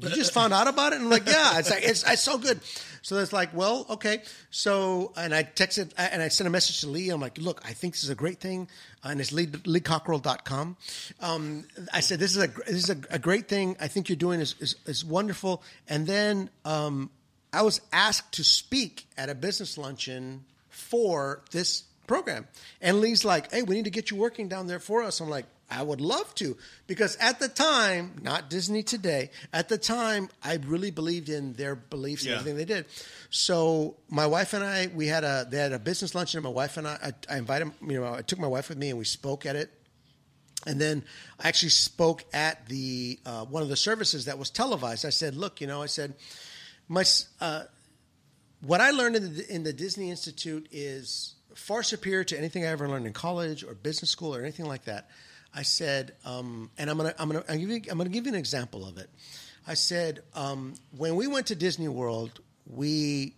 "You just found out about it?" And like, "Yeah." It's like it's, it's so good. So it's like, well, okay. So and I texted and I sent a message to Lee. I'm like, "Look, I think this is a great thing," and it's Lee, LeeCockrell.com. Um, I said, "This is a this is a, a great thing. I think you're doing is is, is wonderful." And then um, I was asked to speak at a business luncheon for this program. And Lee's like, hey, we need to get you working down there for us. I'm like, I would love to. Because at the time, not Disney today, at the time, I really believed in their beliefs and Yeah. everything they did. So my wife and I, we had a, they had a business luncheon. And my wife and I, I, I invited, you know, I took my wife with me and we spoke at it. And then I actually spoke at the uh, one of the services that was televised. I said, "Look, you know," I said, "My uh, what I learned in the, in the Disney Institute is far superior to anything I ever learned in college or business school or anything like that." I said, um, and I'm gonna I'm gonna I'm, give you, I'm gonna give you an example of it. I said, um, when we went to Disney World, we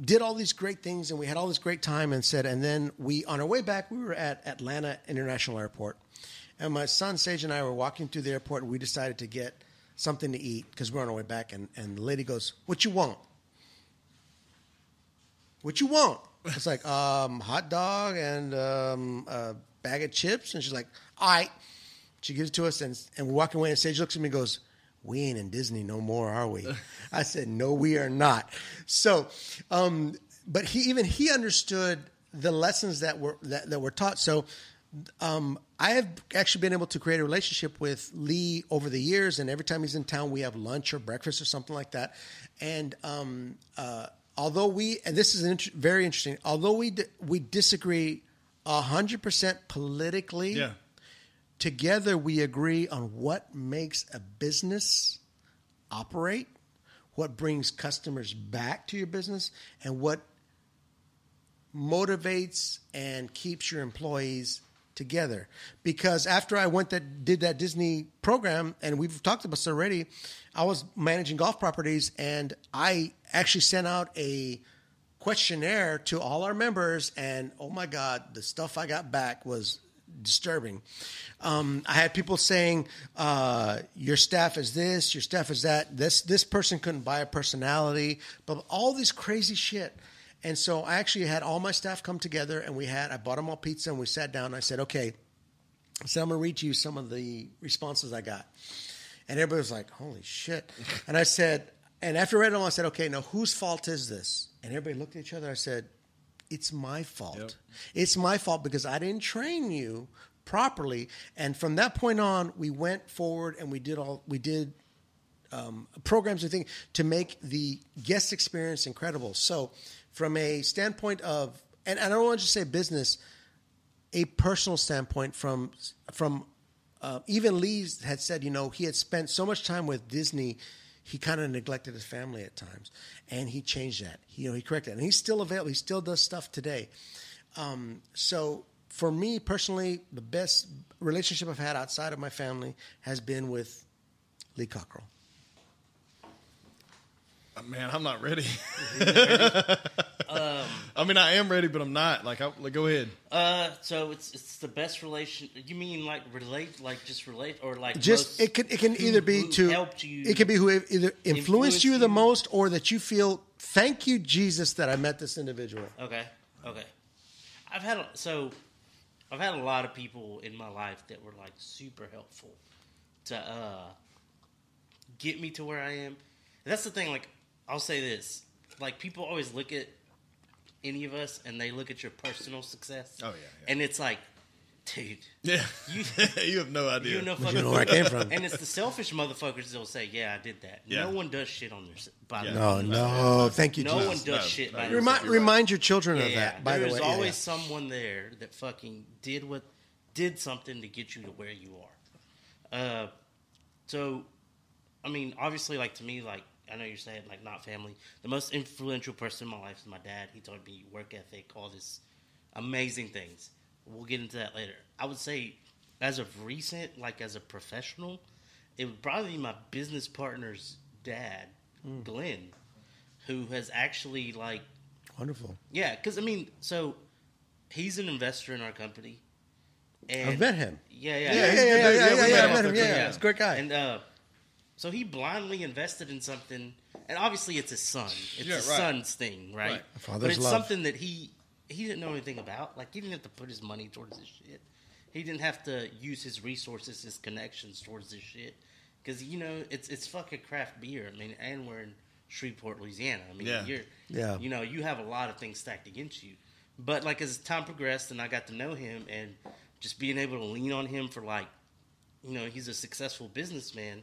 did all these great things and we had all this great time and said and then we on our way back we were at Atlanta International Airport. And my son Sage and I were walking through the airport and we decided to get something to eat because we're on our way back and, and the lady goes what you want? What you want? It's like um, hot dog and um, a bag of chips? And she's like all right she gives it to us and, and we're walking away and Sage looks at me and goes we ain't in Disney no more, are we? I said, no, we are not. So, um, but he even he understood the lessons that were that, that were taught. So, um, I have actually been able to create a relationship with Lee over the years, and every time he's in town, we have lunch or breakfast or something like that. And um, uh, although we, and this is an int- very interesting, although we di- we disagree hundred percent politically, Yeah. Together we agree on what makes a business operate, what brings customers back to your business, and what motivates and keeps your employees together. Because after I went that did that Disney program, and we've talked about this already, I was managing golf properties, and I actually sent out a questionnaire to all our members, and oh my God, the stuff I got back was disturbing. Um, I had people saying, uh, "Your staff is this, your staff is that. This this person couldn't buy a personality, but all this crazy shit." And so I actually had all my staff come together, and we had I bought them all pizza, and we sat down. And I said, "Okay, I said, I'm going to read you some of the responses I got. And everybody was like, holy shit. And I said, and after I read them, I said, okay, now whose fault is this? And everybody looked at each other. I said, it's my fault. Yep. It's my fault because I didn't train you properly. And from that point on, we went forward and we did all, we did um, programs and things to make the guest experience incredible. So, from a standpoint of, and I don't want to just say business, a personal standpoint from from uh, even Lee had said, you know, he had spent so much time with Disney, he kind of neglected his family at times, and he changed that. He, you know, he corrected, it. and he's still available. He still does stuff today. Um, so for me personally, the best relationship I've had outside of my family has been with Lee Cockrell. Man, I'm not ready. I mean, I am ready, but I'm not. Like, I, like go ahead. Uh, so it's it's the best relation. You mean like relate, like just relate, or like just most- it can it can who- either be to helped you. it can be who either influenced, influenced you the you. most or that you feel thank you jesus that i met this individual Okay, okay. I've had a, so I've had a lot of people in my life that were like super helpful to uh get me to where I am. And that's the thing. Like I'll say this: like people always look at any of us and they look at your personal success. Oh, yeah, yeah. and it's like, dude, Yeah, You- you have no idea. you know, you fucking know where i came from and it's the selfish motherfuckers that'll say, "Yeah, I did that." Yeah. No one does shit on their by Yeah. their no no thank you No jesus one does No, shit no, by you're remind, themselves. remind your children of Yeah, that by the there's way Yeah, always yeah. someone there that fucking did what did something to get you to where you are. Uh, so, I mean, obviously, like to me, like I know you're saying like not family. The most influential person in my life is my dad. He taught me work ethic, all this amazing things. We'll get into that later. I would say, as of recent, like as a professional, it would probably be my business partner's dad, Hmm. Glenn, who has actually like wonderful yeah, because I mean, so he's an investor in our company. And i've met him Yeah, yeah yeah, yeah he's a yeah good yeah dude. yeah, Yeah, we yeah, met yeah, him I met off him the yeah, creek. yeah. he's a great guy And uh, so he blindly invested in something, and obviously it's his son. It's Yeah, his right. son's thing, right? Right. A father's but it's love. something that he he didn't know anything about. Like he didn't have to put his money towards this shit. He didn't have to use his resources, his connections towards this shit. Because you know it's it's fucking craft beer. I mean, and we're in Shreveport, Louisiana. I mean, Yeah. you're Yeah. you know you have a lot of things stacked against you. But like as time progressed and I got to know him and just being able to lean on him for like you know he's a successful businessman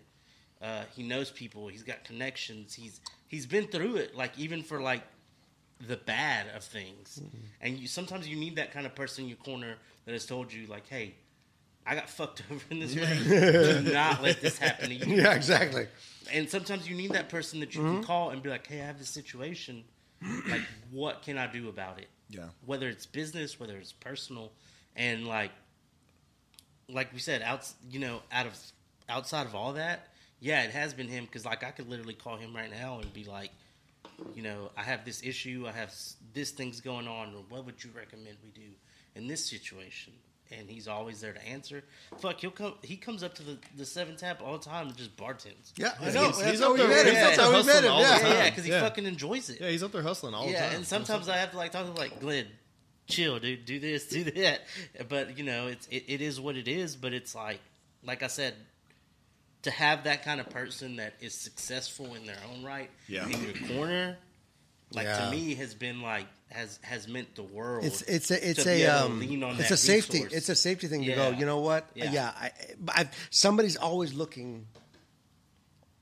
uh, he knows people he's got connections he's he's been through it like even for like the bad of things. And you sometimes you need that kind of person in your corner that has told you like hey i got fucked over in this way. Do not let this happen to you. Yeah exactly. And sometimes you need that person that you can call and be like hey i have this situation. Like what can i do about it? Yeah. whether it's business whether it's personal and like like we said out you know out of outside of all that yeah it has been him because like i could literally call him right now and be like you know i have this issue i have this thing's going on or what would you recommend we do in this situation and he's always there to answer fuck he'll come he comes up to the, the seven tap all the time and just bartends yeah i He's- know he's that's up how we there- met him he's that's up how there we met hustling him all the yeah time. yeah because he Yeah. fucking enjoys it Yeah, he's up there hustling all the yeah, time. and sometimes I have to like talk to him like Glenn, chill, dude, do this, do that. But you know, it's it, it is what it is. But it's like, like I said, to have that kind of person that is successful in their own right Yeah. in your corner, like Yeah. to me has been like has has meant the world. It's it's a it's a um, it's a safety resource. it's a safety thing to go. You know what? Yeah. Yeah, I, I, somebody's always looking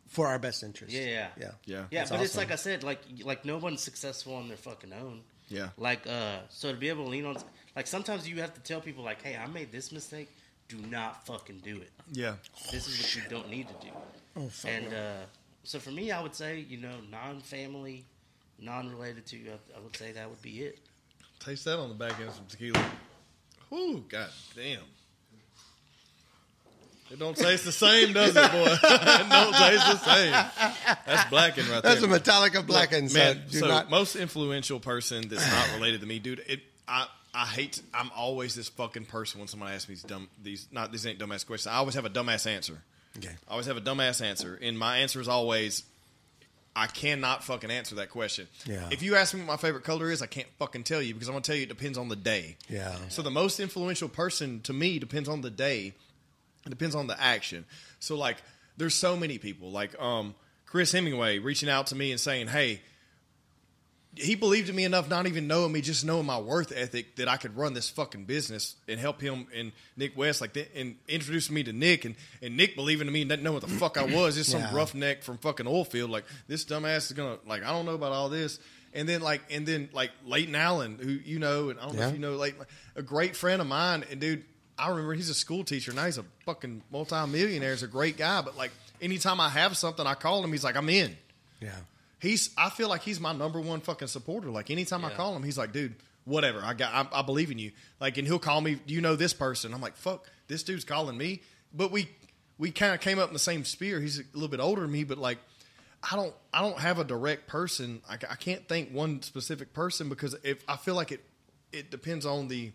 for our best interest. Yeah, yeah. yeah, Yeah. Yeah, That's but it's like I said, like like no one's successful on their fucking own. Yeah. Like uh, so to be able to lean on, like sometimes you have to tell people like, hey, I made this mistake. Do not fucking do it. yeah. This is what you don't need to do. Oh, fuck and uh, so for me, I would say you know non-family, non-related to you. I, I would say that would be it. Taste that on the back end of some tequila. Whoo, god damn. It don't taste the same, does it, boy? it don't taste the same. That's blackened right there. That's a. Metallica Blackened man. Do so not. most influential person that's not related to me, dude. It I I hate. I'm always this fucking person when someone asks me these dumb these not these ain't dumbass questions. I always have a dumbass answer. Okay. I always have a dumbass answer, and my answer is always I cannot fucking answer that question. Yeah. If you ask me what my favorite color is, I can't fucking tell you because I'm gonna tell you it depends on the day. Yeah. So the most influential person to me depends on the day. It depends on the action. So like, there's so many people like um Chris Hemingway reaching out to me and saying, "Hey." He believed in me enough, not even knowing me, just knowing my worth ethic, that I could run this fucking business and help him and Nick West, like, that, and introducing me to Nick, and, and Nick believing in me, not knowing what the fuck I was, just some roughneck from fucking oil field. Like this dumbass is gonna, like, I don't know about all this. And then like, and then like Leighton Allen, who you know, and I don't know if you know like a great friend of mine, and dude, I remember he's a school teacher now. He's a fucking multimillionaire. He's a great guy, but like anytime I have something, I call him. He's like, I'm in. Yeah. He's. I feel like he's my number one fucking supporter. Like anytime I call him, he's like, dude, whatever. I got. I, I believe in you. Like, and he'll call me. Do you know this person? I'm like, fuck, this dude's calling me. But we we kind of came up in the same sphere. He's a little bit older than me, but like. I don't. I don't have a direct person. I, I can't think one specific person because if I feel like it, it depends on the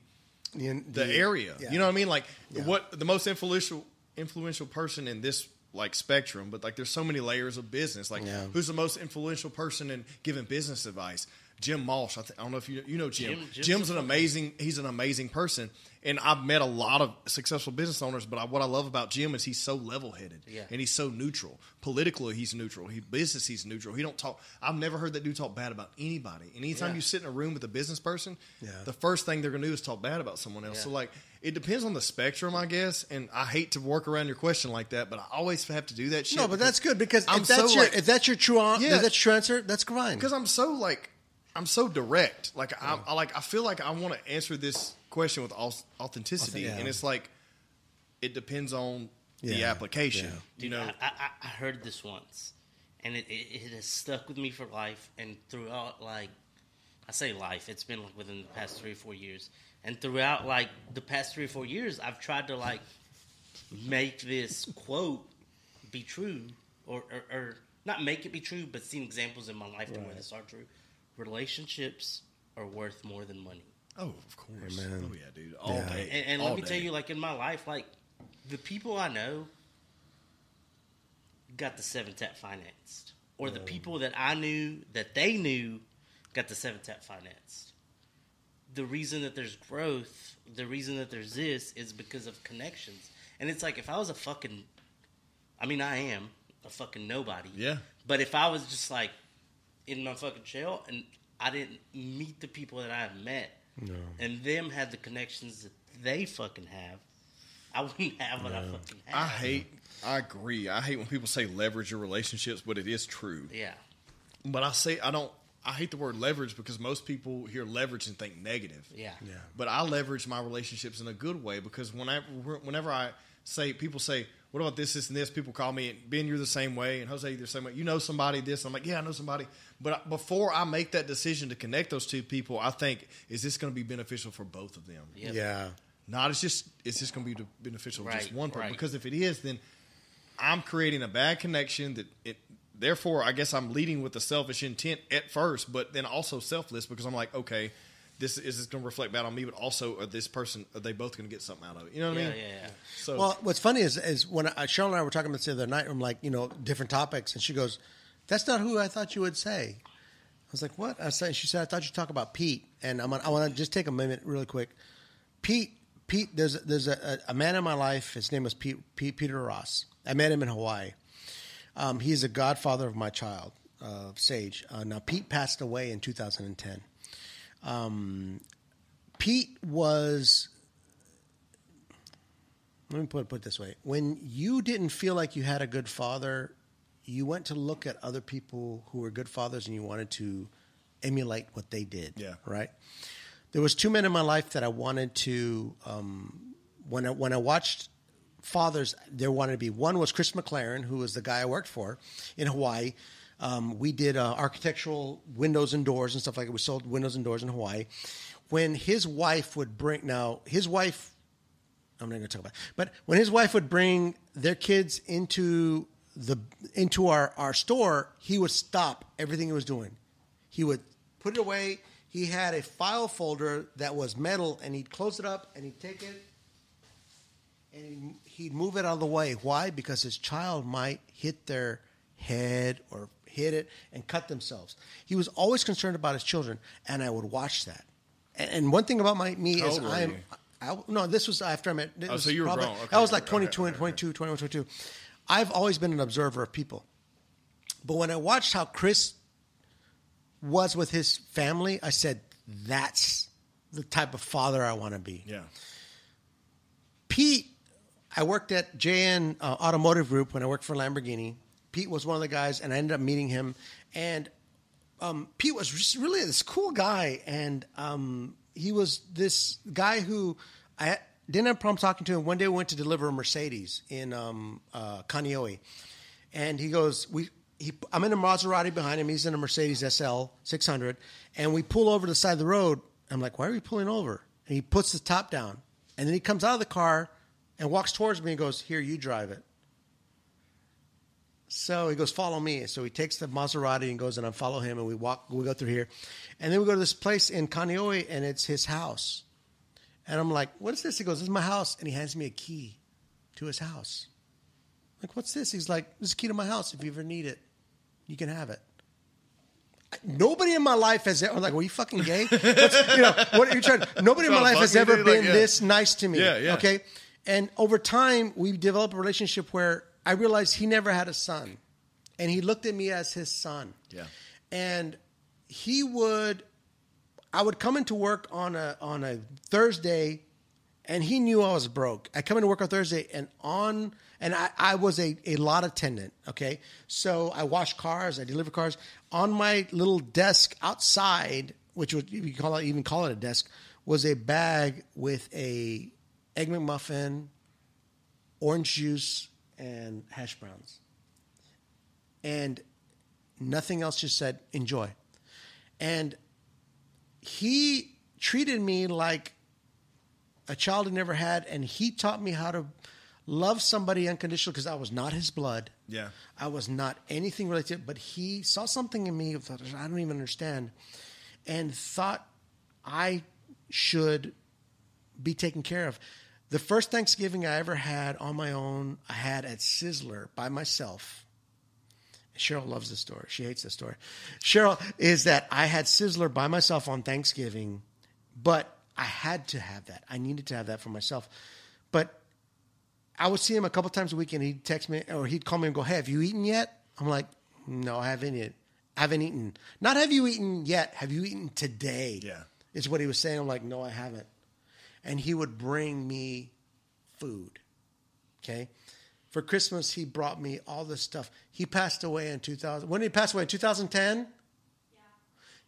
The, the area. yeah. You know what I mean? Like Yeah. what the most influential influential person in this like spectrum, but like there's so many layers of business. Like Yeah. who's the most influential person in giving business advice? Jim Walsh. I, th- I don't know if you you know Jim. Jim- Jim's Jim's an amazing. He's an amazing person, and I've met a lot of successful business owners. But I, what I love about Jim is he's so level headed, Yeah. and he's so neutral. Politically, he's neutral. He business, he's neutral. He don't talk. I've never heard that dude talk bad about anybody. And anytime Yeah. you sit in a room with a business person, Yeah. the first thing they're going to do is talk bad about someone else. Yeah. So like it depends on the spectrum, I guess. And I hate to work around your question like that, but I always have to do that shit. No, but that's good because I'm if that's so, your like- if that's your true an- Yeah. if that's your answer, that's fine. because I'm so like I'm so direct. Like I, I like I feel like I want to answer this question with au- authenticity, Yeah. and it's like it depends on the application. Yeah. You Dude, know, I, I, I heard this once, and it, it, it has stuck with me for life. And throughout, like, I say life, it's been like within the past three or four years. And throughout, like, the past three or four years, I've tried to, like, make this quote be true, or, or, or not make it be true, but seen examples in my life to where this are true. Relationships are worth more than money. oh of course, Amen. oh yeah, dude, all Yeah. day. And, and all let me day. tell you, like in my life, like the people I know got the seven tap financed, or the people that I knew that they knew got the seven tap financed. The reason that there's growth, the reason that there's this, is because of connections. And it's like if I was a fucking, I mean, I am a fucking nobody. Yeah. But if I was just like in my fucking shell and I didn't meet the people that I have met, and them had the connections that they fucking have, I wouldn't have what I fucking have. I hate. I agree. I hate when people say leverage your relationships, but it is true. Yeah. But I say I don't. I hate the word leverage because most people hear leverage and think negative. Yeah. Yeah. But I leverage my relationships in a good way because whenever whenever I say people say, "What about this, this, and this?" People call me, and "Ben, you're the same way," and Jose, you're the same way. You know somebody this? I'm like, "Yeah, I know somebody." But before I make that decision to connect those two people, I think, "Is this going to be beneficial for both of them?" Yep. Yeah. Not it's just it's just going to be beneficial for just one person. right. Because if it is, then I'm creating a bad connection that it. Therefore, I guess I'm leading with the selfish intent at first, but then also selfless because I'm like, okay, this is this going to reflect bad on me, but also are this person are they both going to get something out of it? You know what Yeah, I mean? yeah, yeah. So Well, what's funny is is when I, Cheryl and I were talking about this the other night, I'm like, you know, different topics, and she goes, "That's not who I thought you would say." I was like, "What?" I said, she said, "I thought you'd talk about Pete," and I'm, I want to just take a minute, really quick. Pete, Pete, there's there's a, a man in my life. His name was Pete, Pete Peter Ross. I met him in Hawaii. Um, he's a godfather of my child, uh, Sage. Uh, now, Pete passed away in 2010. Um, Pete was let me put put it this way: when you didn't feel like you had a good father, you went to look at other people who were good fathers, and you wanted to emulate what they did. Yeah. right. There was two men in my life that I wanted to. Um, when I when I watched fathers, there wanted to be one was Chris McLaren, who was the guy I worked for in Hawaii. Um, we did uh, architectural windows and doors and stuff like that. We sold windows and doors in Hawaii. When his wife would bring now his wife I'm not going to talk about. It. But when his wife would bring their kids into the into our our store, he would stop everything he was doing. He would put it away. He had a file folder that was metal, and he'd close it up, and he'd take it, and he'd, move it out of the way. Why? Because his child might hit their head or hit it and cut themselves. He was always concerned about his children, and I would watch that. And, and one thing about my me How is I'm. I, no, this was after I met. Oh, so you were probably- grown. Okay, I was like 22 okay, and okay. 22, 21, 22. I've always been an observer of people. But when I watched how Chris was with his family, I said, that's the type of father I want to be. Yeah. Pete, I worked at JN uh, Automotive Group when I worked for Lamborghini. Pete was one of the guys, and I ended up meeting him. And um, Pete was just really this cool guy, and um, he was this guy who I didn't have a problem talking to him. One day we went to deliver a Mercedes in um, uh, Kaneohe, and he goes, "We." He, I'm in a Maserati behind him. He's in a Mercedes SL 600, and we pull over to the side of the road. I'm like, "Why are we pulling over?" And he puts the top down, and then he comes out of the car and walks towards me and goes, "Here, you drive it." So he goes, follow me. So he takes the Maserati and goes and I follow him and we walk, we go through here. And then we go to this place in Kaneohe and it's his house. And I'm like, what is this? He goes, this is my house. And he hands me a key to his house. I'm like, what's this? He's like, this is a key to my house. If you ever need it, you can have it. Nobody in my life has ever, I'm like, were you fucking gay? What's, you know, what are you trying Nobody in my life has ever been Like, yeah. this nice to me. Yeah, yeah. Okay. And over time, we developed a relationship where I realized he never had a son. And he looked at me as his son. Yeah. And he would, I would come into work on a on a Thursday, and he knew I was broke. I come into work on Thursday, and on and I, I was a, a lot attendant. Okay, so I wash cars, I deliver cars. On my little desk outside, which would you call it even call it a desk, was a bag with a egg McMuffin, orange juice, and hash browns. And nothing else just said enjoy. And he treated me like a child he never had and he taught me how to love somebody unconditionally because i was not his blood. Yeah. i was not anything related but he saw something in me that i don't even understand and thought i should be taken care of the first thanksgiving i ever had on my own i had at sizzler by myself Cheryl loves this story. She hates this story. Cheryl is that I had Sizzler by myself on Thanksgiving, but I had to have that. I needed to have that for myself. But I would see him a couple times a week, and he'd text me or he'd call me and go, "Hey, have you eaten yet?" I'm like, "No, I haven't yet. I haven't eaten. Not have you eaten yet? Have you eaten today?" Yeah. is what he was saying. I'm like, "No, I haven't." And he would bring me food. Okay. For Christmas, he brought me all this stuff. He passed away in 2000. When did he pass away? 2010?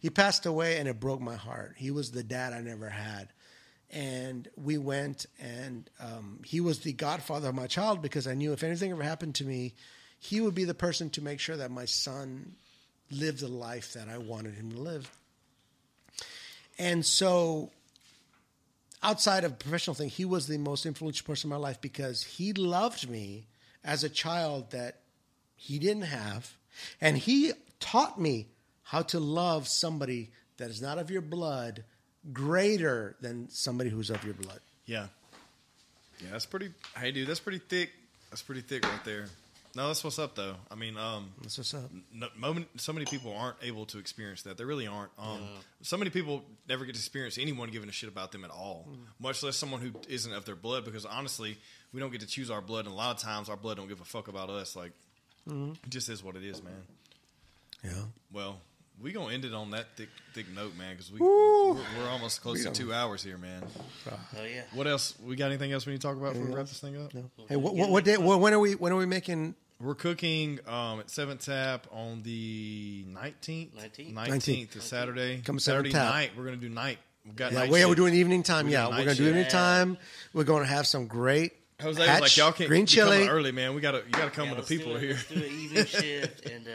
He passed away and it broke my heart. He was the dad I never had. And we went and um, he was the godfather of my child because I knew if anything ever happened to me, he would be the person to make sure that my son lived the life that I wanted him to live. And so outside of professional thing, he was the most influential person in my life because he loved me as a child that he didn't have. And he taught me how to love somebody that is not of your blood greater than somebody who's of your blood. Yeah. Yeah, that's pretty. Hey, dude, that's pretty thick. That's pretty thick right there. No, that's what's up, though. I mean, um, That's what's up. no, moment, so many people aren't able to experience that. They really aren't. Um, So many people never get to experience anyone giving a shit about them at all, much less someone who isn't of their blood. Because honestly, we don't get to choose our blood, and a lot of times our blood don't give a fuck about us. Like, it just is what it is, man. Yeah. Well, we gonna end it on that thick, thick note, man, because we we're, we're almost close to two hours here, man. Oh yeah. What else? We got anything else we need to talk about before we wrap this thing up? Hey, what, what, what day? What, when are we? When are we making? We're cooking um, at Seventh Tap on the nineteenth. 19th. Nineteenth is Saturday. Come Saturday Tap. night. We're gonna do night. We've got Yeah, night. we, shift. we're doing evening time. We're yeah, we're gonna do shift. evening time. We're going to have some great Jose was hatch, like, "Y'all can't green be chili. early, man. We gotta, you gotta come Yeah, when the people do are here." Let's do an evening shift, and uh,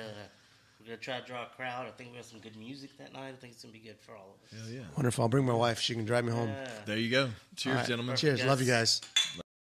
we're gonna try to draw a crowd. I think we have some good music that night. I think it's gonna be good for all of us. Hell yeah. Wonderful. I'll bring my wife. She can drive me home. Yeah. There you go. Cheers, All right. gentlemen. Cheers. guys. Love you guys.